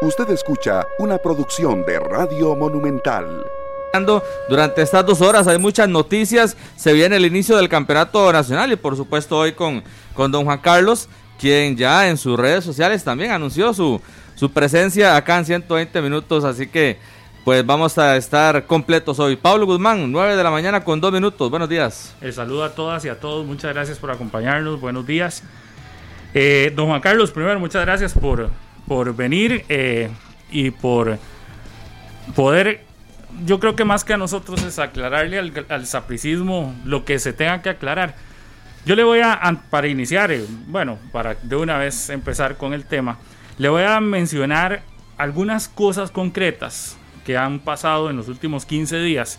Usted escucha una producción de Radio Monumental. Durante estas dos horas hay muchas noticias. Se viene el inicio del campeonato nacional y por supuesto hoy con, con don Juan Carlos, quien ya en sus redes sociales también anunció su, su presencia acá en 120 minutos. Así que pues vamos a estar completos hoy. Pablo Guzmán, 9 de la mañana con 2 minutos. Buenos días. El saludo a todas y a todos. Muchas gracias por acompañarnos. Buenos días. Eh, don Juan Carlos, primero, muchas gracias por, por venir eh, y por poder, yo creo que más que a nosotros es aclararle al, al sapricismo lo que se tenga que aclarar. Yo le voy a, para iniciar, eh, bueno, para de una vez empezar con el tema, le voy a mencionar algunas cosas concretas que han pasado en los últimos 15 días.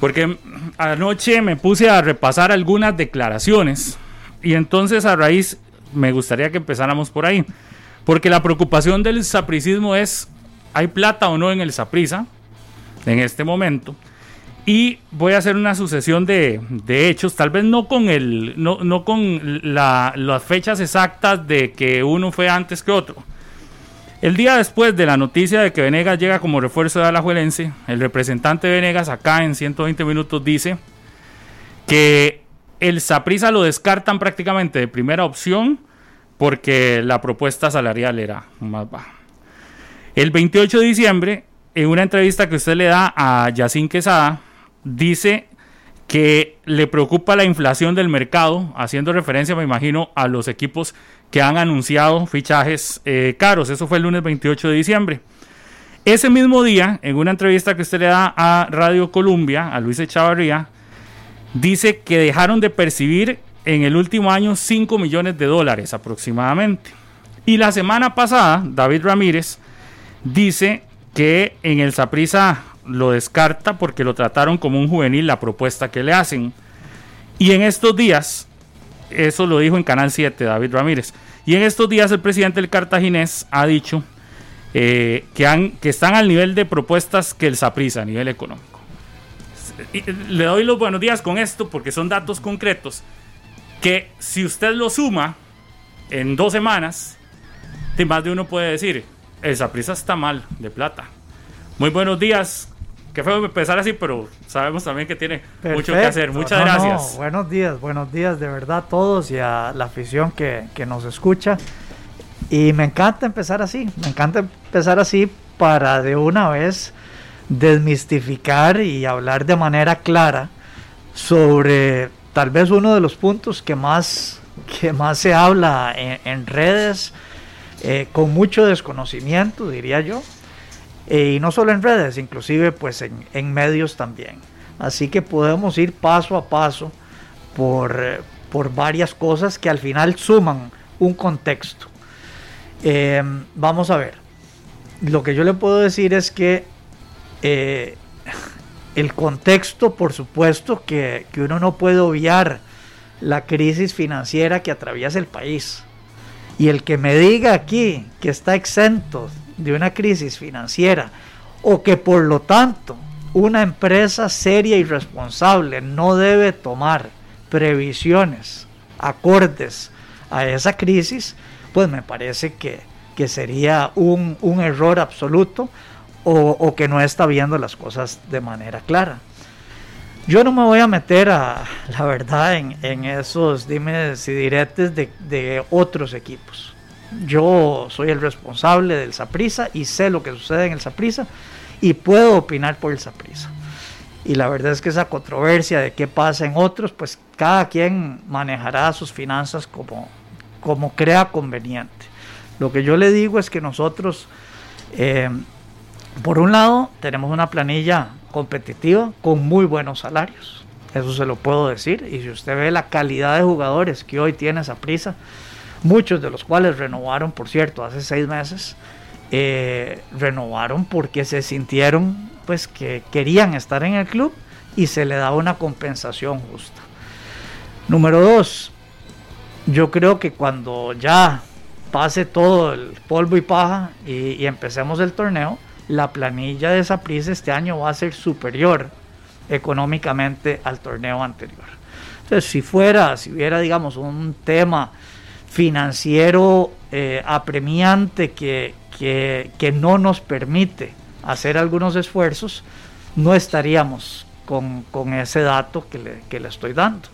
Porque anoche me puse a repasar algunas declaraciones y entonces a raíz me gustaría que empezáramos por ahí. Porque la preocupación del sapricismo es, ¿hay plata o no en el saprisa en este momento? Y voy a hacer una sucesión de, hechos, tal vez no con, el, no, con las fechas exactas de que uno fue antes que otro. El día después de la noticia de que Venegas llega como refuerzo de Alajuelense, el representante de Venegas acá en 120 minutos dice que el Saprisa lo descartan prácticamente de primera opción porque la propuesta salarial era más baja. El 28 de diciembre, en una entrevista que usted le da a Yacine Quesada, dice que le preocupa la inflación del mercado, haciendo referencia, me imagino, a los equipos que han anunciado fichajes eh, caros. Eso fue el lunes 28 de diciembre. Ese mismo día, en una entrevista que usted le da a Radio Columbia, a Luis Echavarría, dice que dejaron de percibir en el último año 5 millones de dólares aproximadamente. Y la semana pasada, David Ramírez dice que en el Saprisa lo descarta porque lo trataron como un juvenil la propuesta que le hacen. Y en estos días, eso lo dijo en Canal 7 David Ramírez, y en estos días el presidente del Cartaginés ha dicho eh, que, han, que están al nivel de propuestas que el Saprisa a nivel económico. Le doy los buenos días con esto porque son datos concretos que si usted lo suma en dos semanas, más de uno puede decir, esa prisa está mal de plata. Muy buenos días. Qué feo empezar así, pero sabemos también que tiene mucho que hacer. Muchas gracias. buenos días, buenos días de verdad a todos y a la afición que, que nos escucha. Y me encanta empezar así, me encanta empezar así para de una vez desmistificar y hablar de manera clara sobre tal vez uno de los puntos que más, que más se habla en, redes, eh, con mucho desconocimiento, diría yo, eh, y no solo en redes, inclusive pues en, medios también. Así que podemos ir paso a paso por, eh, por varias cosas que al final suman un contexto. vamos a ver. Lo que yo le puedo decir es que el contexto, por supuesto, que, uno no puede obviar la crisis financiera que atraviesa el país. Y el que me diga aquí que está exento de una crisis financiera o que por lo tanto una empresa seria y responsable no debe tomar previsiones acordes a esa crisis, pues me parece que, sería un, un error absoluto o, que no está viendo las cosas de manera clara. Yo no me voy a meter a la verdad en, esos dimes y diretes de, otros equipos. Yo soy el responsable del Saprisa y sé lo que sucede en el Saprisa y puedo opinar por el Saprisa. Y la verdad es que esa controversia de qué pasa en otros, pues cada quien manejará sus finanzas como, como crea conveniente. Lo que yo le digo es que nosotros eh, por un lado, tenemos una planilla competitiva con muy buenos salarios. Eso se lo puedo decir. Y si usted ve la calidad de jugadores que hoy tiene esa prisa, muchos de los cuales renovaron, por cierto, hace seis meses, eh, renovaron porque se sintieron pues que querían estar en el club y se le daba una compensación justa. Número dos, yo creo que cuando ya pase todo el polvo y paja y empecemos el torneo, la planilla de Saprissa este año va a ser superior económicamente al torneo anterior. Entonces, si fuera, si hubiera, digamos, un tema financiero eh, apremiante que, que, no nos permite hacer algunos esfuerzos, no estaríamos con, con ese dato que le, que le, estoy dando.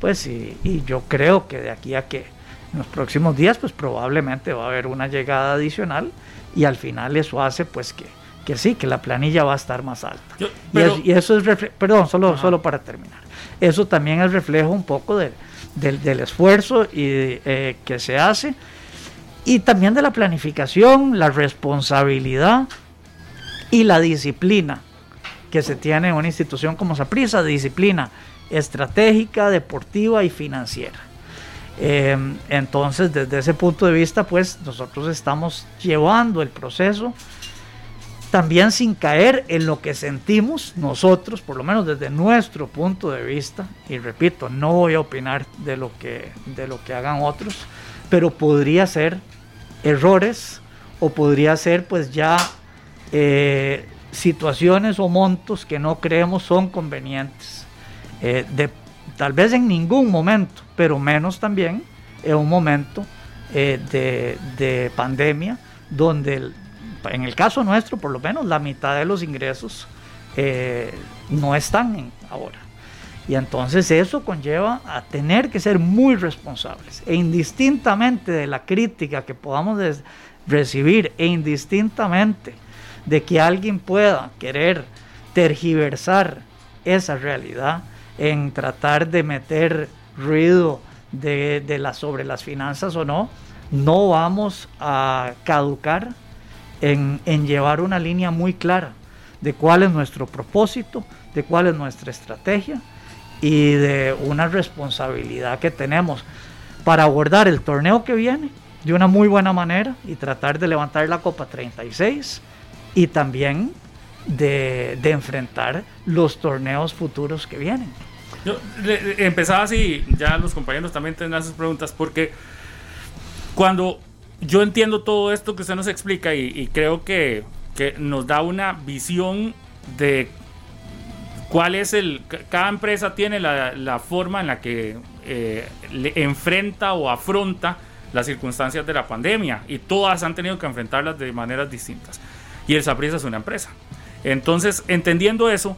Pues y, y yo creo que de aquí a que en los próximos días, pues probablemente va a haber una llegada adicional y al final eso hace pues que, que sí, que la planilla va a estar más alta. y, eso, es, perdón, solo, solo para terminar, eso también es reflejo un poco de, del, esfuerzo y, eh, que se hace y también de la planificación, la responsabilidad y la disciplina que se tiene en una institución como Saprisa, disciplina estratégica, deportiva y financiera. Em, entonces, desde ese punto de vista, pues nosotros estamos llevando el proceso también sin caer en lo que sentimos nosotros, por lo menos desde nuestro punto de vista, y repito, no voy a opinar de lo que, de lo que hagan otros, pero podría ser errores o podría ser pues ya eh, situaciones o montos que no creemos son convenientes eh, de tal vez en ningún momento, pero menos también en un momento eh, de, pandemia, donde en el caso nuestro, por lo menos la mitad de los ingresos eh, no están ahora. Y entonces eso conlleva a tener que ser muy responsables. E indistintamente de la crítica que podamos recibir, e indistintamente de que alguien pueda querer tergiversar esa realidad, en tratar de meter ruido de, de sobre las finanzas o no, no vamos a caducar en, en llevar una línea muy clara de cuál es nuestro propósito, de cuál es nuestra estrategia y de una responsabilidad que tenemos para abordar el torneo que viene de una muy buena manera y tratar de levantar la Copa 36 y también de, de enfrentar los torneos futuros que vienen. Yo empezaba así, ya los compañeros también tendrán sus preguntas, porque cuando yo entiendo todo esto que usted nos explica y, creo que, que, nos da una visión de cuál es el... Cada empresa tiene la, la forma en la que eh, le enfrenta o afronta las circunstancias de la pandemia y todas han tenido que enfrentarlas de maneras distintas. Y el Saprissa es una empresa. Entonces, entendiendo eso,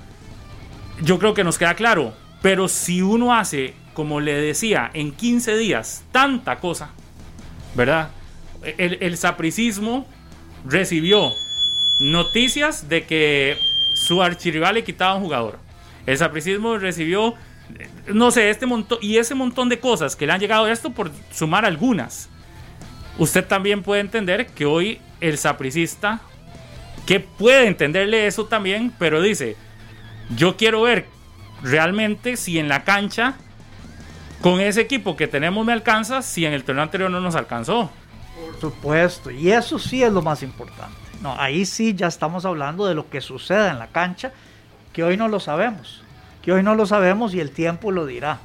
yo creo que nos queda claro, pero si uno hace, como le decía, en 15 días, tanta cosa, ¿verdad? El, el sapricismo recibió noticias de que su archirrival le quitaba un jugador. El sapricismo recibió, no sé, este montón, y ese montón de cosas que le han llegado a esto por sumar algunas. Usted también puede entender que hoy el sapricista, que puede entenderle eso también, pero dice, yo quiero ver realmente si en la cancha con ese equipo que tenemos me alcanza, si en el torneo anterior no nos alcanzó. Por supuesto, y eso sí es lo más importante. No, ahí sí ya estamos hablando de lo que sucede en la cancha, que hoy no lo sabemos, que hoy no lo sabemos y el tiempo lo dirá.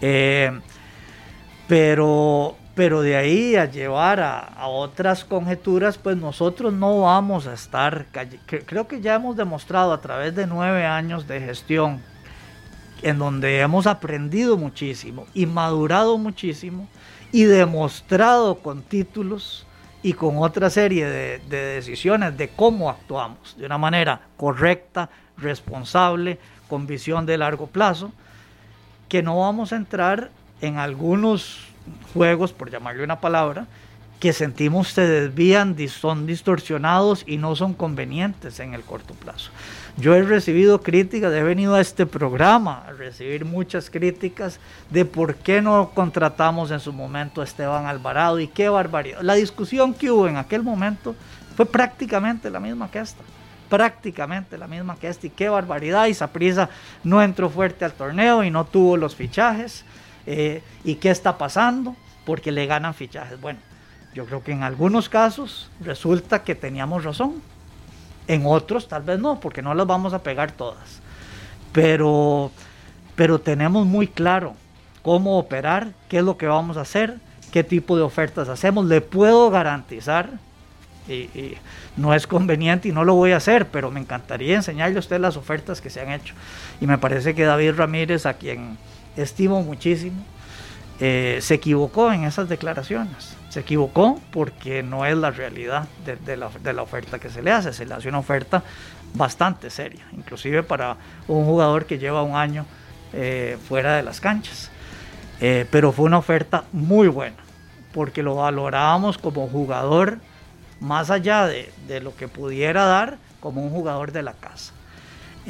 Eh, pero, pero de ahí a llevar a, otras conjeturas, pues nosotros no vamos a estar, creo que ya hemos demostrado a través de nueve años de gestión en donde hemos aprendido muchísimo y madurado muchísimo y demostrado con títulos y con otra serie de, decisiones de cómo actuamos de una manera correcta, responsable, con visión de largo plazo, que no vamos a entrar en algunos juegos, por llamarle una palabra, que sentimos se desvían, son distorsionados y no son convenientes en el corto plazo. Yo he recibido críticas, he venido a este programa a recibir muchas críticas de por qué no contratamos en su momento a Esteban Alvarado y qué barbaridad. La discusión que hubo en aquel momento fue prácticamente la misma que esta. Prácticamente la misma que esta y qué barbaridad. Y Saprisa no entró fuerte al torneo y no tuvo los fichajes. Eh, ¿Y qué está pasando? Porque le ganan fichajes. Bueno, yo creo que en algunos casos resulta que teníamos razón en otros tal vez no, porque no las vamos a pegar todas. Pero, pero tenemos muy claro cómo operar, qué es lo que vamos a hacer, qué tipo de ofertas hacemos. Le puedo garantizar, y, no es conveniente y no lo voy a hacer, pero me encantaría enseñarle a usted las ofertas que se han hecho. Y me parece que David Ramírez, a quien estimo muchísimo, eh, se equivocó en esas declaraciones. Se equivocó porque no es la realidad de, la, oferta que se le hace. Se le hace una oferta bastante seria, inclusive para un jugador que lleva un año eh, fuera de las canchas. Eh, pero fue una oferta muy buena, porque lo valorábamos como jugador, más allá de, de lo que pudiera dar, como un jugador de la casa.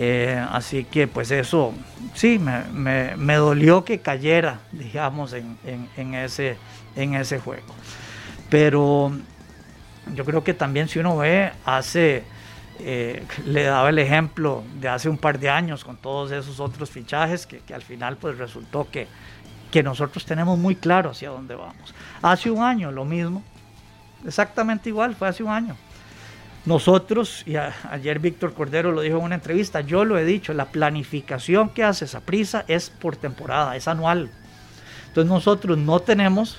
Eh, así que pues eso sí, me, me, dolió que cayera, digamos, en, en, ese, en ese juego. Pero yo creo que también si uno ve, hace, eh, le daba el ejemplo de hace un par de años con todos esos otros fichajes que, que al final pues resultó que, que nosotros tenemos muy claro hacia dónde vamos. Hace un año lo mismo, exactamente igual, fue hace un año nosotros, y ayer Víctor Cordero lo dijo en una entrevista, yo lo he dicho, la planificación que hace esa prisa es por temporada, es anual. Entonces nosotros no tenemos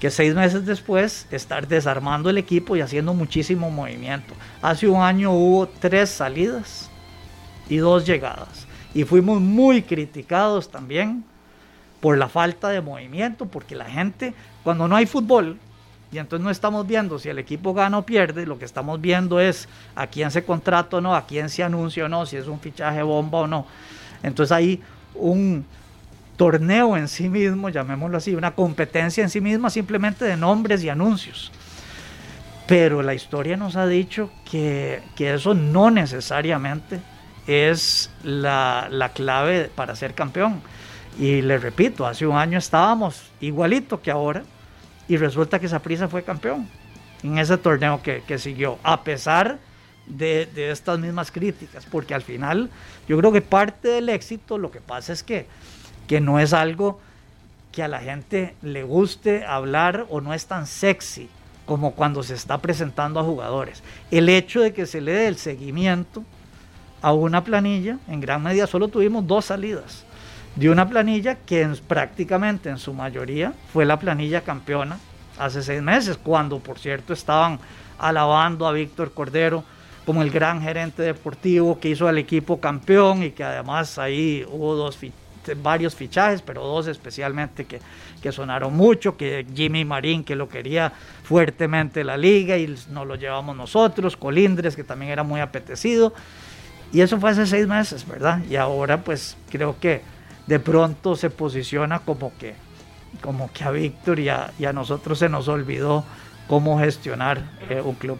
que seis meses después estar desarmando el equipo y haciendo muchísimo movimiento. Hace un año hubo tres salidas y dos llegadas. Y fuimos muy criticados también por la falta de movimiento, porque la gente, cuando no hay fútbol, y entonces no estamos viendo si el equipo gana o pierde, lo que estamos viendo es a quién se contrata o no, a quién se anuncia o no, si es un fichaje bomba o no. Entonces hay un torneo en sí mismo, llamémoslo así, una competencia en sí misma simplemente de nombres y anuncios. Pero la historia nos ha dicho que, eso no necesariamente es la, la clave para ser campeón. Y le repito, hace un año estábamos igualito que ahora y resulta que prisa fue campeón en ese torneo que, siguió, a pesar de, estas mismas críticas, porque al final yo creo que parte del éxito lo que pasa es que, que no es algo que a la gente le guste hablar o no es tan sexy como cuando se está presentando a jugadores. El hecho de que se le dé el seguimiento a una planilla, en gran medida solo tuvimos dos salidas de una planilla que prácticamente en su mayoría fue la planilla campeona hace seis meses, cuando por cierto estaban alabando a Víctor Cordero como el gran gerente deportivo que hizo al equipo campeón y que además ahí hubo dos varios fichajes, pero dos especialmente que, que sonaron mucho, que Jimmy Marín que lo quería fuertemente la liga y nos lo llevamos nosotros, Colindres que también era muy apetecido. Y eso fue hace seis meses, ¿verdad? Y ahora pues creo que de pronto se posiciona como que, como que a Víctor y a, nosotros se nos olvidó cómo gestionar eh, un club.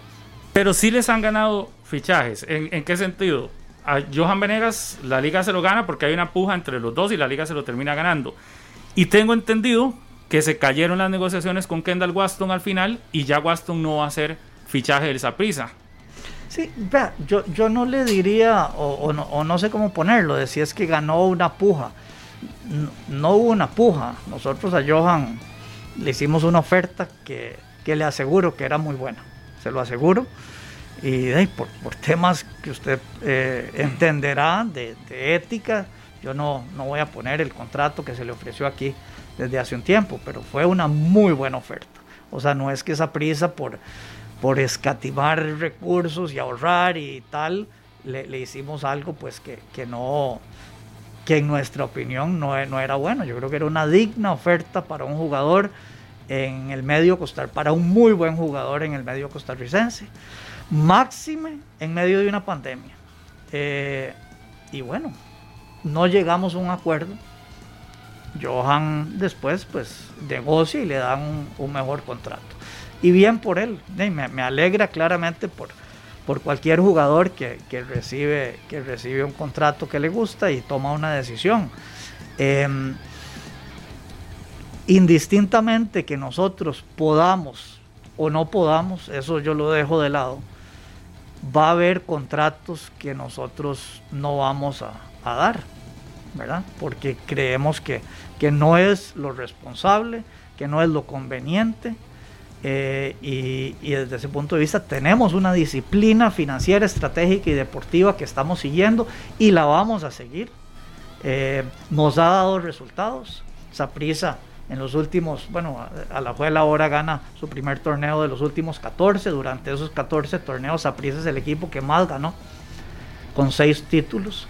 Pero sí les han ganado fichajes. ¿En, qué sentido? A Johan Venegas la liga se lo gana porque hay una puja entre los dos y la liga se lo termina ganando. Y tengo entendido que se cayeron las negociaciones con Kendall Waston al final y ya Waston no va a ser fichaje del Saprisa. Sí, vea, yo, yo no le diría, o, no, o no sé cómo ponerlo, de si es que ganó una puja no, hubo una puja. Nosotros a Johan le hicimos una oferta que, le aseguro que era muy buena, se lo aseguro. Y por, temas que usted eh, entenderá de, ética, yo no, no voy a poner el contrato que se le ofreció aquí desde hace un tiempo, pero fue una muy buena oferta. O sea, no es que esa prisa por, por escatimar recursos y ahorrar y tal, le, hicimos algo pues que, que no, que en nuestra opinión no, e, no era bueno. Yo creo que era una digna oferta para un jugador en el medio costar, para un muy buen jugador en el medio costarricense, máxime en medio de una pandemia. Eh, y bueno, no llegamos a un acuerdo. Johan después pues negocia y le dan un, mejor contrato. Y bien por él, me, me alegra claramente por, por cualquier jugador que, recibe, que recibe un contrato que le gusta y toma una decisión. Em, indistintamente que nosotros podamos o no podamos, eso yo lo dejo de lado, va a haber contratos que nosotros no vamos a, dar, ¿verdad? Porque creemos que, que no es lo responsable, que no es lo conveniente eh, y, desde ese punto de vista tenemos una disciplina financiera, estratégica y deportiva que estamos siguiendo y la vamos a seguir. Eh, nos ha dado resultados. Saprisa en los últimos, bueno, a, la juega ahora gana su primer torneo de los últimos 14. Durante esos 14 torneos, Saprisa es el equipo que más ganó, con seis títulos.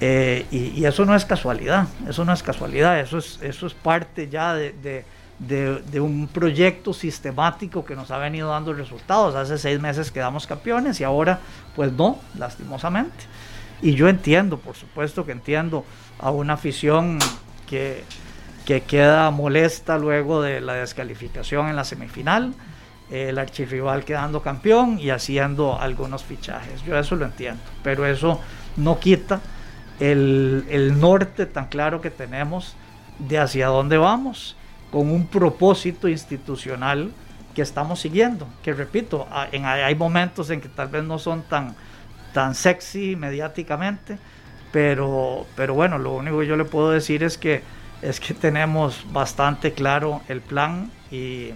Eh, y, eso no es casualidad, eso no es casualidad, eso es, eso es parte ya de, de, un proyecto sistemático que nos ha venido dando resultados. Hace seis meses quedamos campeones y ahora pues no, lastimosamente. Y yo entiendo, por supuesto que entiendo a una afición que, que queda molesta luego de la descalificación en la semifinal, el archirrival quedando campeón y haciendo algunos fichajes. Yo eso lo entiendo, pero eso no quita el, norte tan claro que tenemos de hacia dónde vamos, con un propósito institucional que estamos siguiendo. Que repito, hay momentos en que tal vez no son tan, tan sexy mediáticamente, pero, pero bueno, lo único que yo le puedo decir es que, es que tenemos bastante claro el plan y,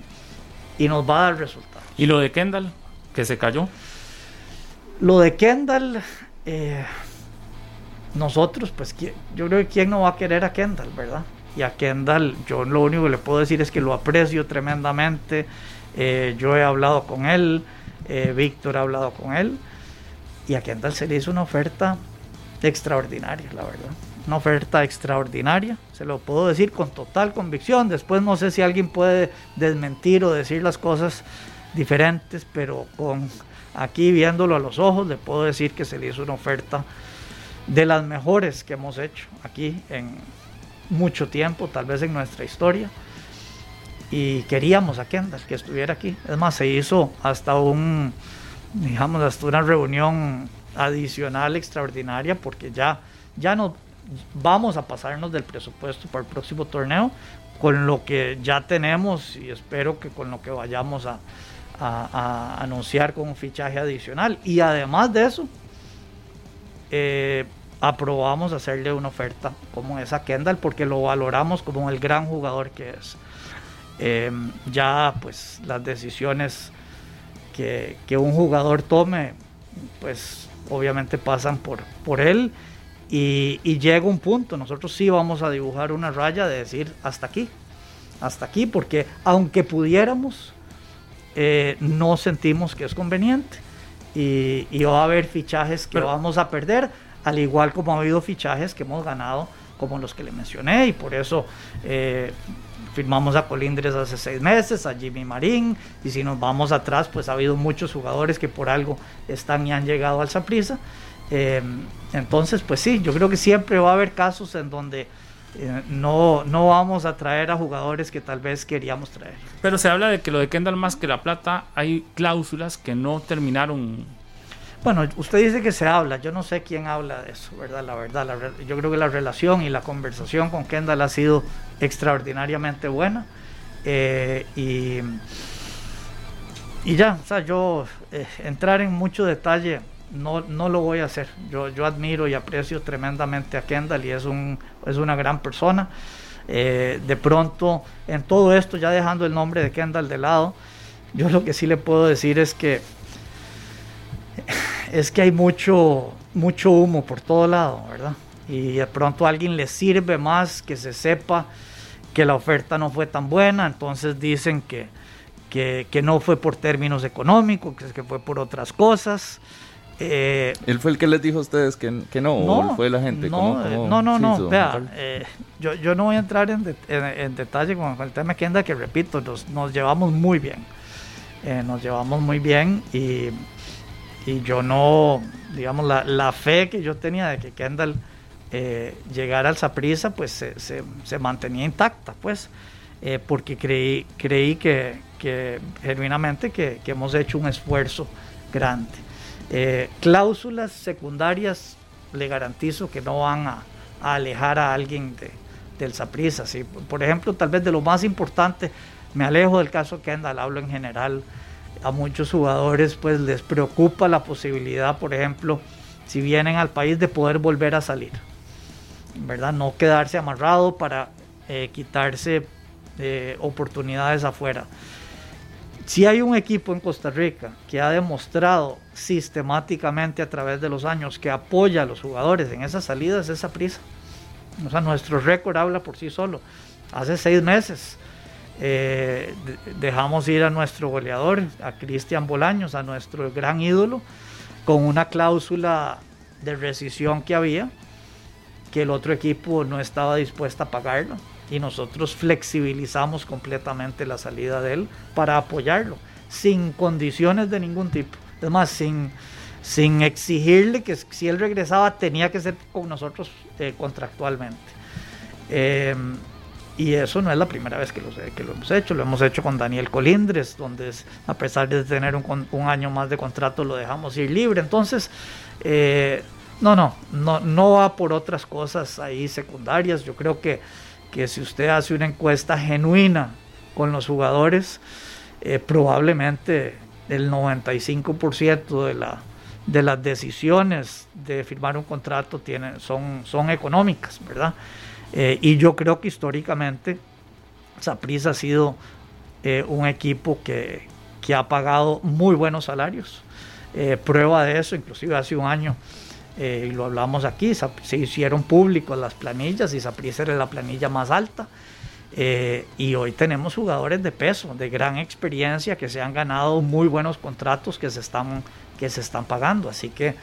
y nos va a dar resultados. ¿Y lo de Kendall, que se cayó? Lo de Kendall, eh, nosotros, pues yo creo que quién no va a querer a Kendall, ¿verdad? Y a Kendall, yo lo único que le puedo decir es que lo aprecio tremendamente. Eh, yo he hablado con él, eh, Víctor ha hablado con él, y a Kendall se le hizo una oferta extraordinaria, la verdad. Una oferta extraordinaria, se lo puedo decir con total convicción. Después no sé si alguien puede desmentir o decir las cosas diferentes, pero con aquí viéndolo a los ojos le puedo decir que se le hizo una oferta de las mejores que hemos hecho aquí en mucho tiempo, tal vez en nuestra historia. Y queríamos a Kendall que estuviera aquí. Es más, se hizo hasta un, digamos, hasta una reunión adicional extraordinaria porque ya, ya no vamos a pasarnos del presupuesto para el próximo torneo con lo que ya tenemos y espero que con lo que vayamos a, a, anunciar con un fichaje adicional. Y además de eso, eh, aprobamos hacerle una oferta como esa Kendall porque lo valoramos como el gran jugador que es. Em, ya pues las decisiones que, un jugador tome pues obviamente pasan por, por él y, llega un punto, nosotros sí vamos a dibujar una raya de decir hasta aquí, hasta aquí porque aunque pudiéramos eh, no sentimos que es conveniente y, va a haber fichajes que vamos a perder al igual como ha habido fichajes que hemos ganado como los que le mencioné y por eso eh, firmamos a Colindres hace seis meses, a Jimmy Marín y si nos vamos atrás pues ha habido muchos jugadores que por algo están y han llegado al Saprissa. Eh, entonces pues sí, yo creo que siempre va a haber casos en donde eh, no, no vamos a traer a jugadores que tal vez queríamos traer. Pero se habla de que lo de Kendall más que la plata hay cláusulas que no terminaron bueno, usted dice que se habla, yo no sé quién habla de eso, ¿verdad? La verdad, yo creo que la relación y la conversación con Kendall ha sido extraordinariamente buena. Eh, y, y ya, o sea, yo eh, entrar en mucho detalle no, no lo voy a hacer. Yo, yo admiro y aprecio tremendamente a Kendall y es, un, es una gran persona. Eh, de pronto, en todo esto, ya dejando el nombre de Kendall de lado, yo lo que sí le puedo decir es que es que hay mucho, mucho humo por todo lado, ¿verdad? Y de pronto a alguien le sirve más que se sepa que la oferta no fue tan buena, entonces dicen que, que, no fue por términos económicos, que, que fue por otras cosas. Eh, ¿Él fue el que les dijo a ustedes que, no, o fue la gente? No, eh, no, no, no, vea, eh, yo, yo, no voy a entrar en, en, detalle con, el tema que anda, que repito, nos, nos llevamos muy bien, nos llevamos muy bien y y yo no, digamos, la, la, fe que yo tenía de que Kendall eh, llegara al Saprisa, pues se, se, mantenía intacta, pues, eh, porque creí, creí que, que genuinamente que, que, hemos hecho un esfuerzo grande. Eh, cláusulas secundarias le garantizo que no van a, a alejar a alguien de, del Saprisa. ¿sí? Por ejemplo, tal vez de lo más importante, me alejo del caso Kendall, hablo en general a muchos jugadores pues les preocupa la posibilidad, por ejemplo, si vienen al país de poder volver a salir, ¿verdad? No quedarse amarrado para eh, quitarse eh, oportunidades afuera. Si hay un equipo en Costa Rica que ha demostrado sistemáticamente a través de los años que apoya a los jugadores en esas salidas, esa prisa. O sea, nuestro récord habla por sí solo. Hace seis meses eh, dejamos ir a nuestro goleador, a Cristian Bolaños, a nuestro gran ídolo, con una cláusula de rescisión que había que el otro equipo no estaba dispuesto a pagarlo y nosotros flexibilizamos completamente la salida de él para apoyarlo, sin condiciones de ningún tipo. Es más, sin, sin exigirle que si él regresaba tenía que ser con nosotros eh, contractualmente. Eh, y eso no es la primera vez que lo, que lo hemos hecho, lo hemos hecho con Daniel Colindres, donde a pesar de tener un, un año más de contrato lo dejamos ir libre. Entonces, eh, no, no, no, no va por otras cosas ahí secundarias. Yo creo que, que si usted hace una encuesta genuina con los jugadores, eh, probablemente el 95% de, la, de las decisiones de firmar un contrato tienen, son, son económicas, ¿verdad? Eh, y yo creo que históricamente Saprissa ha sido eh, un equipo que, que, ha pagado muy buenos salarios. prueba de eso, inclusive hace un año eh, y lo hablamos aquí, se hicieron públicos las planillas y Saprissa era la planilla más alta. Eh, y hoy tenemos jugadores de peso, de gran experiencia, que se han ganado muy buenos contratos que se están, que se están pagando. Así que,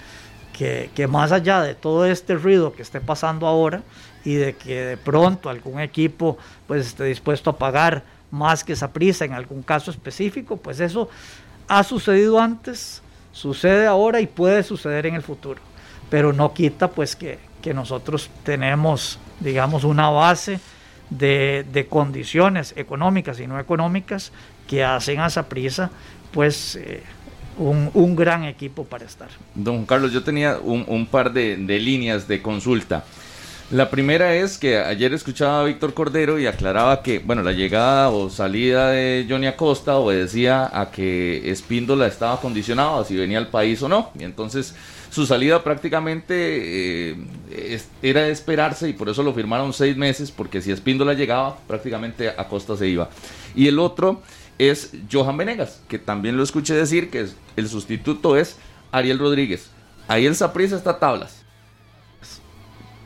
que, que más allá de todo este ruido que esté pasando ahora y de que de pronto algún equipo pues, esté dispuesto a pagar más que Saprissa en algún caso específico, pues eso ha sucedido antes, sucede ahora y puede suceder en el futuro pero no quita pues que, nosotros tenemos, digamos, una base de, condiciones económicas y no económicas que hacen a Saprisa pues eh, un, gran equipo para estar. Don Carlos, yo tenía un, par de, de, líneas de consulta. La primera es que ayer escuchaba a Víctor Cordero y aclaraba que, bueno, la llegada o salida de Johnny Acosta obedecía a que Espíndola estaba condicionado a si venía al país o no. Y entonces su salida prácticamente eh, era de esperarse y por eso lo firmaron seis meses, porque si Espíndola llegaba, prácticamente Acosta se iba. Y el otro es Johan Venegas, que también lo escuché decir que el sustituto es Ariel Rodríguez. Ahí el Saprissa está tablas.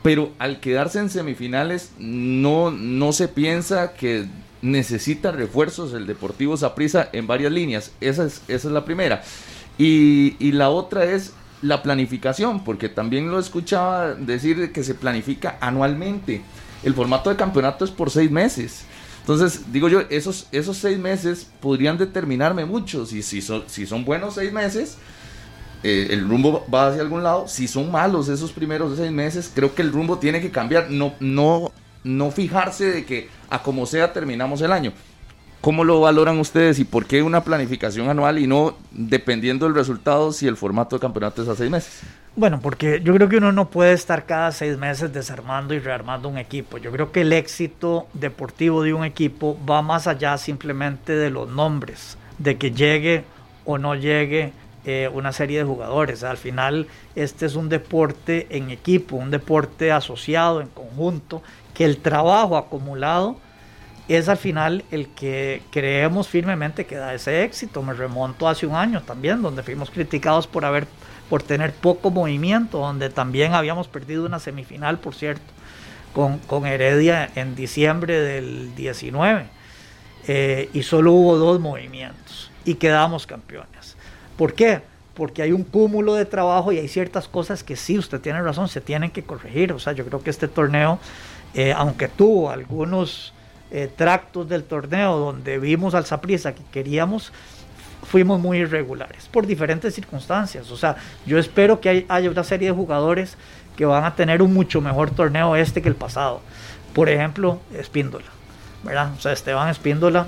Pero al quedarse en semifinales, no, no se piensa que necesita refuerzos el Deportivo Saprissa en varias líneas. Esa es, esa es la primera. Y, y la otra es la planificación, porque también lo escuchaba decir que se planifica anualmente. El formato de campeonato es por seis meses. Entonces, digo yo, esos, esos seis meses podrían determinarme mucho. Si, si, son, si son buenos seis meses, eh, el rumbo va hacia algún lado. Si son malos esos primeros seis meses, creo que el rumbo tiene que cambiar. No, no, no fijarse de que a como sea terminamos el año. ¿Cómo lo valoran ustedes y por qué una planificación anual y no dependiendo del resultado si el formato de campeonato es a seis meses? Bueno, porque yo creo que uno no puede estar cada seis meses desarmando y rearmando un equipo. Yo creo que el éxito deportivo de un equipo va más allá simplemente de los nombres, de que llegue o no llegue eh, una serie de jugadores. Al final, este es un deporte en equipo, un deporte asociado, en conjunto, que el trabajo acumulado es al final el que creemos firmemente que da ese éxito. Me remonto hace un año también, donde fuimos criticados por haber por tener poco movimiento, donde también habíamos perdido una semifinal, por cierto, con, con Heredia en diciembre del 19. Eh, y solo hubo dos movimientos y quedamos campeones. ¿Por qué? Porque hay un cúmulo de trabajo y hay ciertas cosas que sí, usted tiene razón, se tienen que corregir. O sea, yo creo que este torneo, eh, aunque tuvo algunos eh, tractos del torneo donde vimos al Saprissa que queríamos, fuimos muy irregulares por diferentes circunstancias. O sea, yo espero que haya una serie de jugadores que van a tener un mucho mejor torneo este que el pasado. Por ejemplo, Espíndola. ¿verdad? O sea, Esteban Espíndola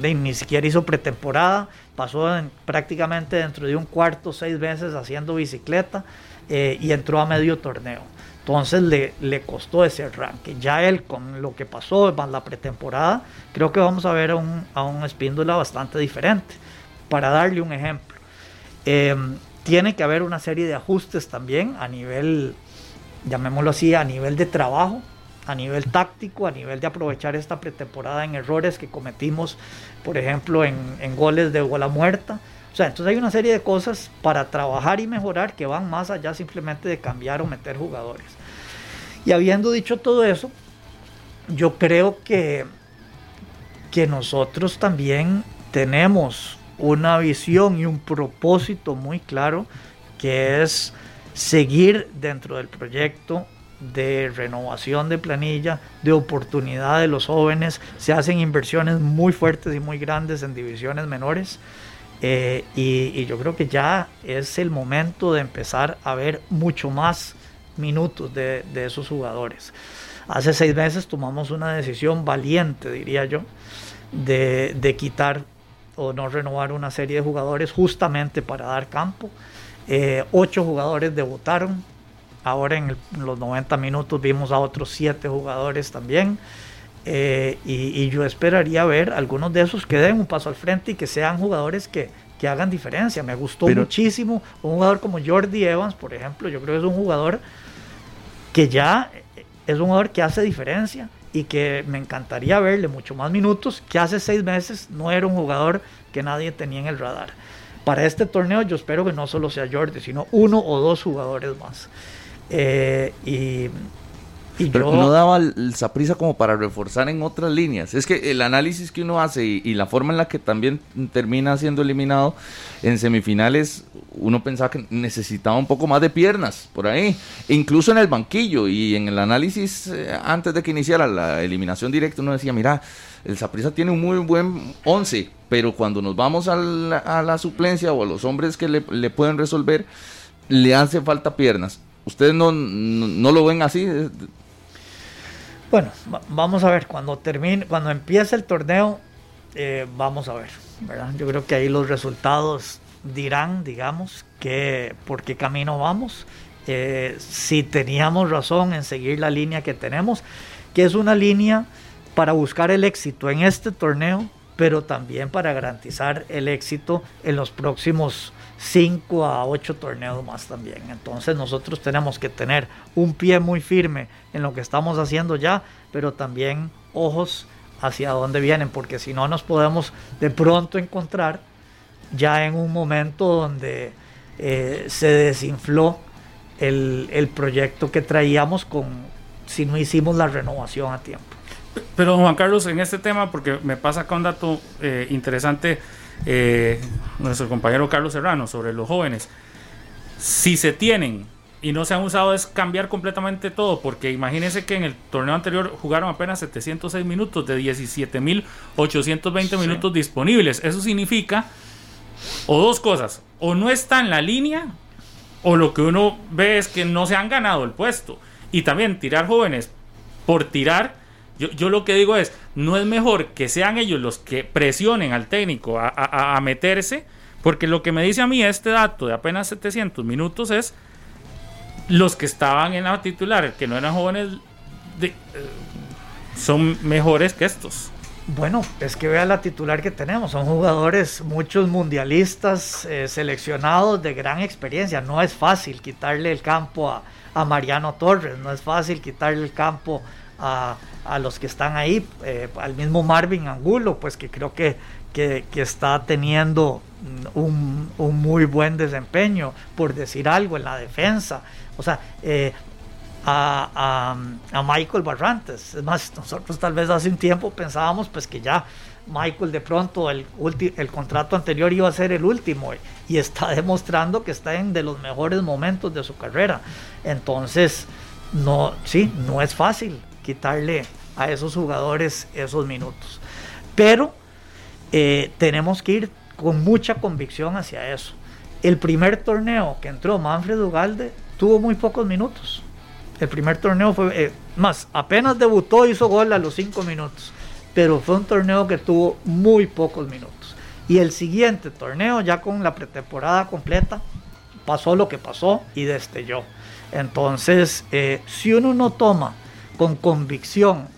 ni siquiera hizo pretemporada, pasó prácticamente dentro de un cuarto, seis meses haciendo bicicleta eh, y entró a medio torneo. Entonces le, le costó ese arranque. Ya él con lo que pasó en la pretemporada, creo que vamos a ver a un, a un bastante diferente. Para darle un ejemplo, em, tiene que haber una serie de ajustes también a nivel, llamémoslo así, a nivel de trabajo, a nivel táctico, a nivel de aprovechar esta pretemporada en errores que cometimos, por ejemplo, en, en goles de bola muerta o sea, entonces hay una serie de cosas para trabajar y mejorar que van más allá simplemente de cambiar o meter jugadores. Y habiendo dicho todo eso, yo creo que, que nosotros también tenemos una visión y un propósito muy claro que es seguir dentro del proyecto de renovación de planilla, de oportunidad de los jóvenes, se hacen inversiones muy fuertes y muy grandes en divisiones menores. Eh, y, yo creo que ya es el momento de empezar a ver mucho más minutos de, esos jugadores. Hace seis meses tomamos una decisión valiente, diría yo, de, de quitar o no renovar una serie de jugadores justamente para dar campo. Eh, ocho jugadores debutaron. Ahora en, los 90 minutos vimos a otros siete jugadores también. Eh, y, yo esperaría ver algunos de esos que den un paso al frente y que sean jugadores que, que hagan diferencia. Me gustó muchísimo un jugador como Jordi Evans, por ejemplo. Yo creo que es un jugador que ya es un jugador que hace diferencia y que me encantaría verle mucho más minutos, que hace seis meses no era un jugador que nadie tenía en el radar. Para este torneo yo espero que no solo sea Jordi, sino uno o dos jugadores más. Eh, y pero no daba esa prisa como para reforzar en otras líneas. Es que el análisis que uno hace y, la forma en la que también termina siendo eliminado en semifinales, uno pensaba que necesitaba un poco más de piernas por ahí, incluso en el banquillo y en el análisis eh, antes de que iniciara la eliminación directa, uno decía, mira, el Saprisa tiene un muy buen 11, pero cuando nos vamos a la, suplencia o a los hombres que le, le, pueden resolver, le hace falta piernas. ¿Ustedes no, no lo ven así? Bueno, vamos a ver, cuando termine, cuando empiece el torneo, eh, vamos a ver, ¿verdad? Yo creo que ahí los resultados dirán, digamos, que por qué camino vamos. Eh, si teníamos razón en seguir la línea que tenemos, que es una línea para buscar el éxito en este torneo, pero también para garantizar el éxito en los próximos 5 a 8 torneos más también. Entonces nosotros tenemos que tener un pie muy firme en lo que estamos haciendo ya, pero también ojos hacia dónde vienen, porque si no nos podemos de pronto encontrar ya en un momento donde eh, se desinfló el, el, proyecto que traíamos con si no hicimos la renovación a tiempo. Pero Juan Carlos, en este tema, porque me pasa acá un dato eh, interesante, eh, nuestro compañero Carlos Serrano sobre los jóvenes. Si se tienen y no se han usado es cambiar completamente todo, porque imagínense que en el torneo anterior jugaron apenas 706 minutos de 17.820 minutos disponibles. Eso significa o dos cosas, o no está en la línea, o lo que uno ve es que no se han ganado el puesto. Y también tirar jóvenes por tirar yo, lo que digo es, no es mejor que sean ellos los que presionen al técnico a, meterse, porque lo que me dice a mí este dato de apenas 700 minutos es los que estaban en la titular, que no eran jóvenes, eh, son mejores que estos. Bueno, es que vea la titular que tenemos, son jugadores, muchos mundialistas eh, seleccionados de gran experiencia. No es fácil quitarle el campo a, a Mariano Torres, no es fácil quitarle el campo a a los que están ahí, eh, al mismo Marvin Angulo, pues que creo que, que, está teniendo un, un, muy buen desempeño, por decir algo, en la defensa. O sea, eh, a, a, Michael Barrantes. Es más, nosotros tal vez hace un tiempo pensábamos pues que ya Michael de pronto el, el contrato anterior iba a ser el último y está demostrando que está en de los mejores momentos de su carrera. Entonces, no, sí, no es fácil quitarle a esos jugadores esos minutos. Pero eh, tenemos que ir con mucha convicción hacia eso. El primer torneo que entró Manfred Ugalde tuvo muy pocos minutos. El primer torneo fue, eh, más, apenas debutó, hizo gol a los cinco minutos. Pero fue un torneo que tuvo muy pocos minutos. Y el siguiente torneo, ya con la pretemporada completa, pasó lo que pasó y destelló. Entonces, eh, si uno no toma con convicción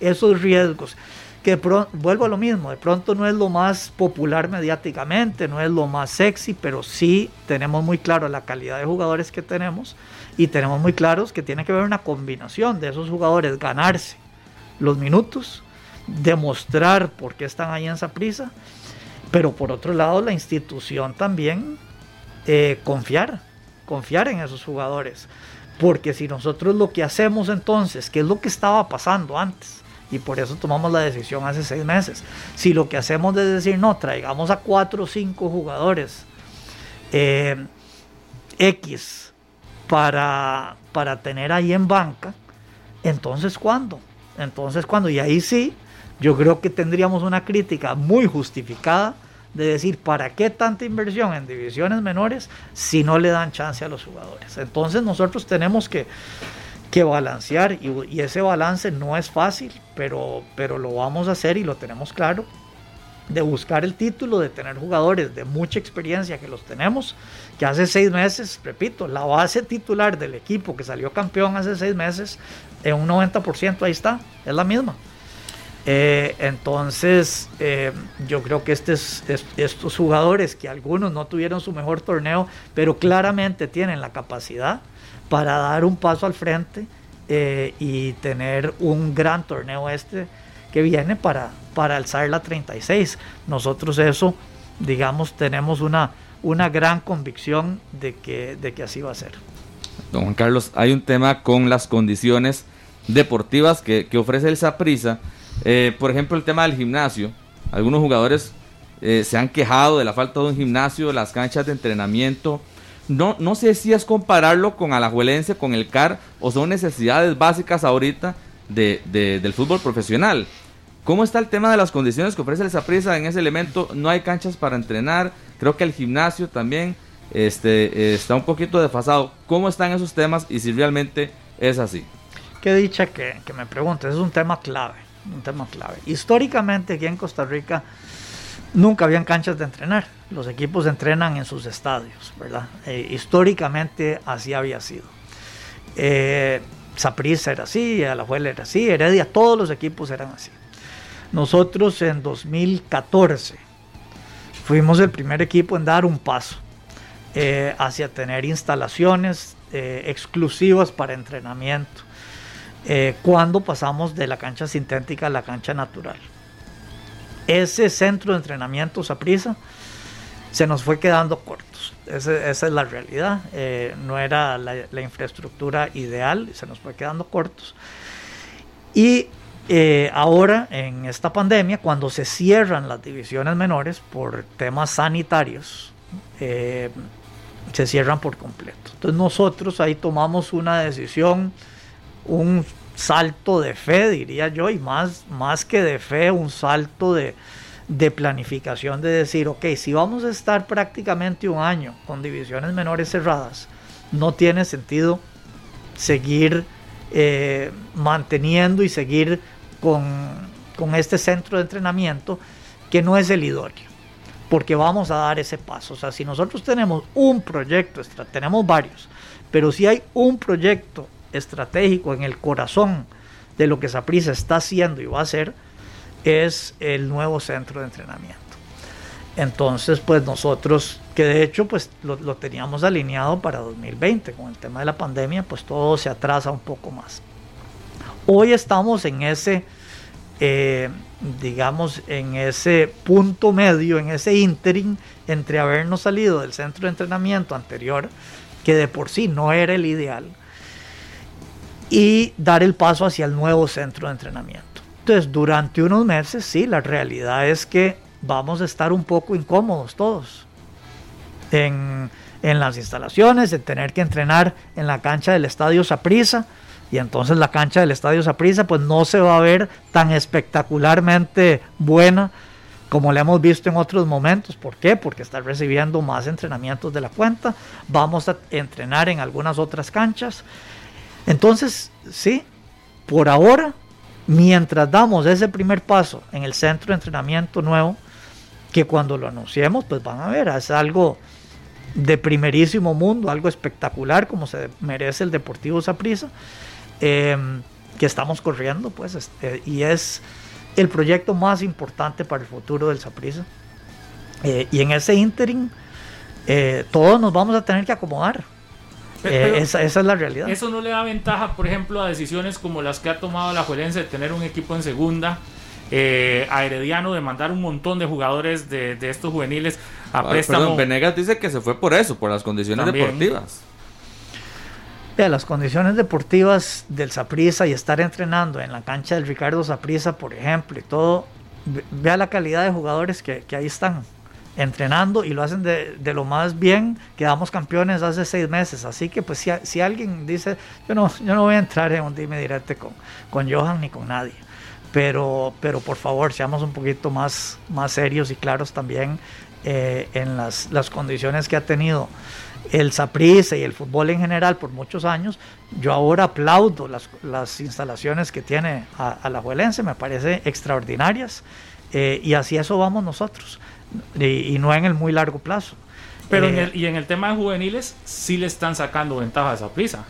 esos riesgos, que vuelvo a lo mismo, de pronto no es lo más popular mediáticamente, no es lo más sexy, pero sí tenemos muy claro la calidad de jugadores que tenemos y tenemos muy claros que tiene que haber una combinación de esos jugadores, ganarse los minutos, demostrar por qué están ahí en esa prisa, pero por otro lado la institución también eh, confiar, confiar en esos jugadores. Porque si nosotros lo que hacemos entonces, que es lo que estaba pasando antes, y por eso tomamos la decisión hace seis meses, si lo que hacemos es decir, no, traigamos a cuatro o cinco jugadores eh, X para, para tener ahí en banca, entonces ¿cuándo? Entonces ¿cuándo? Y ahí sí, yo creo que tendríamos una crítica muy justificada de decir, ¿para qué tanta inversión en divisiones menores si no le dan chance a los jugadores? Entonces nosotros tenemos que, que balancear y, ese balance no es fácil, pero, pero lo vamos a hacer y lo tenemos claro, de buscar el título, de tener jugadores de mucha experiencia que los tenemos, que hace seis meses, repito, la base titular del equipo que salió campeón hace seis meses, en un 90% ahí está, es la misma. Eh, entonces, eh, yo creo que este estos jugadores, que algunos no tuvieron su mejor torneo, pero claramente tienen la capacidad para dar un paso al frente eh, y tener un gran torneo este que viene para, para alzar la 36. Nosotros eso, digamos, tenemos una, una gran convicción de que, de que así va a ser. Don Juan Carlos, hay un tema con las condiciones deportivas que, que ofrece el Saprisa eh, por ejemplo, el tema del gimnasio. Algunos jugadores eh, se han quejado de la falta de un gimnasio, de las canchas de entrenamiento. No, no sé si es compararlo con Alajuelense, con el CAR, o son necesidades básicas ahorita de, del fútbol profesional. ¿Cómo está el tema de las condiciones que ofrece el Saprissa en ese elemento? No hay canchas para entrenar. Creo que el gimnasio también este, está un poquito desfasado. ¿Cómo están esos temas y si realmente es así? Qué dicha que, que me preguntes, es un tema clave un tema clave. Históricamente aquí en Costa Rica nunca habían canchas de entrenar. Los equipos entrenan en sus estadios, ¿verdad? Eh, históricamente así había sido. Eh, era así, Alajuela era así, Heredia, todos los equipos eran así. Nosotros en 2014 fuimos el primer equipo en dar un paso eh, hacia tener instalaciones eh, exclusivas para entrenamiento eh, cuando pasamos de la cancha sintética a la cancha natural. Ese centro de entrenamiento Saprisa se nos fue quedando cortos. esa es la realidad. Eh, no era la, infraestructura ideal, se nos fue quedando cortos. Y eh, ahora, en esta pandemia, cuando se cierran las divisiones menores por temas sanitarios, se cierran por completo. Entonces nosotros ahí tomamos una decisión un salto de fe, diría yo, y más, más que de fe, un salto de, planificación de decir, ok, si vamos a estar prácticamente un año con divisiones menores cerradas, no tiene sentido seguir eh, manteniendo y seguir con, con, este centro de entrenamiento que no es el idóneo, porque vamos a dar ese paso. O sea, si nosotros tenemos un proyecto, tenemos varios, pero si hay un proyecto estratégico en el corazón de lo que Saprissa está haciendo y va a hacer es el nuevo centro de entrenamiento. Entonces, pues nosotros, que de hecho pues lo, teníamos alineado para 2020, con el tema de la pandemia, pues todo se atrasa un poco más. Hoy estamos en ese, eh, digamos, en ese punto medio, en ese interim entre habernos salido del centro de entrenamiento anterior, que de por sí no era el ideal, y dar el paso hacia el nuevo centro de entrenamiento. Entonces, durante unos meses, sí, la realidad es que vamos a estar un poco incómodos todos en, en las instalaciones, de tener que entrenar en la cancha del Estadio Saprisa. Y entonces la cancha del Estadio Saprisa pues no se va a ver tan espectacularmente buena como la hemos visto en otros momentos. ¿Por qué? Porque está recibiendo más entrenamientos de la cuenta. Vamos a entrenar en algunas otras canchas. Entonces, sí, por ahora, mientras damos ese primer paso en el centro de entrenamiento nuevo, que cuando lo anunciemos, pues van a ver, es algo de primerísimo mundo, algo espectacular como se merece el Deportivo Saprissa, em, que estamos corriendo, pues, este, y es el proyecto más importante para el futuro del Saprissa. Eh, y en ese interim, eh, todos nos vamos a tener que acomodar eh, esa, es la realidad. Eso no le da ventaja, por ejemplo, a decisiones como las que ha tomado la Juelense de tener un equipo en segunda, eh, a Herediano de mandar un montón de jugadores de, estos juveniles a ah, préstamo. Venegas dice que se fue por eso, por las condiciones deportivas. Vea, las condiciones deportivas del Saprisa y estar entrenando en la cancha del Ricardo Saprisa, por ejemplo, y todo, vea la calidad de jugadores que, que ahí están. Entrenando y lo hacen de, lo más bien. Quedamos campeones hace seis meses. Así que pues si, si, alguien dice, yo no, yo no voy a entrar en un dime directo con, con Johan ni con nadie. Pero, pero por favor, seamos un poquito más, más serios y claros también eh, en las, las condiciones que ha tenido el Saprissa y el fútbol en general por muchos años, yo ahora aplaudo las, las instalaciones que tiene a, la Juelense, me parece extraordinarias, eh, y así eso vamos nosotros, y, no en el muy largo plazo. Pero en eh, el, y en el tema de juveniles, sí le están sacando ventaja a Saprissa.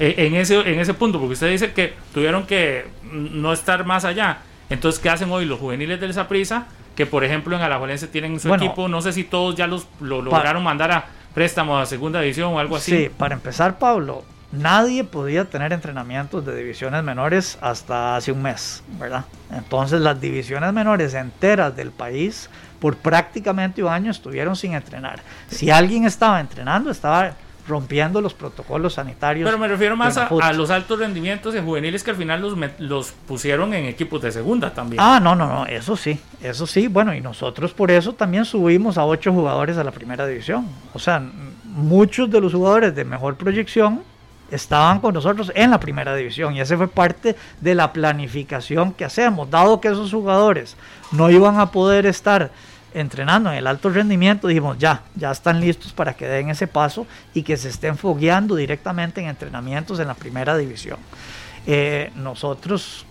Eh, en, ese, en ese punto, porque usted dice que tuvieron que no estar más allá. Entonces, ¿qué hacen hoy los juveniles del Saprissa? Que por ejemplo en Alajuelense tienen su equipo, no sé si todos ya los lo lograron mandar a préstamos a segunda división o algo así. Sí, para empezar, Pablo, nadie podía tener entrenamientos de divisiones menores hasta hace un mes, ¿verdad? Entonces las divisiones menores enteras del país por prácticamente un año estuvieron sin entrenar. Si alguien estaba entrenando, estaba rompiendo los protocolos sanitarios. Pero me refiero más a, los altos rendimientos en juveniles que al final los, los pusieron en equipos de segunda también. Ah, no, no, no, eso sí, eso sí. Bueno, y nosotros por eso también subimos a ocho jugadores a la primera división. O sea, muchos de los jugadores de mejor proyección estaban con nosotros en la primera división y ese fue parte de la planificación que hacemos, dado que esos jugadores no iban a poder estar entrenando en el alto rendimiento, dijimos ya, ya están listos para que den ese paso y que se estén fogueando directamente en entrenamientos en la primera división. Eh, nosotros,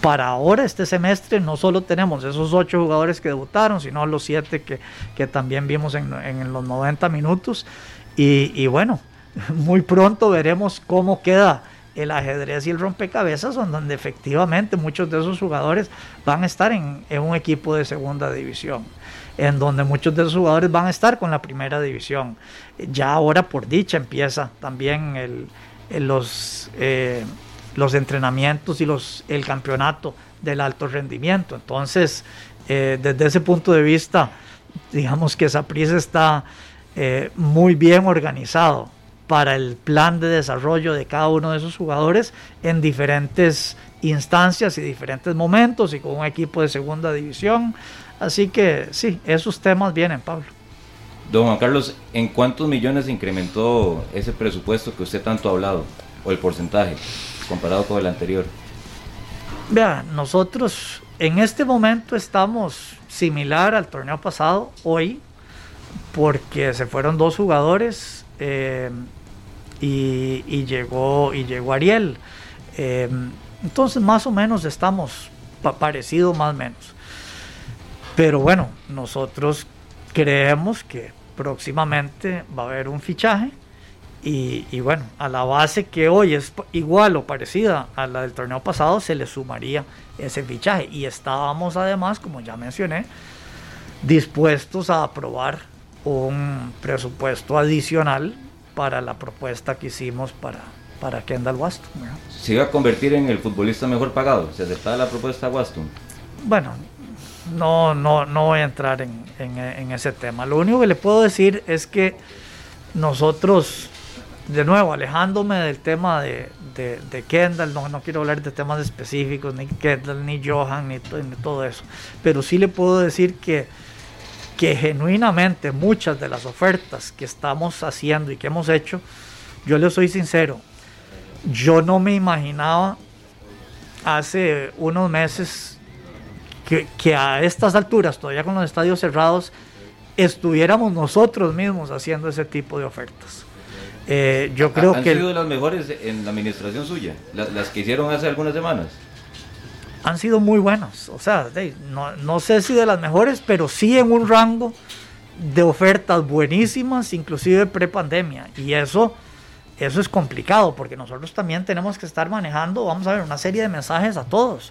para ahora, este semestre, no solo tenemos esos ocho jugadores que debutaron, sino los siete que, que también vimos en, en, los 90 minutos. Y, y bueno, muy pronto veremos cómo queda el ajedrez y el rompecabezas, donde efectivamente muchos de esos jugadores van a estar en, un equipo de segunda división, en donde muchos de esos jugadores van a estar con la primera división. Ya ahora por dicha empieza también los, eh, los entrenamientos y los, el campeonato del alto rendimiento. Entonces, eh, desde ese punto de vista, digamos que esa prisa está eh, muy bien organizado para el plan de desarrollo de cada uno de esos jugadores en diferentes instancias y diferentes momentos y con un equipo de segunda división. Así que sí, esos temas vienen, Pablo. Don Juan Carlos, ¿en cuántos millones incrementó ese presupuesto que usted tanto ha hablado? ¿O el porcentaje comparado con el anterior? Vea, nosotros en este momento estamos similar al torneo pasado, hoy, porque se fueron dos jugadores. Eh, y, llegó, y llegó Ariel. Eh, entonces más o menos estamos parecidos más o menos. Pero bueno, nosotros creemos que próximamente va a haber un fichaje y, y, bueno, a la base que hoy es igual o parecida a la del torneo pasado, se le sumaría ese fichaje. Y estábamos además, como ya mencioné, dispuestos a aprobar un presupuesto adicional para la propuesta que hicimos para, para Kendall Waston. ¿Se iba a convertir en el futbolista mejor pagado? ¿Se aceptaba la propuesta Waston? Bueno, no, no, no voy a entrar en, en, ese tema. Lo único que le puedo decir es que nosotros, de nuevo, alejándome del tema de, de, Kendall, no, no, quiero hablar de temas específicos, ni Kendall, ni Johan, ni, ni todo eso, pero sí le puedo decir que que genuinamente muchas de las ofertas que estamos haciendo y que hemos hecho, yo le soy sincero, yo no me imaginaba hace unos meses que, a estas alturas, todavía con los estadios cerrados, estuviéramos nosotros mismos haciendo ese tipo de ofertas. Eh, yo creo ¿Han que... ¿Han sido las mejores en la administración suya? las que hicieron hace algunas semanas? Han sido muy buenas. O sea, no, sé si de las mejores, pero sí en un rango de ofertas buenísimas, inclusive pre-pandemia. Y eso, eso es complicado, porque nosotros también tenemos que estar manejando, vamos a ver, una serie de mensajes a todos.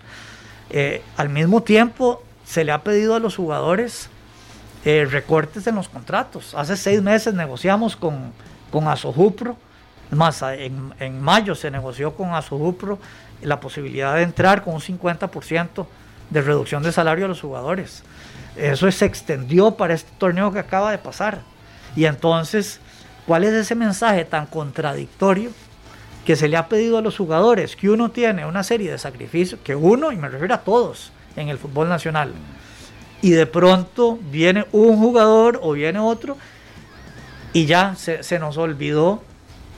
Eh, al mismo tiempo, se le ha pedido a los jugadores eh, recortes en los contratos. Hace seis meses negociamos con, con Asojupro. Más, en, en mayo se negoció con Asojupro la posibilidad de entrar con un 50% de reducción de salario a los jugadores. Eso se extendió para este torneo que acaba de pasar. Y entonces, ¿cuál es ese mensaje tan contradictorio que se le ha pedido a los jugadores? Que uno tiene una serie de sacrificios, que uno, y me refiero a todos en el fútbol nacional, y de pronto viene un jugador o viene otro y ya se, se nos olvidó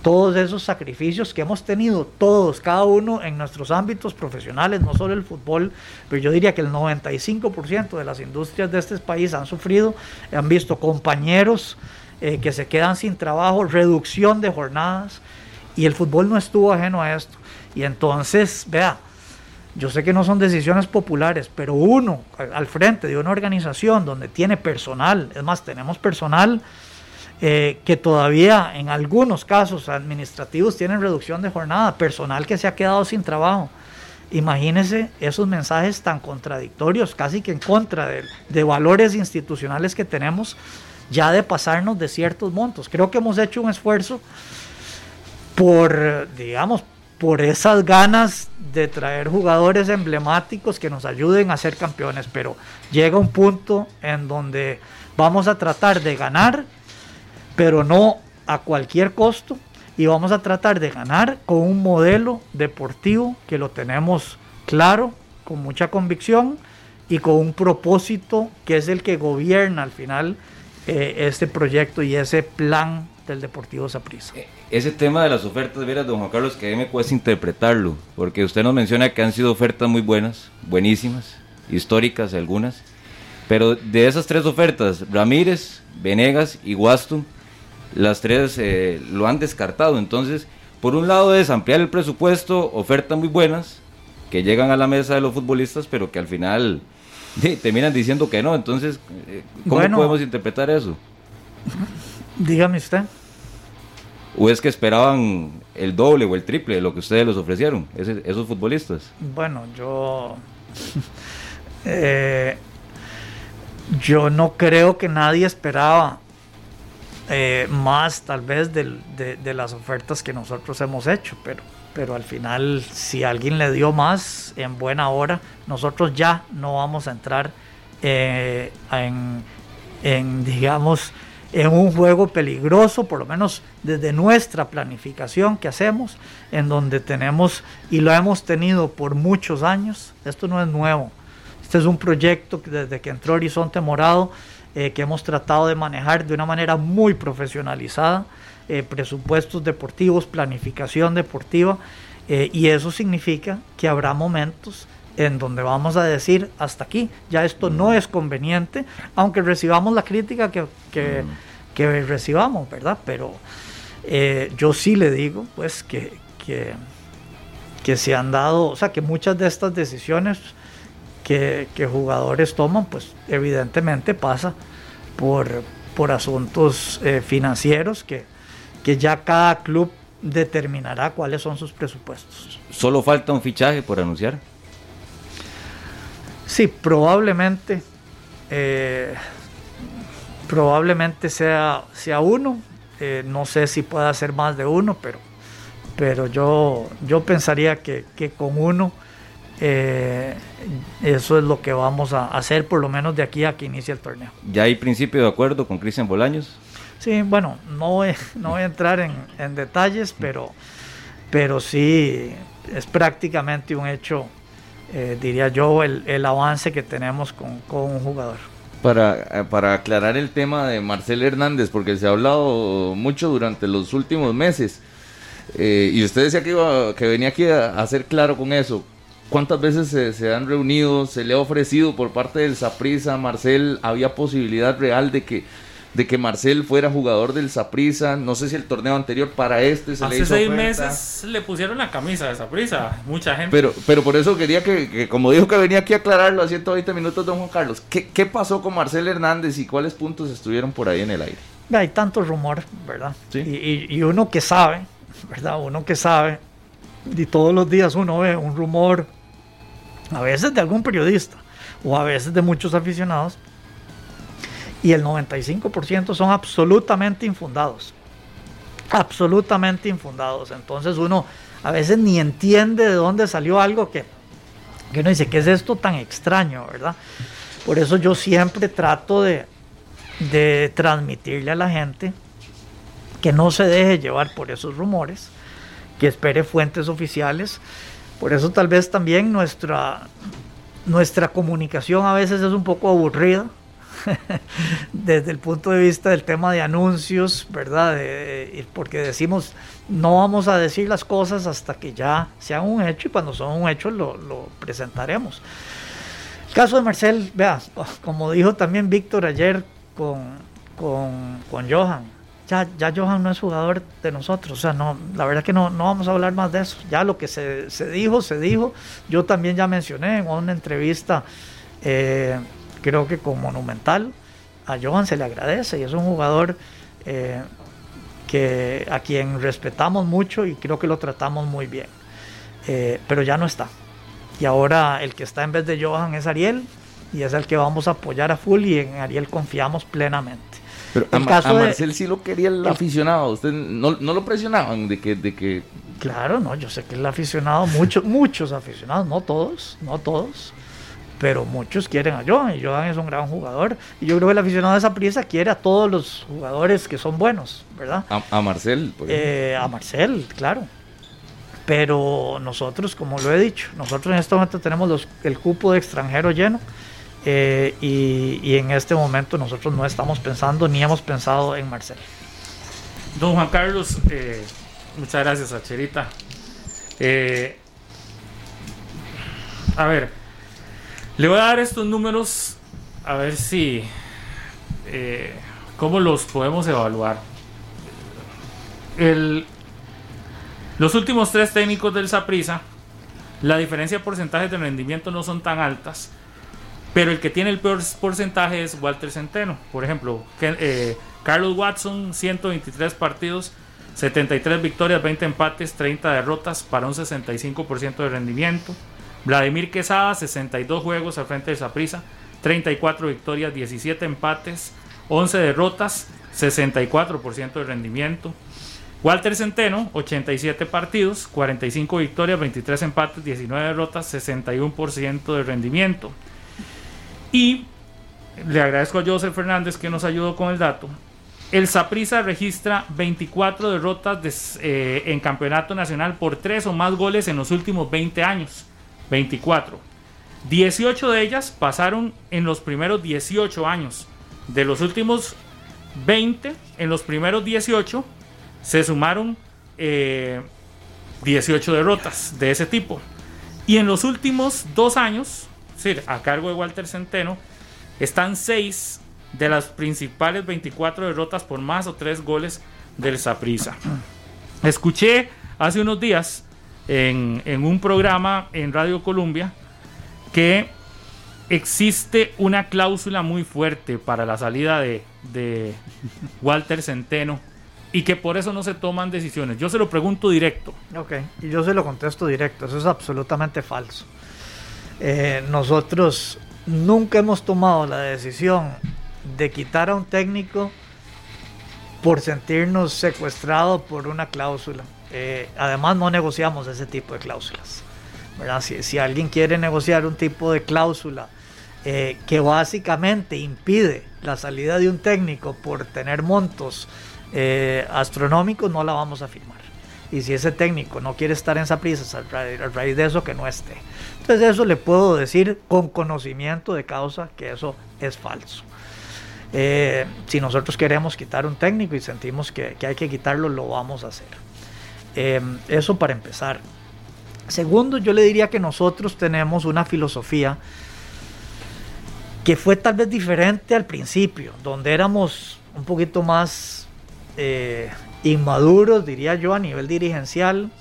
todos esos sacrificios que hemos tenido todos, cada uno en nuestros ámbitos profesionales, no solo el fútbol, pero yo diría que el 95% de las industrias de este país han sufrido, han visto compañeros eh, que se quedan sin trabajo, reducción de jornadas, y el fútbol no estuvo ajeno a esto. Y entonces, vea, yo sé que no son decisiones populares, pero uno al frente de una organización donde tiene personal, es más, tenemos personal eh, que todavía en algunos casos administrativos tienen reducción de jornada, personal que se ha quedado sin trabajo. Imagínense esos mensajes tan contradictorios, casi que en contra de, de valores institucionales que tenemos, ya de pasarnos de ciertos montos. Creo que hemos hecho un esfuerzo por, digamos, por esas ganas de traer jugadores emblemáticos que nos ayuden a ser campeones, pero llega un punto en donde vamos a tratar de ganar, pero no a cualquier costo, y vamos a tratar de ganar con un modelo deportivo que lo tenemos claro, con mucha convicción y con un propósito que es el que gobierna al final eh, este proyecto y ese plan del Deportivo Saprissa. Eh, ese tema de las ofertas, veras, don Juan Carlos, que a mí me cuesta interpretarlo, porque usted nos menciona que han sido ofertas muy buenas, buenísimas, históricas algunas, pero de esas tres ofertas, Ramírez, Venegas y Guaston, las tres eh, lo han descartado. Entonces, por un lado es ampliar el presupuesto, ofertas muy buenas, que llegan a la mesa de los futbolistas, pero que al final terminan diciendo que no. Entonces, eh, ¿cómo podemos interpretar eso? Dígame usted. ¿O es que esperaban el doble o el triple de lo que ustedes les ofrecieron, esos futbolistas? Bueno, yo... Eh, yo no creo que nadie esperaba eh, más tal vez de, las ofertas que nosotros hemos hecho, pero, pero al final si alguien le dio más en buena hora, nosotros ya no vamos a entrar eh, en, en, digamos, en un juego peligroso, por lo menos desde nuestra planificación que hacemos, en donde tenemos y lo hemos tenido por muchos años. Esto no es nuevo. Este es un proyecto que desde que entró Horizonte Morado eh, que hemos tratado de manejar de una manera muy profesionalizada, eh, presupuestos deportivos, planificación deportiva, eh, y eso significa que habrá momentos en donde vamos a decir hasta aquí, ya esto no es conveniente, aunque recibamos la crítica que, que, recibamos, ¿verdad? Pero eh, yo sí le digo, pues, que, que, que, se han dado, o sea, que muchas de estas decisiones que, que jugadores toman, pues, evidentemente pasa por, por asuntos eh, financieros que, que ya cada club determinará cuáles son sus presupuestos. ¿Solo falta un fichaje por anunciar? Sí, probablemente. Eh, probablemente sea, sea uno. Eh, no sé si pueda ser más de uno, pero, pero yo, yo pensaría que, con uno eh, eso es lo que vamos a hacer, por lo menos de aquí a que inicie el torneo. ¿Ya hay principio de acuerdo con Cristian Bolaños? Sí, bueno, no voy, no voy a entrar en, en detalles, pero, pero sí es prácticamente un hecho eh, diría yo, el, avance que tenemos con, un jugador. Para, eh, para, aclarar el tema de Marcel Hernández, porque se ha hablado mucho durante los últimos meses, eh, y usted decía que, iba, que venía aquí a, hacer claro con eso. ¿Cuántas veces se, se, han reunido? ¿Se le ha ofrecido por parte del Saprisa, Marcel? ¿Había posibilidad real de que de que Marcel fuera jugador del Saprisa. No sé si el torneo anterior para este se Hace le hizo seis meses le pusieron la camisa de Saprisa, mucha gente. Pero, pero por eso quería que, como dijo que venía aquí a aclararlo a 120 minutos, don Juan Carlos, ¿qué, ¿qué, pasó con Marcel Hernández y cuáles puntos estuvieron por ahí en el aire? Hay tanto rumor, ¿verdad? Y, y, uno que sabe, ¿verdad? Uno que sabe, y todos los días uno ve un rumor, a veces de algún periodista o a veces de muchos aficionados, y el 95% son absolutamente infundados. Absolutamente infundados. Entonces uno a veces ni entiende de dónde salió algo que, que uno dice, ¿qué es esto tan extraño, verdad? Por eso yo siempre trato de, de transmitirle a la gente que no se deje llevar por esos rumores, que espere fuentes oficiales. Por eso tal vez también nuestra, nuestra comunicación a veces es un poco aburrida desde el punto de vista del tema de anuncios, ¿verdad? porque decimos, no vamos a decir las cosas hasta que ya sean un hecho y cuando son un hecho lo, presentaremos. El caso de Marcel, vea, como dijo también Víctor ayer con, con, con Johan, ya, ya Johan no es jugador de nosotros. O sea, no, la verdad que no, no vamos a hablar más de eso. Ya lo que se, se dijo, se dijo. Yo también ya mencioné en una entrevista, eh, creo que con Monumental, a Johan se le agradece y es un jugador eh, que, a quien respetamos mucho y creo que lo tratamos muy bien. Eh, pero ya no está. Y ahora el que está en vez de Johan es Ariel y es el que vamos a apoyar a full y en Ariel confiamos plenamente. Pero a, Marcel sí lo quería el, aficionado. ¿Usted no, lo presionaban de que, de que.? Claro, no, yo sé que el aficionado, muchos, muchos aficionados, no todos, no todos, pero muchos quieren a Johan y Johan es un gran jugador. Y yo creo que el aficionado de esa prisa quiere a todos los jugadores que son buenos, ¿verdad? A, Marcel, eh, a Marcel, claro. Pero nosotros, como lo he dicho, nosotros en este momento tenemos los, el cupo de extranjero lleno eh, y, en este momento nosotros no estamos pensando ni hemos pensado en Marcel. Don Juan Carlos, eh, muchas gracias a. Eh, a ver, le voy a dar estos números a ver si, cómo los podemos evaluar. Los últimos tres técnicos del Saprisa, la diferencia de porcentajes de rendimiento no son tan altas pero el que tiene el peor porcentaje es Walter Centeno. Por ejemplo, eh, Carlos Watson, 123 partidos, 73 victorias, 20 empates, 30 derrotas para un 65% de rendimiento. Vladimir Quesada, 62 juegos al frente de Saprisa, 34 victorias, 17 empates, 11 derrotas, 64% de rendimiento. Walter Centeno, 87 partidos, 45 victorias, 23 empates, 19 derrotas, 61% de rendimiento. Y le agradezco a Joseph Fernández que nos ayudó con el dato. El Saprissa registra 24 derrotas eh, en campeonato nacional por 3 o más goles en los últimos 20 años. 24. 18 de ellas pasaron en los primeros 18 años. De los últimos 20, en los primeros 18 se sumaron 18 eh, derrotas de ese tipo. Y en los últimos dos años a cargo de Walter Centeno, están seis de las principales 24 derrotas por más o tres goles del Saprisa. Escuché hace unos días en, un programa en Radio Colombia que existe una cláusula muy fuerte para la salida de, de Walter Centeno y que por eso no se toman decisiones. Yo se lo pregunto directo. Ok, y yo se lo contesto directo. Eso es absolutamente falso. Eh, nosotros nunca hemos tomado la decisión de quitar a un técnico por sentirnos secuestrados por una cláusula. Eh, además no negociamos ese tipo de cláusulas. Si, alguien quiere negociar un tipo de cláusula eh, que básicamente impide la salida de un técnico por tener montos astronómicos, no la vamos a firmar. Y si ese técnico no quiere estar en esa prisa, a raíz de eso, que no esté. Entonces eso le puedo decir con conocimiento de causa que eso es falso. Eh, si nosotros queremos quitar un técnico y sentimos que, hay que quitarlo, lo vamos a hacer. Eh, eso para empezar. Segundo, yo le diría que nosotros tenemos una filosofía que fue tal vez diferente al principio, donde éramos un poquito más eh, inmaduros, diría yo, a nivel dirigencial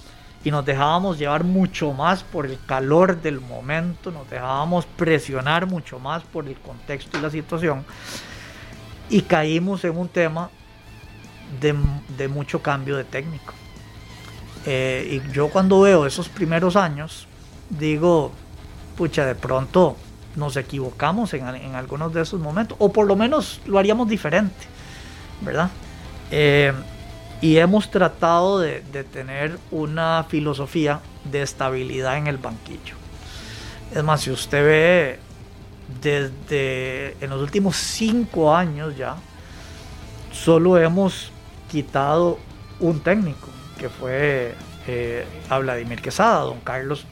y nos dejábamos llevar mucho más por el calor del momento, nos dejábamos presionar mucho más por el contexto y la situación y caímos en un tema de, mucho cambio de técnico. Eh, y yo cuando veo esos primeros años, digo, pucha, de pronto nos equivocamos en, algunos de esos momentos, o por lo menos lo haríamos diferente, ¿verdad? Eh, y hemos tratado de, tener una filosofía de estabilidad en el banquillo. Es más, si usted ve desde en los últimos cinco años ya, solo hemos quitado un técnico, que fue eh, a Vladimir Quesada. Don Carlos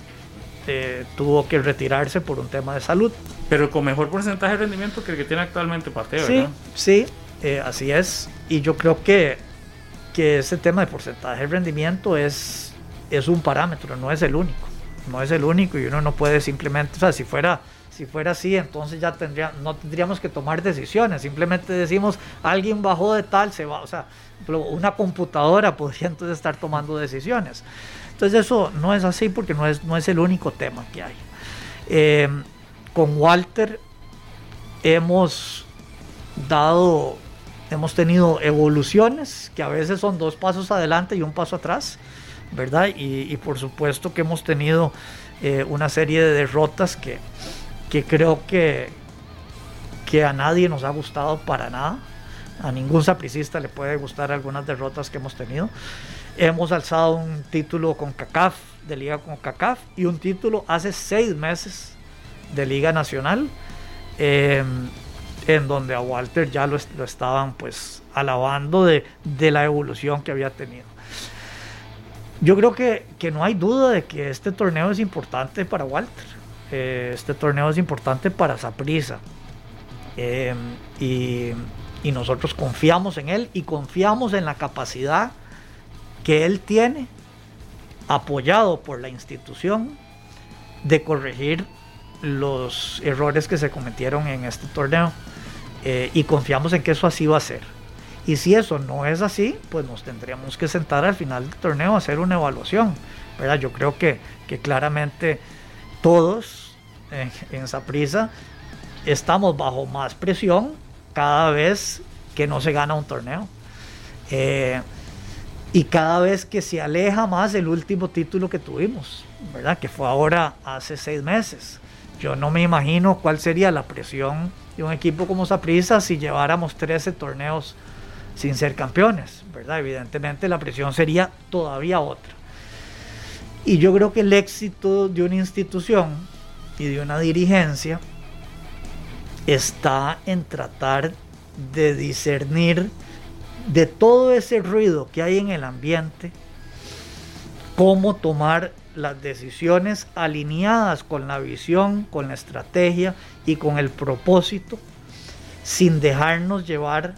eh, tuvo que retirarse por un tema de salud. Pero con mejor porcentaje de rendimiento que el que tiene actualmente Pateo, Sí, sí, eh, así es. Y yo creo que, que ese tema de porcentaje de rendimiento es, es un parámetro, no es el único. No es el único y uno no puede simplemente, o sea, si fuera, si fuera así, entonces ya tendría, no tendríamos que tomar decisiones. Simplemente decimos, alguien bajó de tal, se va. O sea, una computadora podría entonces estar tomando decisiones. Entonces eso no es así porque no es, no es el único tema que hay. Eh, con Walter hemos dado, hemos tenido evoluciones que a veces son dos pasos adelante y un paso atrás, ¿verdad? Y, por supuesto que hemos tenido eh, una serie de derrotas que, que creo que, que a nadie nos ha gustado para nada. A ningún sapricista le puede gustar algunas derrotas que hemos tenido. Hemos alzado un título con CACAF, de Liga con CACAF, y un título hace seis meses de Liga Nacional, em, en donde a Walter ya lo, estaban pues alabando de, la evolución que había tenido. Yo creo que, no hay duda de que este torneo es importante para Walter. Eh, este torneo es importante para Saprisa. Em, y, y nosotros confiamos en él y confiamos en la capacidad que él tiene, apoyado por la institución, de corregir los errores que se cometieron en este torneo eh, y confiamos en que eso así va a ser. Y si eso no es así, pues nos tendríamos que sentar al final del torneo a hacer una evaluación. ¿verdad? Yo creo que, que claramente todos en, esa prisa estamos bajo más presión cada vez que no se gana un torneo. Eh, y cada vez que se aleja más el último título que tuvimos, ¿verdad? Que fue ahora hace seis meses. Yo no me imagino cuál sería la presión de un equipo como Saprissa si lleváramos 13 torneos sin ser campeones, ¿verdad? Evidentemente la presión sería todavía otra. Y yo creo que el éxito de una institución y de una dirigencia está en tratar de discernir de todo ese ruido que hay en el ambiente, cómo tomar las decisiones alineadas con la visión, con la estrategia y con el propósito, sin dejarnos llevar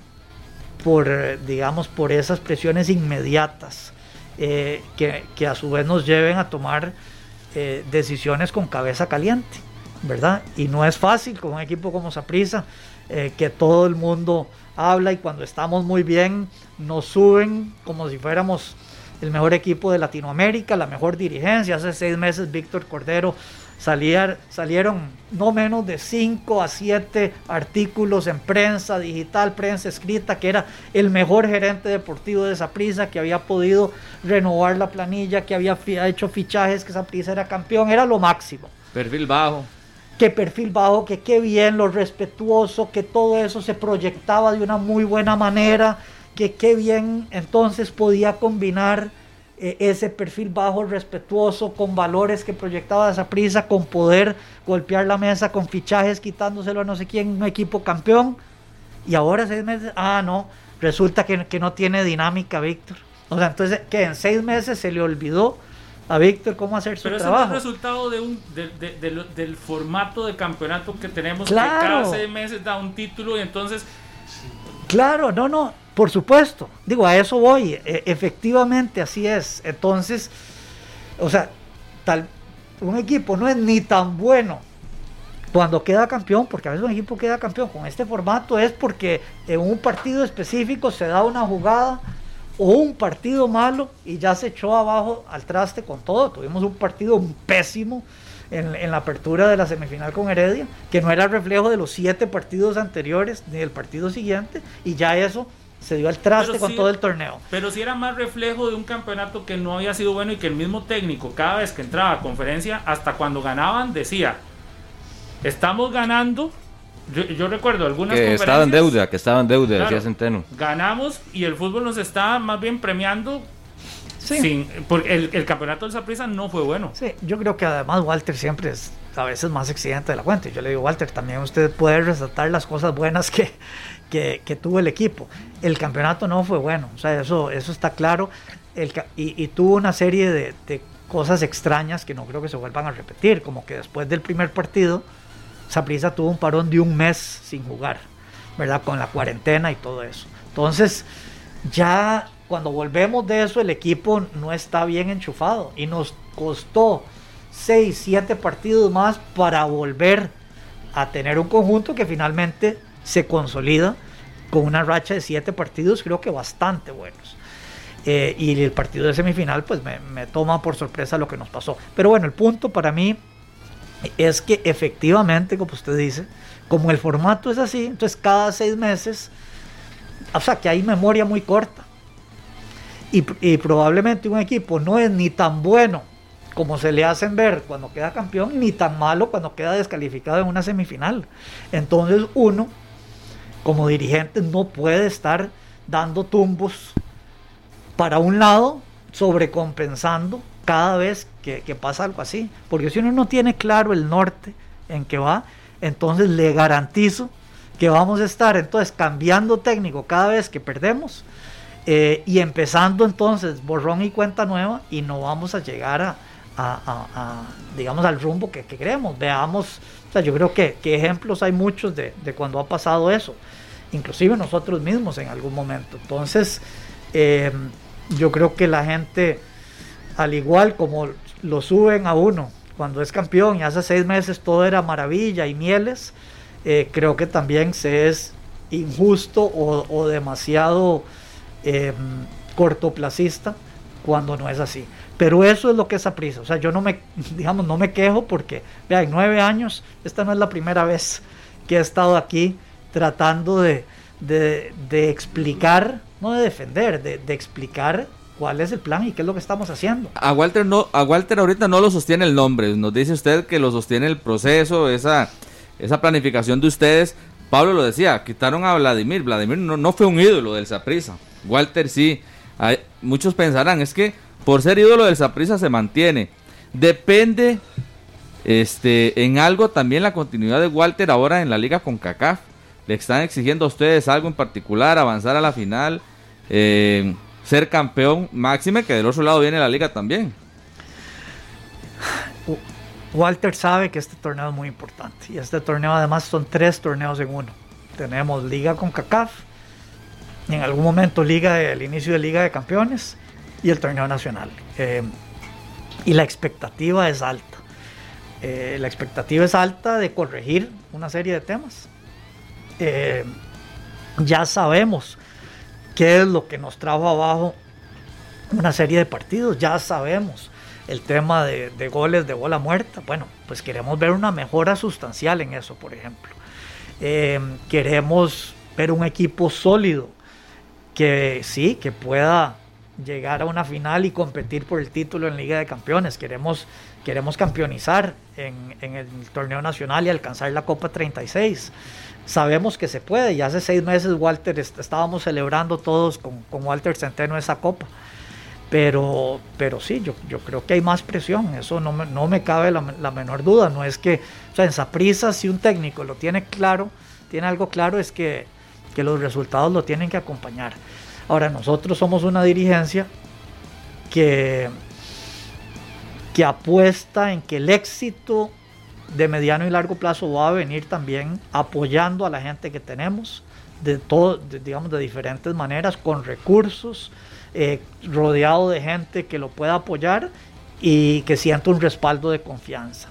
por, digamos, por esas presiones inmediatas eh, que, a su vez nos lleven a tomar eh, decisiones con cabeza caliente, ¿verdad? Y no es fácil con un equipo como Saprisa, eh, que todo el mundo habla y cuando estamos muy bien nos suben como si fuéramos el mejor equipo de Latinoamérica, la mejor dirigencia. Hace seis meses Víctor Cordero salieron no menos de 5 a 7 artículos en prensa digital, prensa escrita, que era el mejor gerente deportivo de esa prisa, que había podido renovar la planilla, que había hecho fichajes, que esa prisa era campeón, era lo máximo. Perfil bajo. Que perfil bajo, que qué bien, lo respetuoso, que todo eso se proyectaba de una muy buena manera que qué bien entonces podía combinar eh, ese perfil bajo, respetuoso, con valores que proyectaba esa prisa, con poder golpear la mesa, con fichajes, quitándoselo a no sé quién, un equipo campeón. Y ahora seis meses, ah, no, resulta que, que no tiene dinámica, Víctor. O sea, entonces que en seis meses se le olvidó a Víctor cómo hacer su Pero trabajo. Pero es el resultado de un, del formato de campeonato que tenemos, claro. que cada seis meses da un título y entonces... Claro, no, no, por supuesto, digo, a eso voy, e, efectivamente así es. Entonces, o sea, tal, un equipo no es ni tan bueno cuando queda campeón, porque a veces un equipo queda campeón con este formato, es porque en un partido específico se da una jugada o un partido malo y ya se echó abajo al traste con todo. Tuvimos un partido pésimo en, en, la apertura de la semifinal con Heredia, que no era reflejo de los siete partidos anteriores ni del partido siguiente, y ya eso se dio al traste con todo el torneo. Pero si era más reflejo de un campeonato que no había sido bueno y que el mismo técnico, cada vez que entraba a conferencia, hasta cuando ganaban, decía: Estamos ganando. Yo, recuerdo algunas que estaba en deuda, que estaba en deuda, decía Centeno. Ganamos y el fútbol nos está más bien premiando Sí. porque el, campeonato del Saprissa no fue bueno. Sí, yo creo que además Walter siempre es a veces más exigente de la cuenta. Yo le digo, Walter, también usted puede resaltar las cosas buenas que, que, tuvo el equipo. El campeonato no fue bueno, o sea, eso, eso está claro. Y, tuvo una serie de, cosas extrañas que no creo que se vuelvan a repetir, como que después del primer partido, Saprissa tuvo un parón de un mes sin jugar, ¿verdad? Con la cuarentena y todo eso. Entonces, ya cuando volvemos de eso, el equipo no está bien enchufado y nos costó 6, 7 partidos más para volver a tener un conjunto que finalmente se consolida con una racha de 7 partidos, creo que bastante buenos. Eh, y el partido de semifinal, pues me, me toma por sorpresa lo que nos pasó. Pero bueno, el punto para mí es que efectivamente, como usted dice, como el formato es así, entonces cada seis meses, o sea que hay memoria muy corta. Y, probablemente un equipo no es ni tan bueno como se le hacen ver cuando queda campeón, ni tan malo cuando queda descalificado en una semifinal. Entonces uno, como dirigente, no puede estar dando tumbos para un lado, sobrecompensando cada vez que, pasa algo así. Porque si uno no tiene claro el norte en que va, entonces le garantizo que vamos a estar entonces cambiando técnico cada vez que perdemos eh, y empezando entonces borrón y cuenta nueva y no vamos a llegar a, digamos, al rumbo que, queremos. Veamos, yo creo que, ejemplos hay muchos de, cuando ha pasado eso, inclusive nosotros mismos en algún momento. Entonces, eh, yo creo que la gente, al igual como lo suben a uno cuando es campeón y hace seis meses todo era maravilla y mieles, eh, creo que también se es injusto o, demasiado eh, cortoplacista cuando no es así. Pero eso es lo que es prisa. O sea, yo no me, digamos, no me quejo porque, vean, nueve años, esta no es la primera vez que he estado aquí tratando de, de, explicar, no de defender, de, de, explicar cuál es el plan y qué es lo que estamos haciendo. A Walter no, a Walter ahorita no lo sostiene el nombre, nos dice usted que lo sostiene el proceso, esa, esa planificación de ustedes. Pablo lo decía, quitaron a Vladimir, Vladimir no, no fue un ídolo del Saprisa, Walter sí. Muchos pensarán, es que por ser ídolo del Saprisa se mantiene. Depende este, en algo también la continuidad de Walter ahora en la liga con CACAF le están exigiendo a ustedes algo en particular, avanzar a la final, eh, ser campeón, máxime que del otro lado viene la liga también. Walter sabe que este torneo es muy importante y este torneo además son tres torneos en uno. Tenemos liga con CACAF, en algún momento liga el inicio de liga de campeones y el torneo nacional. Eh, y la expectativa es alta. Eh, la expectativa es alta de corregir una serie de temas. Eh, ya sabemos qué es lo que nos trajo abajo una serie de partidos, ya sabemos el tema de, goles de bola muerta. Bueno, pues queremos ver una mejora sustancial en eso, por ejemplo. Eh, queremos ver un equipo sólido que sí, que pueda llegar a una final y competir por el título en Liga de Campeones. Queremos, queremos campeonizar en, el torneo nacional y alcanzar la Copa 36 sabemos que se puede. Y hace seis meses, Walter, estábamos celebrando todos con, Walter Centeno esa copa. Pero, pero sí, yo, creo que hay más presión, eso no me, no me cabe la, menor duda. No es que, o sea, en Saprisa, si un técnico lo tiene claro, tiene algo claro, es que, que los resultados lo tienen que acompañar. Ahora, nosotros somos una dirigencia que, que apuesta en que el éxito de mediano y largo plazo va a venir también apoyando a la gente que tenemos de todo, digamos, de diferentes maneras, con recursos, eh, rodeado de gente que lo pueda apoyar y que sienta un respaldo de confianza.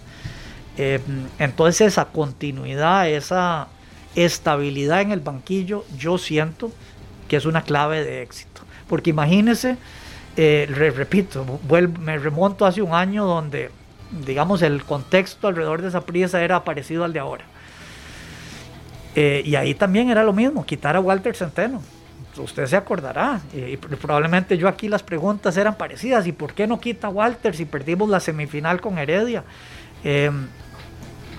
Eh, entonces esa continuidad, esa estabilidad en el banquillo, yo siento que es una clave de éxito. Porque imagínense, eh, repito, me remonto hace un año donde digamos, el contexto alrededor de esa prisa era parecido al de ahora. Eh, y ahí también era lo mismo, quitar a Walter Centeno. Usted se acordará, y probablemente yo aquí las preguntas eran parecidas. ¿Y por qué no quita a Walter si perdimos la semifinal con Heredia? Eh,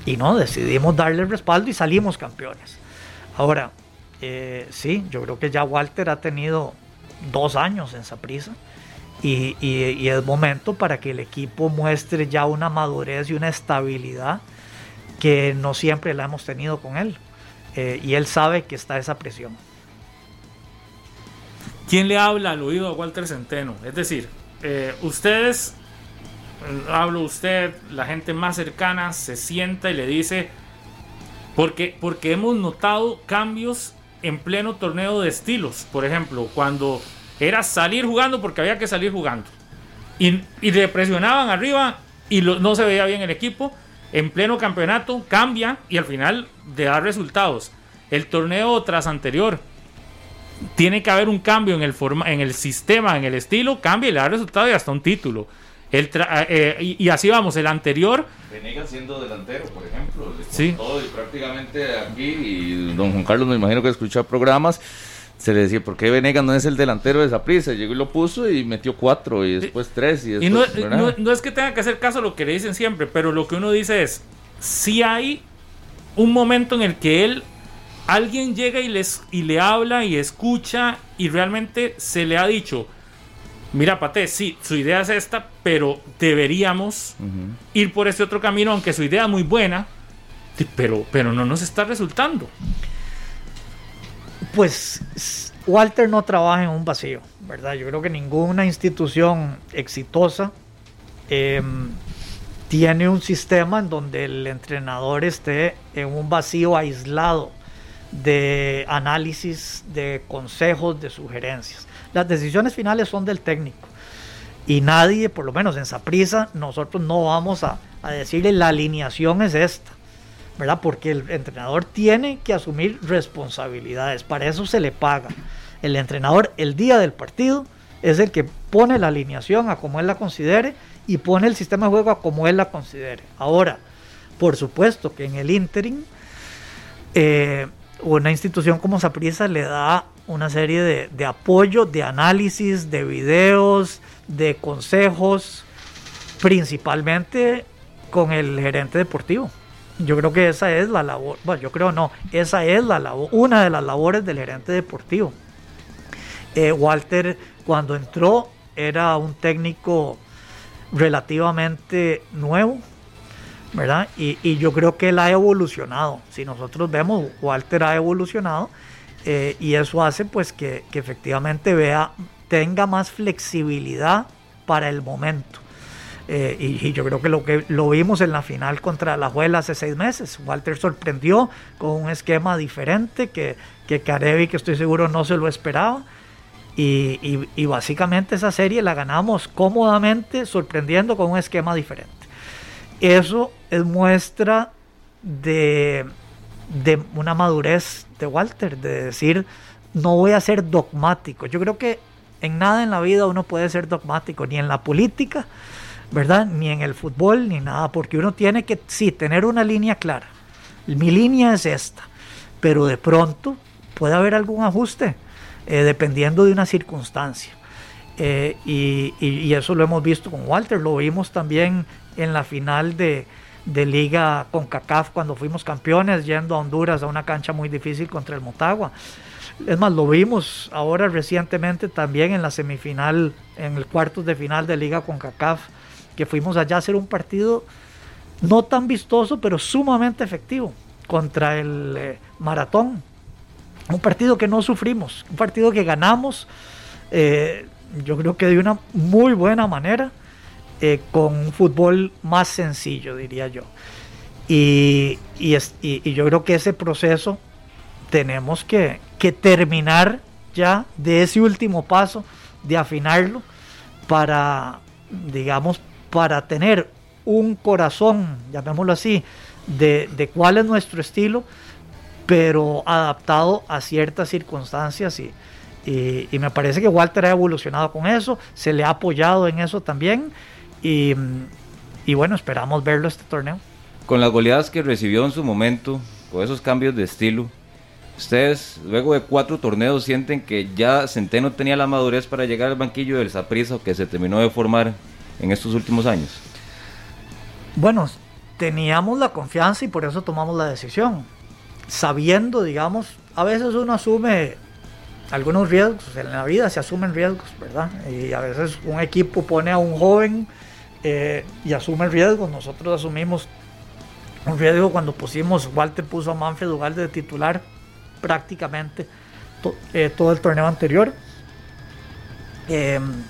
y no, decidimos darle respaldo y salimos campeones. Ahora, eh, sí, yo creo que ya Walter ha tenido dos años en esa prisa y, es momento para que el equipo muestre ya una madurez y una estabilidad que no siempre la hemos tenido con él. Eh, y él sabe que está esa presión. ¿Quién le habla al oído a Walter Centeno? Es decir, eh, ustedes hablo usted, la gente más cercana se sienta y le dice, porque, porque hemos notado cambios en pleno torneo de estilos. Por ejemplo, cuando era salir jugando porque había que salir jugando. Y, y le presionaban arriba y no se veía bien el equipo. En pleno campeonato cambia y al final de dar resultados. El torneo tras anterior tiene que haber un cambio en el, forma, en el sistema, en el estilo, cambia y le da resultado y hasta un título. El eh, eh, y, así vamos, el anterior. Venegas siendo delantero, por ejemplo. Sí. Todo y prácticamente aquí, y don Juan Carlos me imagino que escuchó programas, se le decía, ¿por qué Venegas no es el delantero de esa prisa? Llegó y lo puso y metió cuatro y después tres. Y, no, no, es que tenga que hacer caso a lo que le dicen siempre, pero lo que uno dice es, si hay un momento en el que él alguien llega y, les, y le habla y escucha y realmente se le ha dicho, mira Pate, sí, su idea es esta, pero deberíamos ir por este otro camino, aunque su idea es muy buena, pero, pero no nos está resultando. Pues Walter no trabaja en un vacío, ¿verdad? Yo creo que ninguna institución exitosa em, tiene un sistema en donde el entrenador esté en un vacío aislado de análisis, de consejos, de sugerencias. Las decisiones finales son del técnico. Y nadie, por lo menos en Saprisa, nosotros no vamos a, decirle la alineación es esta, ¿verdad? Porque el entrenador tiene que asumir responsabilidades, para eso se le paga. El entrenador el día del partido es el que pone la alineación a como él la considere y pone el sistema de juego a como él la considere. Ahora, por supuesto que en el interim eh, una institución como Saprisa le da una serie de, apoyo, de análisis, de videos, de consejos, principalmente con el gerente deportivo. Yo creo que esa es la labor, bueno, yo creo no, esa es la labor, una de las labores del gerente deportivo. Eh, Walter cuando entró era un técnico relativamente nuevo, ¿verdad? Y, yo creo que él ha evolucionado. Si nosotros vemos, Walter ha evolucionado eh, y eso hace pues que, efectivamente vea, tenga más flexibilidad para el momento. Eh, y, yo creo que lo que lo vimos en la final contra la Juela hace seis meses. Walter sorprendió con un esquema diferente que, que Carevi, que estoy seguro no se lo esperaba. Y, y, básicamente esa serie la ganamos cómodamente, sorprendiendo con un esquema diferente. Eso es muestra de, de una madurez de Walter, de decir, no voy a ser dogmático. Yo creo que en nada en la vida uno puede ser dogmático, ni en la política, ¿verdad? Ni en el fútbol, ni nada, porque uno tiene que, sí, tener una línea clara. Mi línea es esta, pero de pronto puede haber algún ajuste, eh, dependiendo de una circunstancia. Eh, y, y, eso lo hemos visto con Walter, lo vimos también en la final de, liga con CACAF cuando fuimos campeones, yendo a Honduras a una cancha muy difícil contra el Motagua. Es más, lo vimos ahora recientemente también en la semifinal, en el cuartos de final de liga con CACAF, que fuimos allá a hacer un partido no tan vistoso, pero sumamente efectivo contra el eh, Maratón. Un partido que no sufrimos, un partido que ganamos, eh, yo creo que de una muy buena manera eh, con un fútbol más sencillo, diría yo. Y, yo creo que ese proceso tenemos que, terminar ya de ese último paso, de afinarlo, para, digamos, para tener un corazón, llamémoslo así, de, de cuál es nuestro estilo, pero adaptado a ciertas circunstancias y, y, me parece que Walter ha evolucionado con eso, se le ha apoyado en eso también y, bueno, esperamos verlo este torneo. Con las goleadas que recibió en su momento, con esos cambios de estilo, ¿ustedes luego de cuatro torneos sienten que ya Centeno tenía la madurez para llegar al banquillo del Saprissa que se terminó de formar en estos últimos años? Bueno, teníamos la confianza y por eso tomamos la decisión. Sabiendo, digamos, a veces uno asume algunos riesgos, en la vida se asumen riesgos, ¿verdad? Y a veces un equipo pone a un joven eh, y asume riesgos. Nosotros asumimos un riesgo cuando pusimos, Walter puso a Manfred Ugalde de titular prácticamente eh, todo el torneo anterior. Em,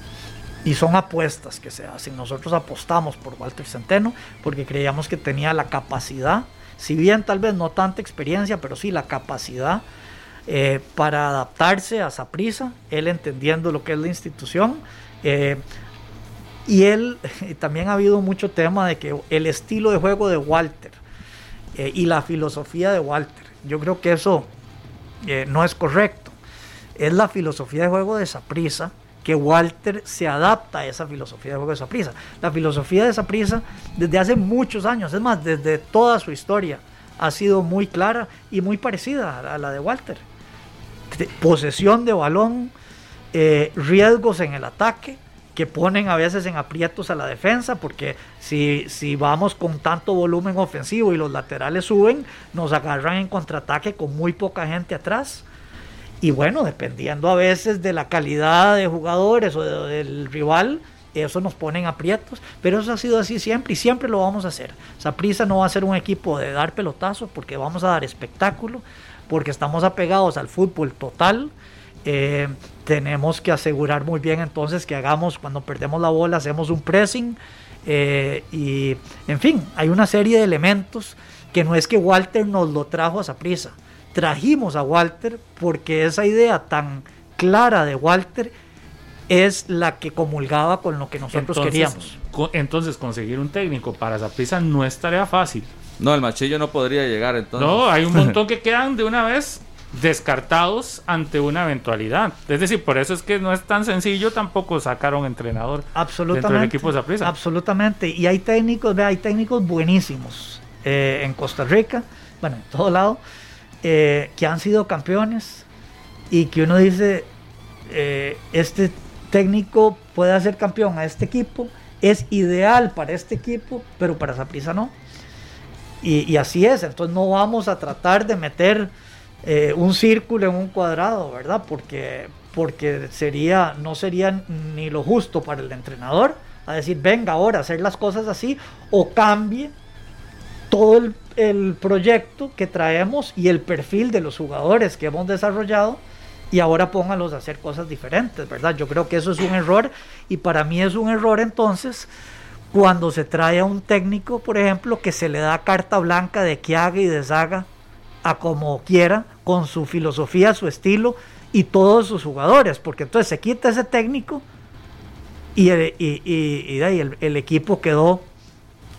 y son apuestas que se hacen. Nosotros apostamos por Walter Centeno porque creíamos que tenía la capacidad, si bien tal vez no tanta experiencia, pero sí la capacidad eh, para adaptarse a Saprisa, él entendiendo lo que es la institución. Eh, y él también ha habido mucho tema de que el estilo de juego de Walter eh, y la filosofía de Walter, yo creo que eso no es correcto. Es la filosofía de juego de Saprisa que Walter se adapta a esa filosofía de juego de prisa. La filosofía de prisa desde hace muchos años, es más, desde toda su historia, ha sido muy clara y muy parecida a la de Walter. Posesión de balón, eh, riesgos en el ataque, que ponen a veces en aprietos a la defensa, porque si, si vamos con tanto volumen ofensivo y los laterales suben, nos agarran en contraataque con muy poca gente atrás. Y bueno, dependiendo a veces de la calidad de jugadores o del rival, eso nos pone en aprietos, pero eso ha sido así siempre y siempre lo vamos a hacer. Saprisa no va a ser un equipo de dar pelotazos porque vamos a dar espectáculo, porque estamos apegados al fútbol total. Eh, tenemos que asegurar muy bien entonces que hagamos, cuando perdemos la bola, hacemos un pressing. Eh, y en fin, hay una serie de elementos que no es que Walter nos lo trajo a Saprisa trajimos a Walter porque esa idea tan clara de Walter es la que comulgaba con lo que nosotros queríamos. entonces conseguir un técnico para esa prisa no es tarea fácil. No, el machillo no podría llegar entonces. No, hay un montón que quedan de una vez descartados ante una eventualidad. Es decir, por eso es que no es tan sencillo tampoco sacar a un entrenador absolutamente, dentro del equipo de prisa. Absolutamente. Y hay técnicos, ve, hay técnicos buenísimos eh, en Costa Rica, bueno, en todo lado eh, que han sido campeones y que uno dice, eh, este técnico puede hacer campeón a este equipo, es ideal para este equipo, pero para Zaprisa no. Y, así es, entonces no vamos a tratar de meter eh, un círculo en un cuadrado, ¿verdad? Porque, porque sería, no sería ni lo justo para el entrenador a decir, venga ahora hacer las cosas así, o cambie todo el el proyecto que traemos y el perfil de los jugadores que hemos desarrollado y ahora póngalos a hacer cosas diferentes, ¿verdad? Yo creo que eso es un error y para mí es un error entonces cuando se trae a un técnico, por ejemplo, que se le da carta blanca de que haga y deshaga a como quiera, con su filosofía, su estilo y todos sus jugadores, porque entonces se quita ese técnico y, y, y, el, el equipo quedó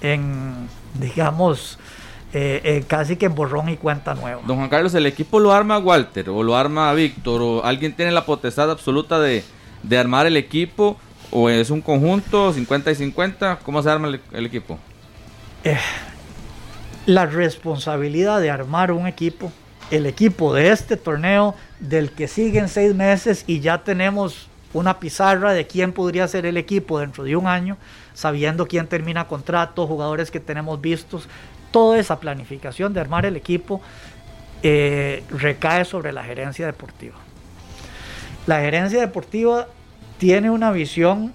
en, digamos, eh, eh, casi que en borrón y cuenta nueva. Don Juan Carlos, ¿el equipo lo arma Walter o lo arma Víctor o alguien tiene la potestad absoluta de, armar el equipo o es un conjunto 50 y 50? ¿Cómo se arma el, equipo? Eh, la responsabilidad de armar un equipo, el equipo de este torneo, del que siguen seis meses y ya tenemos una pizarra de quién podría ser el equipo dentro de un año, sabiendo quién termina contrato, jugadores que tenemos vistos, toda esa planificación de armar el equipo eh, recae sobre la gerencia deportiva. La gerencia deportiva tiene una visión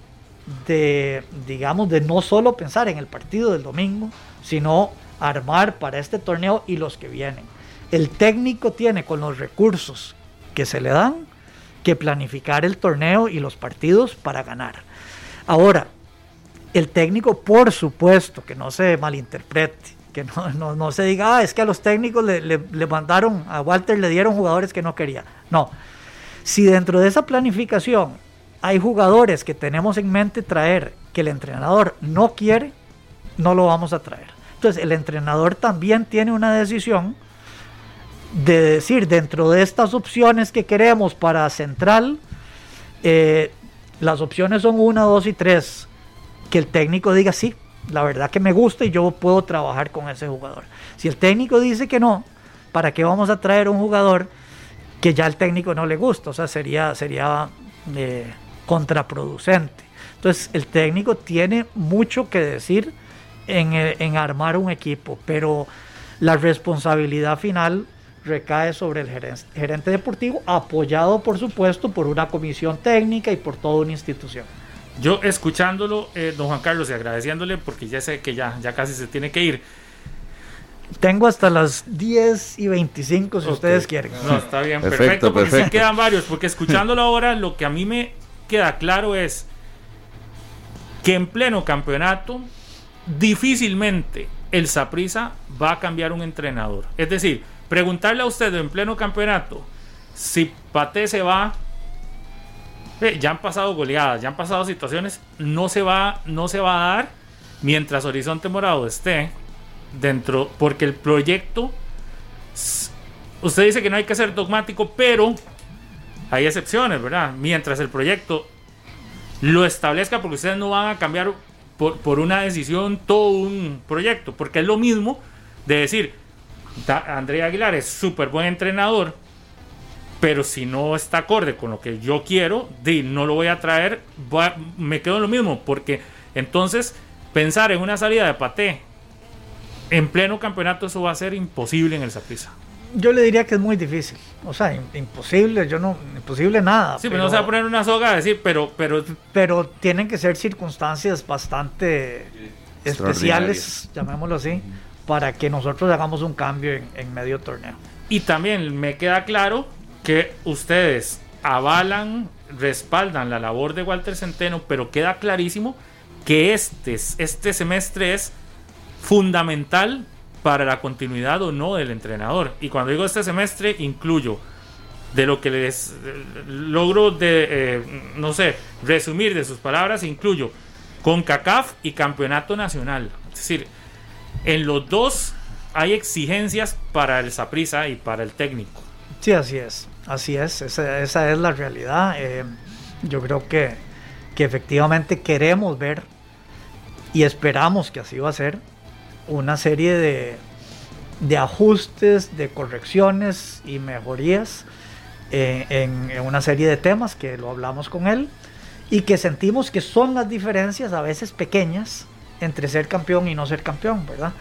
de, digamos, de no solo pensar en el partido del domingo, sino armar para este torneo y los que vienen. El técnico tiene con los recursos que se le dan que planificar el torneo y los partidos para ganar. Ahora, el técnico, por supuesto, que no se malinterprete, que no, se diga, ah, es que a los técnicos le, le, mandaron, a Walter le dieron jugadores que no quería. No, si dentro de esa planificación hay jugadores que tenemos en mente traer que el entrenador no quiere, no lo vamos a traer. Entonces el entrenador también tiene una decisión de decir dentro de estas opciones que queremos para central, eh, las opciones son una, dos y tres. Que el técnico diga sí, la verdad que me gusta y yo puedo trabajar con ese jugador. Si el técnico dice que no, ¿para qué vamos a traer un jugador que ya al técnico no le gusta? O sea, sería, sería eh, contraproducente. Entonces, el técnico tiene mucho que decir en, en armar un equipo, pero la responsabilidad final recae sobre el gerente deportivo, apoyado por supuesto por una comisión técnica y por toda una institución. Yo escuchándolo, eh, don Juan Carlos, y agradeciéndole, porque ya sé que ya, ya casi se tiene que ir. Tengo hasta las 10 y 25 si ustedes quieren. No, está bien, perfecto, porque sí quedan varios, porque escuchándolo ahora lo que a mí me queda claro es que en pleno campeonato difícilmente el Saprisa va a cambiar un entrenador. Es decir, preguntarle a usted en pleno campeonato si Pate se va, eh, ya han pasado goleadas, ya han pasado situaciones, no se va, no se va a dar mientras Horizonte Morado esté dentro, porque el proyecto, usted dice que no hay que ser dogmático, pero hay excepciones, ¿verdad? Mientras el proyecto lo establezca, porque ustedes no van a cambiar por, por una decisión todo un proyecto, porque es lo mismo de decir, Andrea Aguilar es súper buen entrenador, pero si no está acorde con lo que yo quiero, di, no lo voy a traer, me quedo en lo mismo, porque entonces pensar en una salida de paté en pleno campeonato, eso va a ser imposible en el Saprissa. Yo le diría que es muy difícil. O sea, imposible, yo no, imposible nada. Sí, pero, no se va a poner una soga a decir, pero, pero. Pero tienen que ser circunstancias bastante especiales, llamémoslo así, para que nosotros hagamos un cambio en, medio torneo. Y también me queda claro que ustedes avalan, respaldan la labor de Walter Centeno, pero queda clarísimo que este, este semestre es fundamental para la continuidad o no del entrenador. Y cuando digo este semestre, incluyo de lo que les logro de, eh, no sé, resumir de sus palabras, incluyo con CACAF y Campeonato Nacional. Es decir, en los dos hay exigencias para el Saprisa y para el técnico. Sí, así es, así es, esa, es la realidad. Eh, yo creo que, que efectivamente queremos ver y esperamos que así va a ser una serie de, de ajustes, de correcciones y mejorías eh, en, una serie de temas que lo hablamos con él y que sentimos que son las diferencias a veces pequeñas entre ser campeón y no ser campeón, ¿verdad?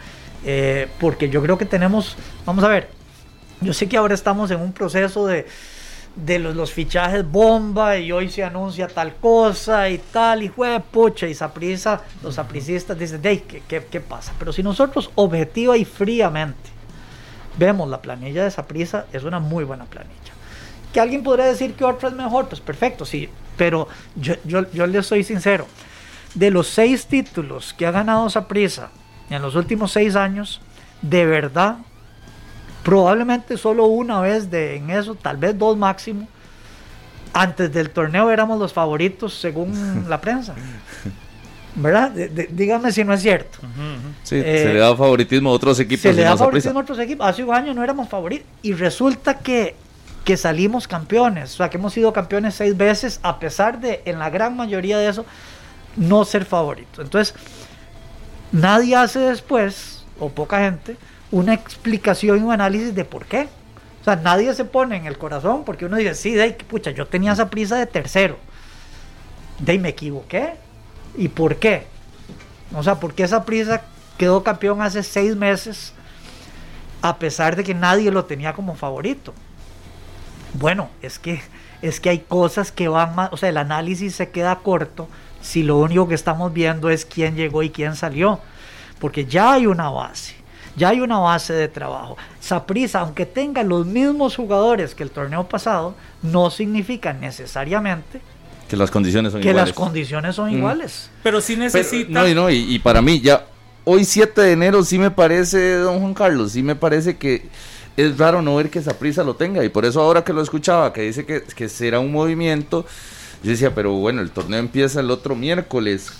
Eh, porque yo creo que tenemos, vamos a ver, yo sé que ahora estamos en un proceso de, de los, fichajes bomba y hoy se anuncia tal cosa y tal y fue pucha y Saprisa, los sapricistas dicen, hey, ¿qué, ¿qué, pasa? Pero si nosotros objetiva y fríamente vemos la planilla de Saprisa, es una muy buena planilla. Que alguien podría decir que otra es mejor, pues perfecto, sí, pero yo, yo, yo le soy sincero, de los seis títulos que ha ganado Saprisa en los últimos seis años, de verdad probablemente solo una vez de, en eso, tal vez dos máximo. Antes del torneo éramos los favoritos según la prensa. ¿Verdad? dígame si no es cierto. Sí, se le da favoritismo a otros equipos. Se le da favoritismo a otros equipos. Hace un año no éramos favoritos. Y resulta que, que salimos campeones. O sea, que hemos sido campeones seis veces, a pesar de, en la gran mayoría de eso, no ser favoritos. Entonces, nadie hace después, o poca gente, una explicación y un análisis de por qué. O sea, nadie se pone en el corazón porque uno dice, sí, de, pucha, yo tenía esa prisa de tercero. De me equivoqué. ¿Y por qué? O sea, porque esa prisa quedó campeón hace seis meses a pesar de que nadie lo tenía como favorito. Bueno, es que, es que hay cosas que van más, o sea, el análisis se queda corto si lo único que estamos viendo es quién llegó y quién salió, porque ya hay una base ya hay una base de trabajo. Saprisa, aunque tenga los mismos jugadores que el torneo pasado, no significa necesariamente que las condiciones son que iguales. las condiciones son mm. iguales. Pero sí necesita. no, no, y, para mí, ya hoy 7 de enero sí me parece, don Juan Carlos, sí me parece que es raro no ver que Saprisa lo tenga. Y por eso ahora que lo escuchaba, que dice que, que será un movimiento, yo decía, pero bueno, el torneo empieza el otro miércoles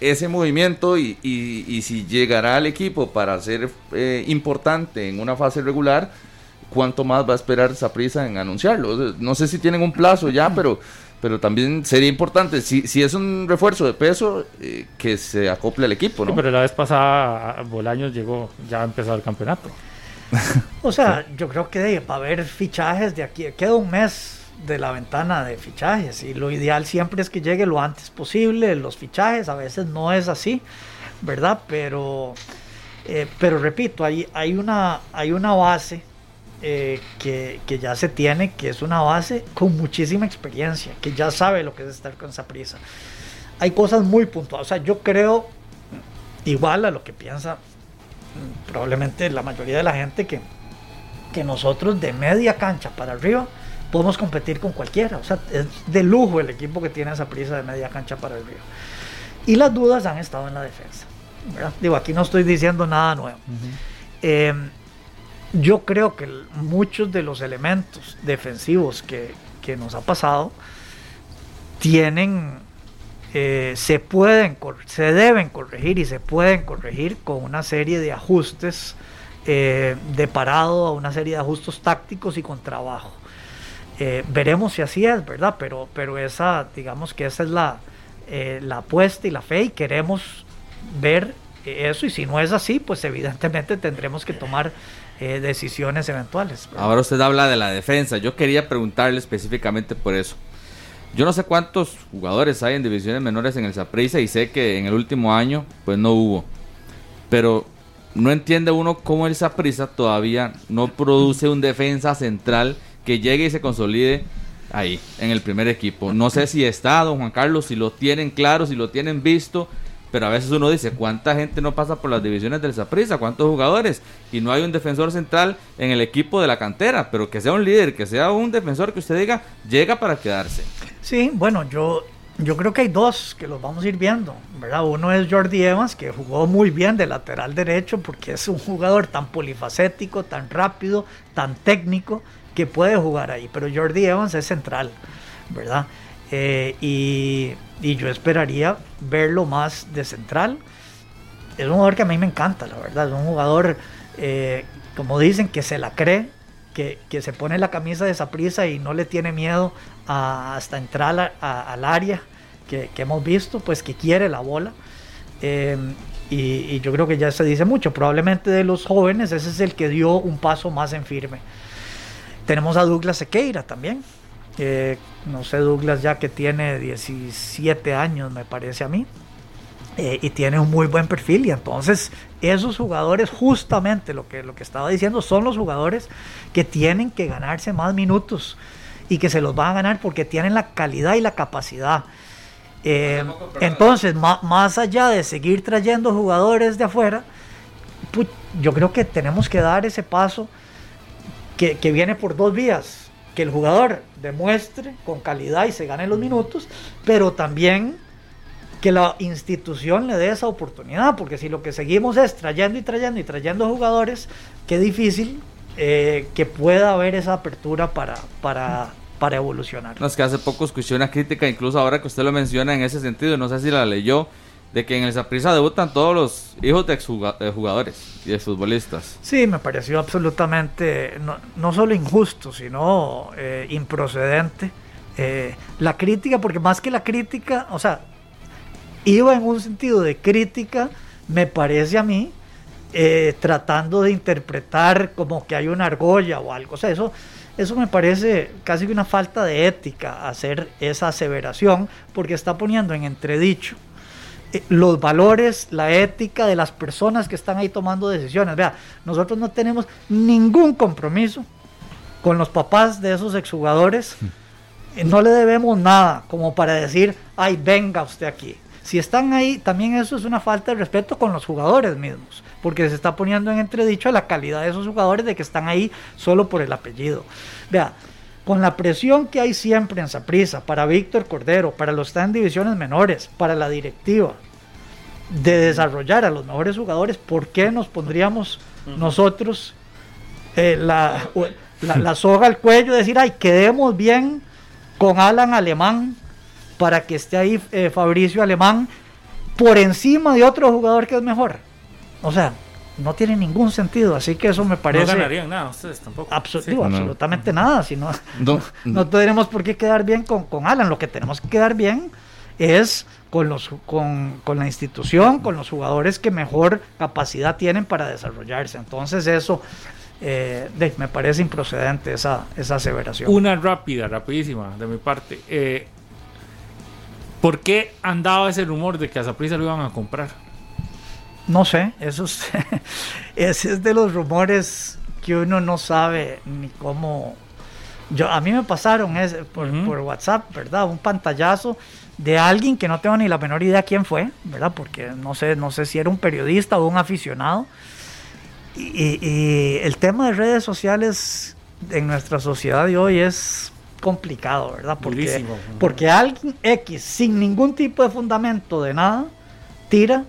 ese movimiento y, y, si llegará al equipo para ser eh, importante en una fase regular, cuánto más va a esperar prisa en anunciarlo. No sé si tienen un plazo ya, pero, pero también sería importante, si, si es un refuerzo de peso, eh, que se acople al equipo. ¿no? pero la vez pasada Bolaños llegó, ya ha empezado el campeonato. o sea, yo creo que va a haber fichajes de aquí, queda un mes de la ventana de fichajes y lo ideal siempre es que llegue lo antes posible los fichajes, a veces no es así, ¿verdad? Pero, eh, pero repito, hay, hay, una, hay una base eh, que, ya se tiene, que es una base con muchísima experiencia, que ya sabe lo que es estar con esa prisa. Hay cosas muy puntuales, o yo creo, igual a lo que piensa mm, probablemente la mayoría de la gente, que, que nosotros de media cancha para arriba, podemos competir con cualquiera. O sea, es de lujo el equipo que tiene esa prisa de media cancha para el río. Y las dudas han estado en la defensa. Digo, aquí no estoy diciendo nada nuevo. Eh, yo creo que muchos de los elementos defensivos que, que nos ha pasado tienen, eh, se pueden, se deben corregir y se pueden corregir con una serie de ajustes eh, de parado, a una serie de ajustes tácticos y con trabajo. Eh, veremos si así es, ¿verdad? Pero, pero esa, digamos que esa es la, la apuesta y la fe y queremos ver eso y si no es así, pues evidentemente tendremos que tomar decisiones eventuales. Ahora usted habla de la defensa, yo quería preguntarle específicamente por eso. Yo no sé cuántos jugadores hay en divisiones menores en el Saprissa y sé que en el último año pues no hubo. Pero no entiende uno cómo el Saprissa todavía no produce un defensa central que llegue y se consolide ahí, en el primer equipo. No sé si está, don Juan Carlos, si lo tienen claro, si lo tienen visto, pero a veces uno dice, ¿cuánta gente no pasa por las divisiones del Saprissa? ¿Cuántos jugadores? Y no hay un defensor central en el equipo de la cantera, pero que sea un líder, que sea un defensor que usted diga, llega para quedarse. Sí, bueno, yo, yo creo que hay dos que los vamos a ir viendo, ¿verdad? Uno es Jordi Evans, que jugó muy bien de lateral derecho, porque es un jugador tan polifacético, tan rápido, tan técnico, que puede jugar ahí, pero Jordi Evans es central, ¿verdad? Eh, y, yo esperaría verlo más de central. Es un jugador que a mí me encanta, la verdad. Es un jugador, eh, como dicen, que se la cree, que, se pone la camisa de esa prisa y no le tiene miedo a, hasta entrar al área que, hemos visto, pues que quiere la bola. Eh, y, y, yo creo que ya se dice mucho. Probablemente de los jóvenes, ese es el que dio un paso más en firme. Tenemos a Douglas Sequeira también, no sé, Douglas ya que tiene 17 años, me parece a mí, eh, y tiene un muy buen perfil. Y entonces, esos jugadores, justamente lo que, lo que estaba diciendo, son los jugadores que tienen que ganarse más minutos y que se los van a ganar porque tienen la calidad y la capacidad. Eh, entonces, más, allá de seguir trayendo jugadores de afuera, yo creo que tenemos que dar ese paso que, que viene por dos vías que el jugador demuestre con calidad y se gane los minutos, pero también que la institución le dé esa oportunidad, porque si lo que seguimos es trayendo y trayendo y trayendo jugadores, qué difícil eh, que pueda haber esa apertura para, para, para evolucionar. No, es que hace poco escuché una crítica, incluso ahora que usted lo menciona en ese sentido, no sé si la leyó, de que en el Saprissa debutan todos los hijos de jugadores y de futbolistas. Sí, me pareció absolutamente no, no solo injusto, sino eh, improcedente. Eh, la crítica, porque más que la crítica, o sea, iba en un sentido de crítica, me parece a mí, eh, tratando de interpretar como que hay una argolla o algo. O sea, eso, eso me parece casi una falta de ética hacer esa aseveración, porque está poniendo en entredicho los valores, la ética de las personas que están ahí tomando decisiones. Vea, nosotros no tenemos ningún compromiso con los papás de esos exjugadores. Eh, no le debemos nada como para decir, ay, venga usted aquí. Si están ahí, también eso es una falta de respeto con los jugadores mismos, porque se está poniendo en entredicho la calidad de esos jugadores de que están ahí solo por el apellido. Vea, con la presión que hay siempre en Saprisa para Víctor Cordero, para los que están en divisiones menores, para la directiva, de desarrollar a los mejores jugadores, ¿por qué nos pondríamos nosotros eh, la, la, soga al cuello? Decir, ay, quedemos bien con Alan Alemán para que esté ahí eh, Fabricio Alemán por encima de otro jugador que es mejor. O sea, no tiene ningún sentido, así que eso me parece... No ganarían nada ustedes tampoco. Absolutamente nada, si no, no, tenemos por qué quedar bien con, con, Alan, lo que tenemos que quedar bien es con, los, con, con la institución, con los jugadores que mejor capacidad tienen para desarrollarse. Entonces eso... Eh, me parece improcedente esa, esa aseveración. Una rápida, rapidísima de mi parte. Eh, ¿Por qué andaba ese rumor de que a Zaprisa lo iban a comprar? No sé, eso es, ese es de los rumores que uno no sabe ni cómo. Yo, a mí me pasaron ese, por, WhatsApp, ¿verdad? Un pantallazo de alguien que no tengo ni la menor idea quién fue, ¿verdad? Porque no sé, no sé si era un periodista o un aficionado. Y, el tema de redes sociales en nuestra sociedad de hoy es complicado, ¿verdad? Porque, porque alguien X, sin ningún tipo de fundamento de nada, tira